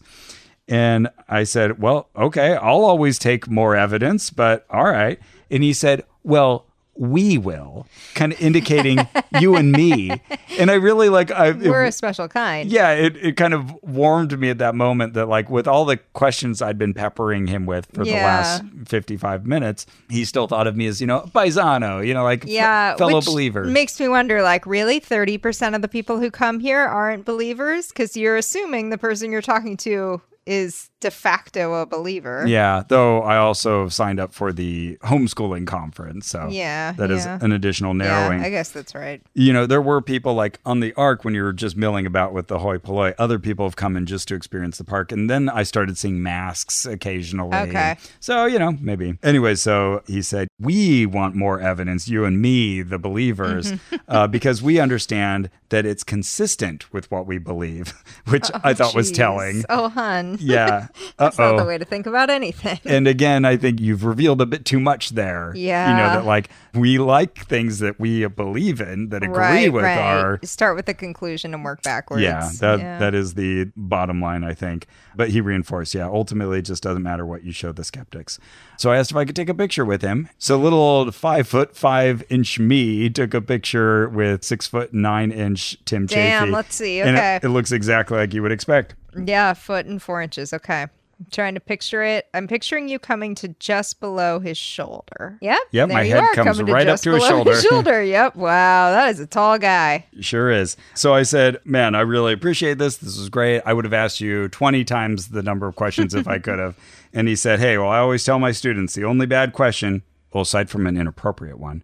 And I said, well, okay, I'll always take more evidence, but all right. And he said, well, we will, kind of indicating <laughs> you and me. And I really like, I, it- We're a special kind. yeah, it, it kind of warmed me at that moment that, like, with all the questions I'd been peppering him with for the last 55 minutes, he still thought of me as, you know, paisano, you know, like Yeah, fellow which believer. Makes me wonder, like, really, thirty percent of the people who come here aren't believers because you're assuming the person you're talking to is de facto a believer. yeah, though I also signed up for the homeschooling conference. So Yeah, that is yeah. an additional Yeah, narrowing. I guess that's right. you know, there were people like on the ark when you were just milling about with the hoi polloi. Other people have come in just to experience the park, and then I started seeing masks occasionally. Okay. so you know, maybe. Anyway, so he said we want more evidence, you and me, the believers, <laughs> uh, because we understand that it's consistent with what we believe, <laughs> which <laughs> I thought was telling. Oh, hun. Yeah. That's not the way to think about anything. <laughs> And again, I think you've revealed a bit too much there. Yeah. You know, that like we like things that we believe in that agree right, with right. our Start with the conclusion and work backwards. Yeah, that Yeah. that is the bottom line, I think. But he reinforced, yeah, ultimately it just doesn't matter what you show the skeptics. So I asked if I could take a picture with him. So little old five foot five inch me took a picture with six foot nine inch Tim Damn, Chaffey. let's see, okay. it, it looks exactly like you would expect. Yeah, foot and four inches. Okay. I'm trying to picture it. I'm picturing you coming to just below his shoulder. Yep. Yep, there my head are, comes coming right up just to his below shoulder. shoulder. <laughs> Yep. Wow, that is a tall guy. Sure is. So I said, man, I really appreciate this. This was great. I would have asked you 20 times the number of questions if I <laughs> could have. And he said, hey, well, I always tell my students the only bad question, well, aside from an inappropriate one,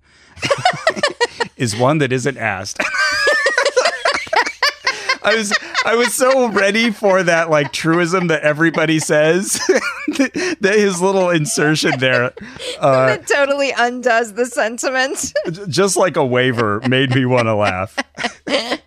<laughs> is one that isn't asked. I was I was so ready for that like truism that everybody says <laughs> that his little insertion there <laughs> uh, it totally undoes the sentiment. just like a waiver made me want to laugh. <laughs>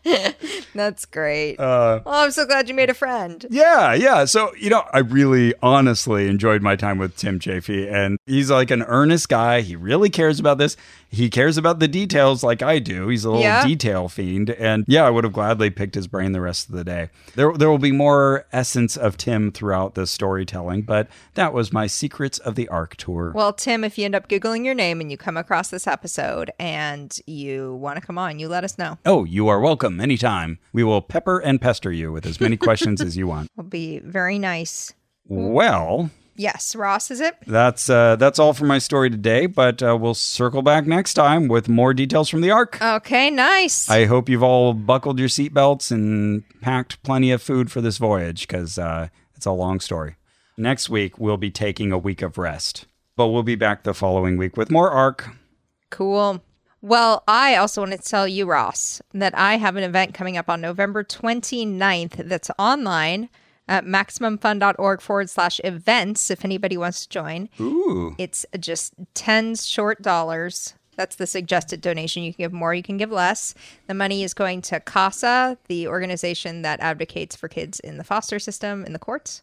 That's great. Uh, oh, I'm so glad you made a friend. Yeah, yeah. So, you know, I really honestly enjoyed my time with Tim Chaffey, and he's like an earnest guy. He really cares about this. He cares about the details like I do. He's a little Yeah. detail fiend. And yeah, I would have gladly picked his brain the rest of the day. There, there will be more essence of Tim throughout the storytelling, but that was my Secrets of the Ark tour. Well, Tim, if you end up Googling your name and you come across this episode and you want to come on, you let us know. oh, you are welcome anytime. We will pepper and pester you with as many questions as you want. <laughs> It'll be very nice. Well, Yes, Ross, is it? That's uh, that's all for my story today, but uh, we'll circle back next time with more details from the ark. Okay, nice. I hope you've all buckled your seatbelts and packed plenty of food for this voyage because uh, it's a long story. Next week we'll be taking a week of rest, but we'll be back the following week with more ark. Cool. Well, I also want to tell you, Ross, that I have an event coming up on November 29th that's online at MaximumFun.org forward slash events if anybody wants to join. Ooh, It's just 10 short dollars That's the suggested donation. You can give more, you can give less. The money is going to CASA, the organization that advocates for kids in the foster system in the courts.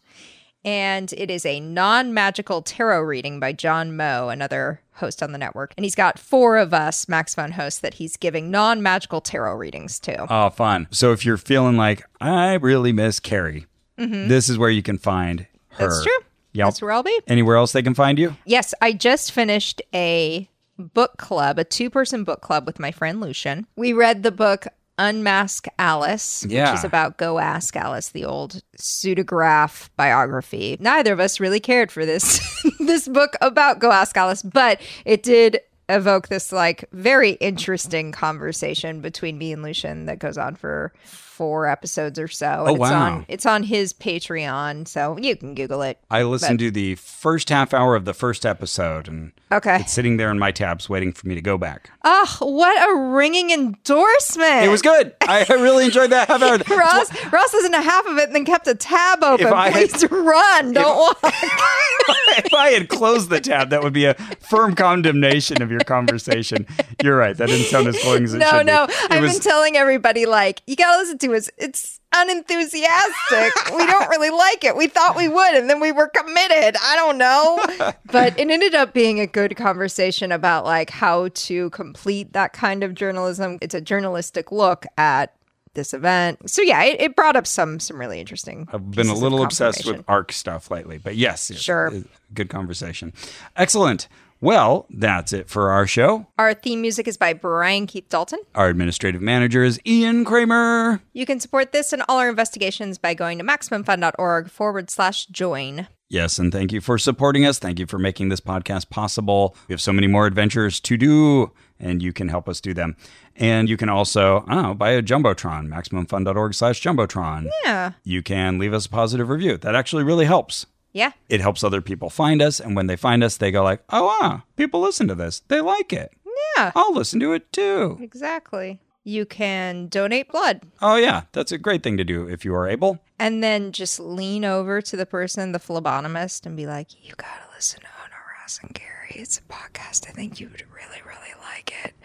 And it is a non magical tarot reading by John Moe, another host on the network. And he's got four of us, Max Fun hosts, that he's giving non magical tarot readings to. Oh, fun. So if you're feeling like, I really miss Carrie, this is where you can find her. Mm-hmm. That's true. Yep. That's where I'll be. Anywhere else they can find you? Yes, I just finished a book club, a two person book club with my friend Lucian. We read the book Unmask Alice, Yeah. which is about Go Ask Alice, the old pseudograph biography. Neither of us really cared for this <laughs> this book about Go Ask Alice, but it did evoke this like very interesting conversation between me and Lucian that goes on for four episodes or so. Oh, it's wow. on it's on his Patreon, so you can Google it. I listened to the first half hour of the first episode, and Okay. it's sitting there in my tabs waiting for me to go back. Oh, what a ringing endorsement. It was good. I really enjoyed that half hour. <laughs> Ross, Ross listened to half of it and then kept a tab open. If I had- Please run. Don't walk. <laughs> if I had closed the tab, that would be a firm condemnation of your conversation. You're right. That didn't sound as glowing as it No, should no. It I've was- been telling everybody, like, you got to listen to us. It's unenthusiastic. we don't really <laughs> like it. We thought we would, and then we were committed. I don't know. <laughs> but it ended up being a good conversation about, like, how to complete that kind of journalism. It's a journalistic look at this event. So yeah, it, it brought up some some really interesting. I've been a little obsessed with. ARC stuff lately, but yes, Sure. uh, good conversation. Excellent. Well, that's it for our show. Our theme music is by Brian Keith Dalton. Our administrative manager is Ian Kramer. You can support this and all our investigations by going to MaximumFun.org forward slash join. Yes, and thank you for supporting us. Thank you for making this podcast possible. We have so many more adventures to do, and you can help us do them. And you can also, I don't know, buy a Jumbotron, MaximumFun.org slash Jumbotron. Yeah. You can leave us a positive review. That actually really helps. Yeah. It helps other people find us, and when they find us, they go like, oh, wow, people listen to this. They like it. Yeah. I'll listen to it too. Exactly. You can donate blood Oh, yeah, that's a great thing to do if you are able. and then just lean over to the person, the phlebotomist, and be like, you got to listen to Honor Ross and Gary. It's a podcast. I think you would really, really like it.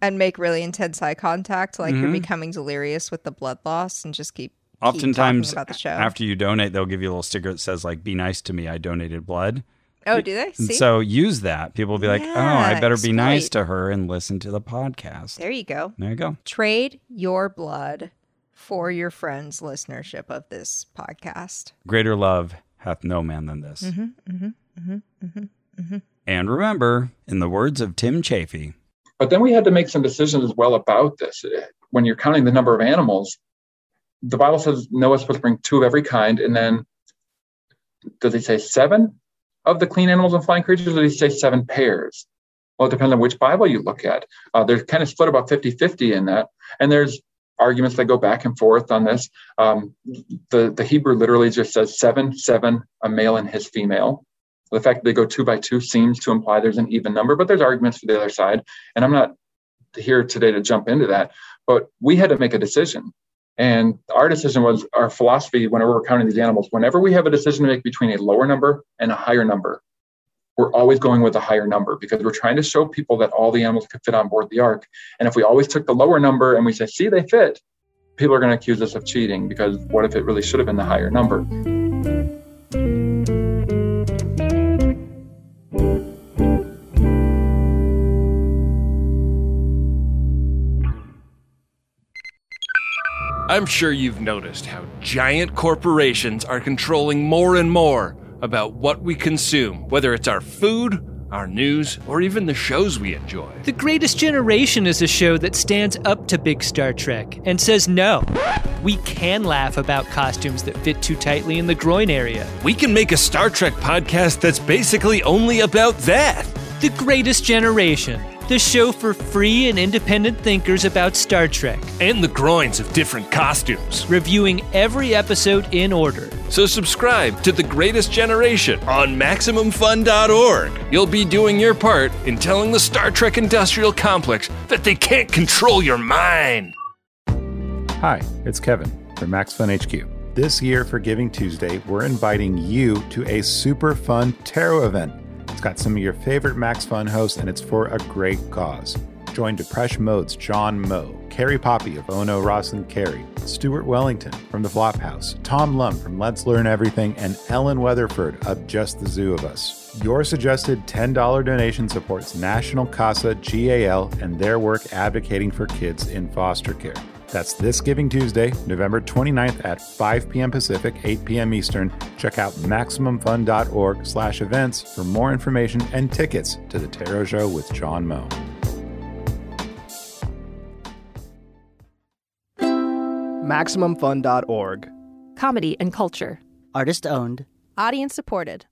And make really intense eye contact, like you're mm-hmm. becoming delirious with the blood loss, and just keep. Keep Oftentimes, about the show. after you donate, they'll give you a little sticker that says, like, be nice to me. I donated blood. oh, do they? And See, so use that. People will be like, oh, I Yeah, better be nice to her and listen to the podcast. there you go. There you go. Trade your blood for your friends' listenership of this podcast. Greater love hath no man than this. Mm-hmm, mm-hmm, mm-hmm, and remember, in the words of Tim Chaffey, But then we had to make some decisions as well about this. Eh, when you're counting the number of animals, the Bible says Noah's supposed to bring two of every kind, and then does he say seven of the clean animals and flying creatures, or does he say seven pairs? Well, it depends on which Bible you look at. Uh, they're kind of split about 50 50 in that. And there's arguments that go back and forth on this. Um, the, the Hebrew literally just says seven, seven, a male and his female. The fact that they go two by two seems to imply there's an even number, but there's arguments for the other side. And I'm not here today to jump into that, but we had to make a decision. And our decision was our philosophy whenever we're counting these animals, whenever we have a decision to make between a lower number and a higher number, we're always going with a higher number because we're trying to show people that all the animals could fit on board the ark. And if we always took the lower number and we say, see, they fit, people are going to accuse us of cheating because what if it really should have been the higher number? I'm sure you've noticed how giant corporations are controlling more and more about what we consume, whether it's our food, our news, or even the shows we enjoy. The Greatest Generation is a show that stands up to big Star Trek and says no. We can laugh about costumes that fit too tightly in the groin area. We can make a Star Trek podcast that's basically only about that. The Greatest Generation, the show for free and independent thinkers about Star Trek, And the groins of different costumes. reviewing every episode in order. So subscribe to The Greatest Generation on MaximumFun.org. You'll be doing your part in telling the Star Trek industrial complex that they can't control your mind. Hi, it's Kevin from Max Fun HQ. This year for Giving Tuesday, we're inviting you to a super fun tarot event. It's got some of your favorite Max Fun hosts, and it's for a great cause. Join Depression Mode's John Moe, Carrie Poppy of Ono Ross and Carrie, Stuart Wellington from the Flophouse, Tom Lum from Let's Learn Everything, and Ellen Weatherford of Just the Zoo of Us. Your suggested $10 donation supports National CASA GAL and their work advocating for kids in foster care. That's this Giving Tuesday, November 29th at 5 p.m. Pacific, 8 p.m. Eastern. Check out MaximumFun.org slash events for more information and tickets to the Tarot Show with John Moe. MaximumFun.org. Comedy and culture. Artist owned. Audience supported.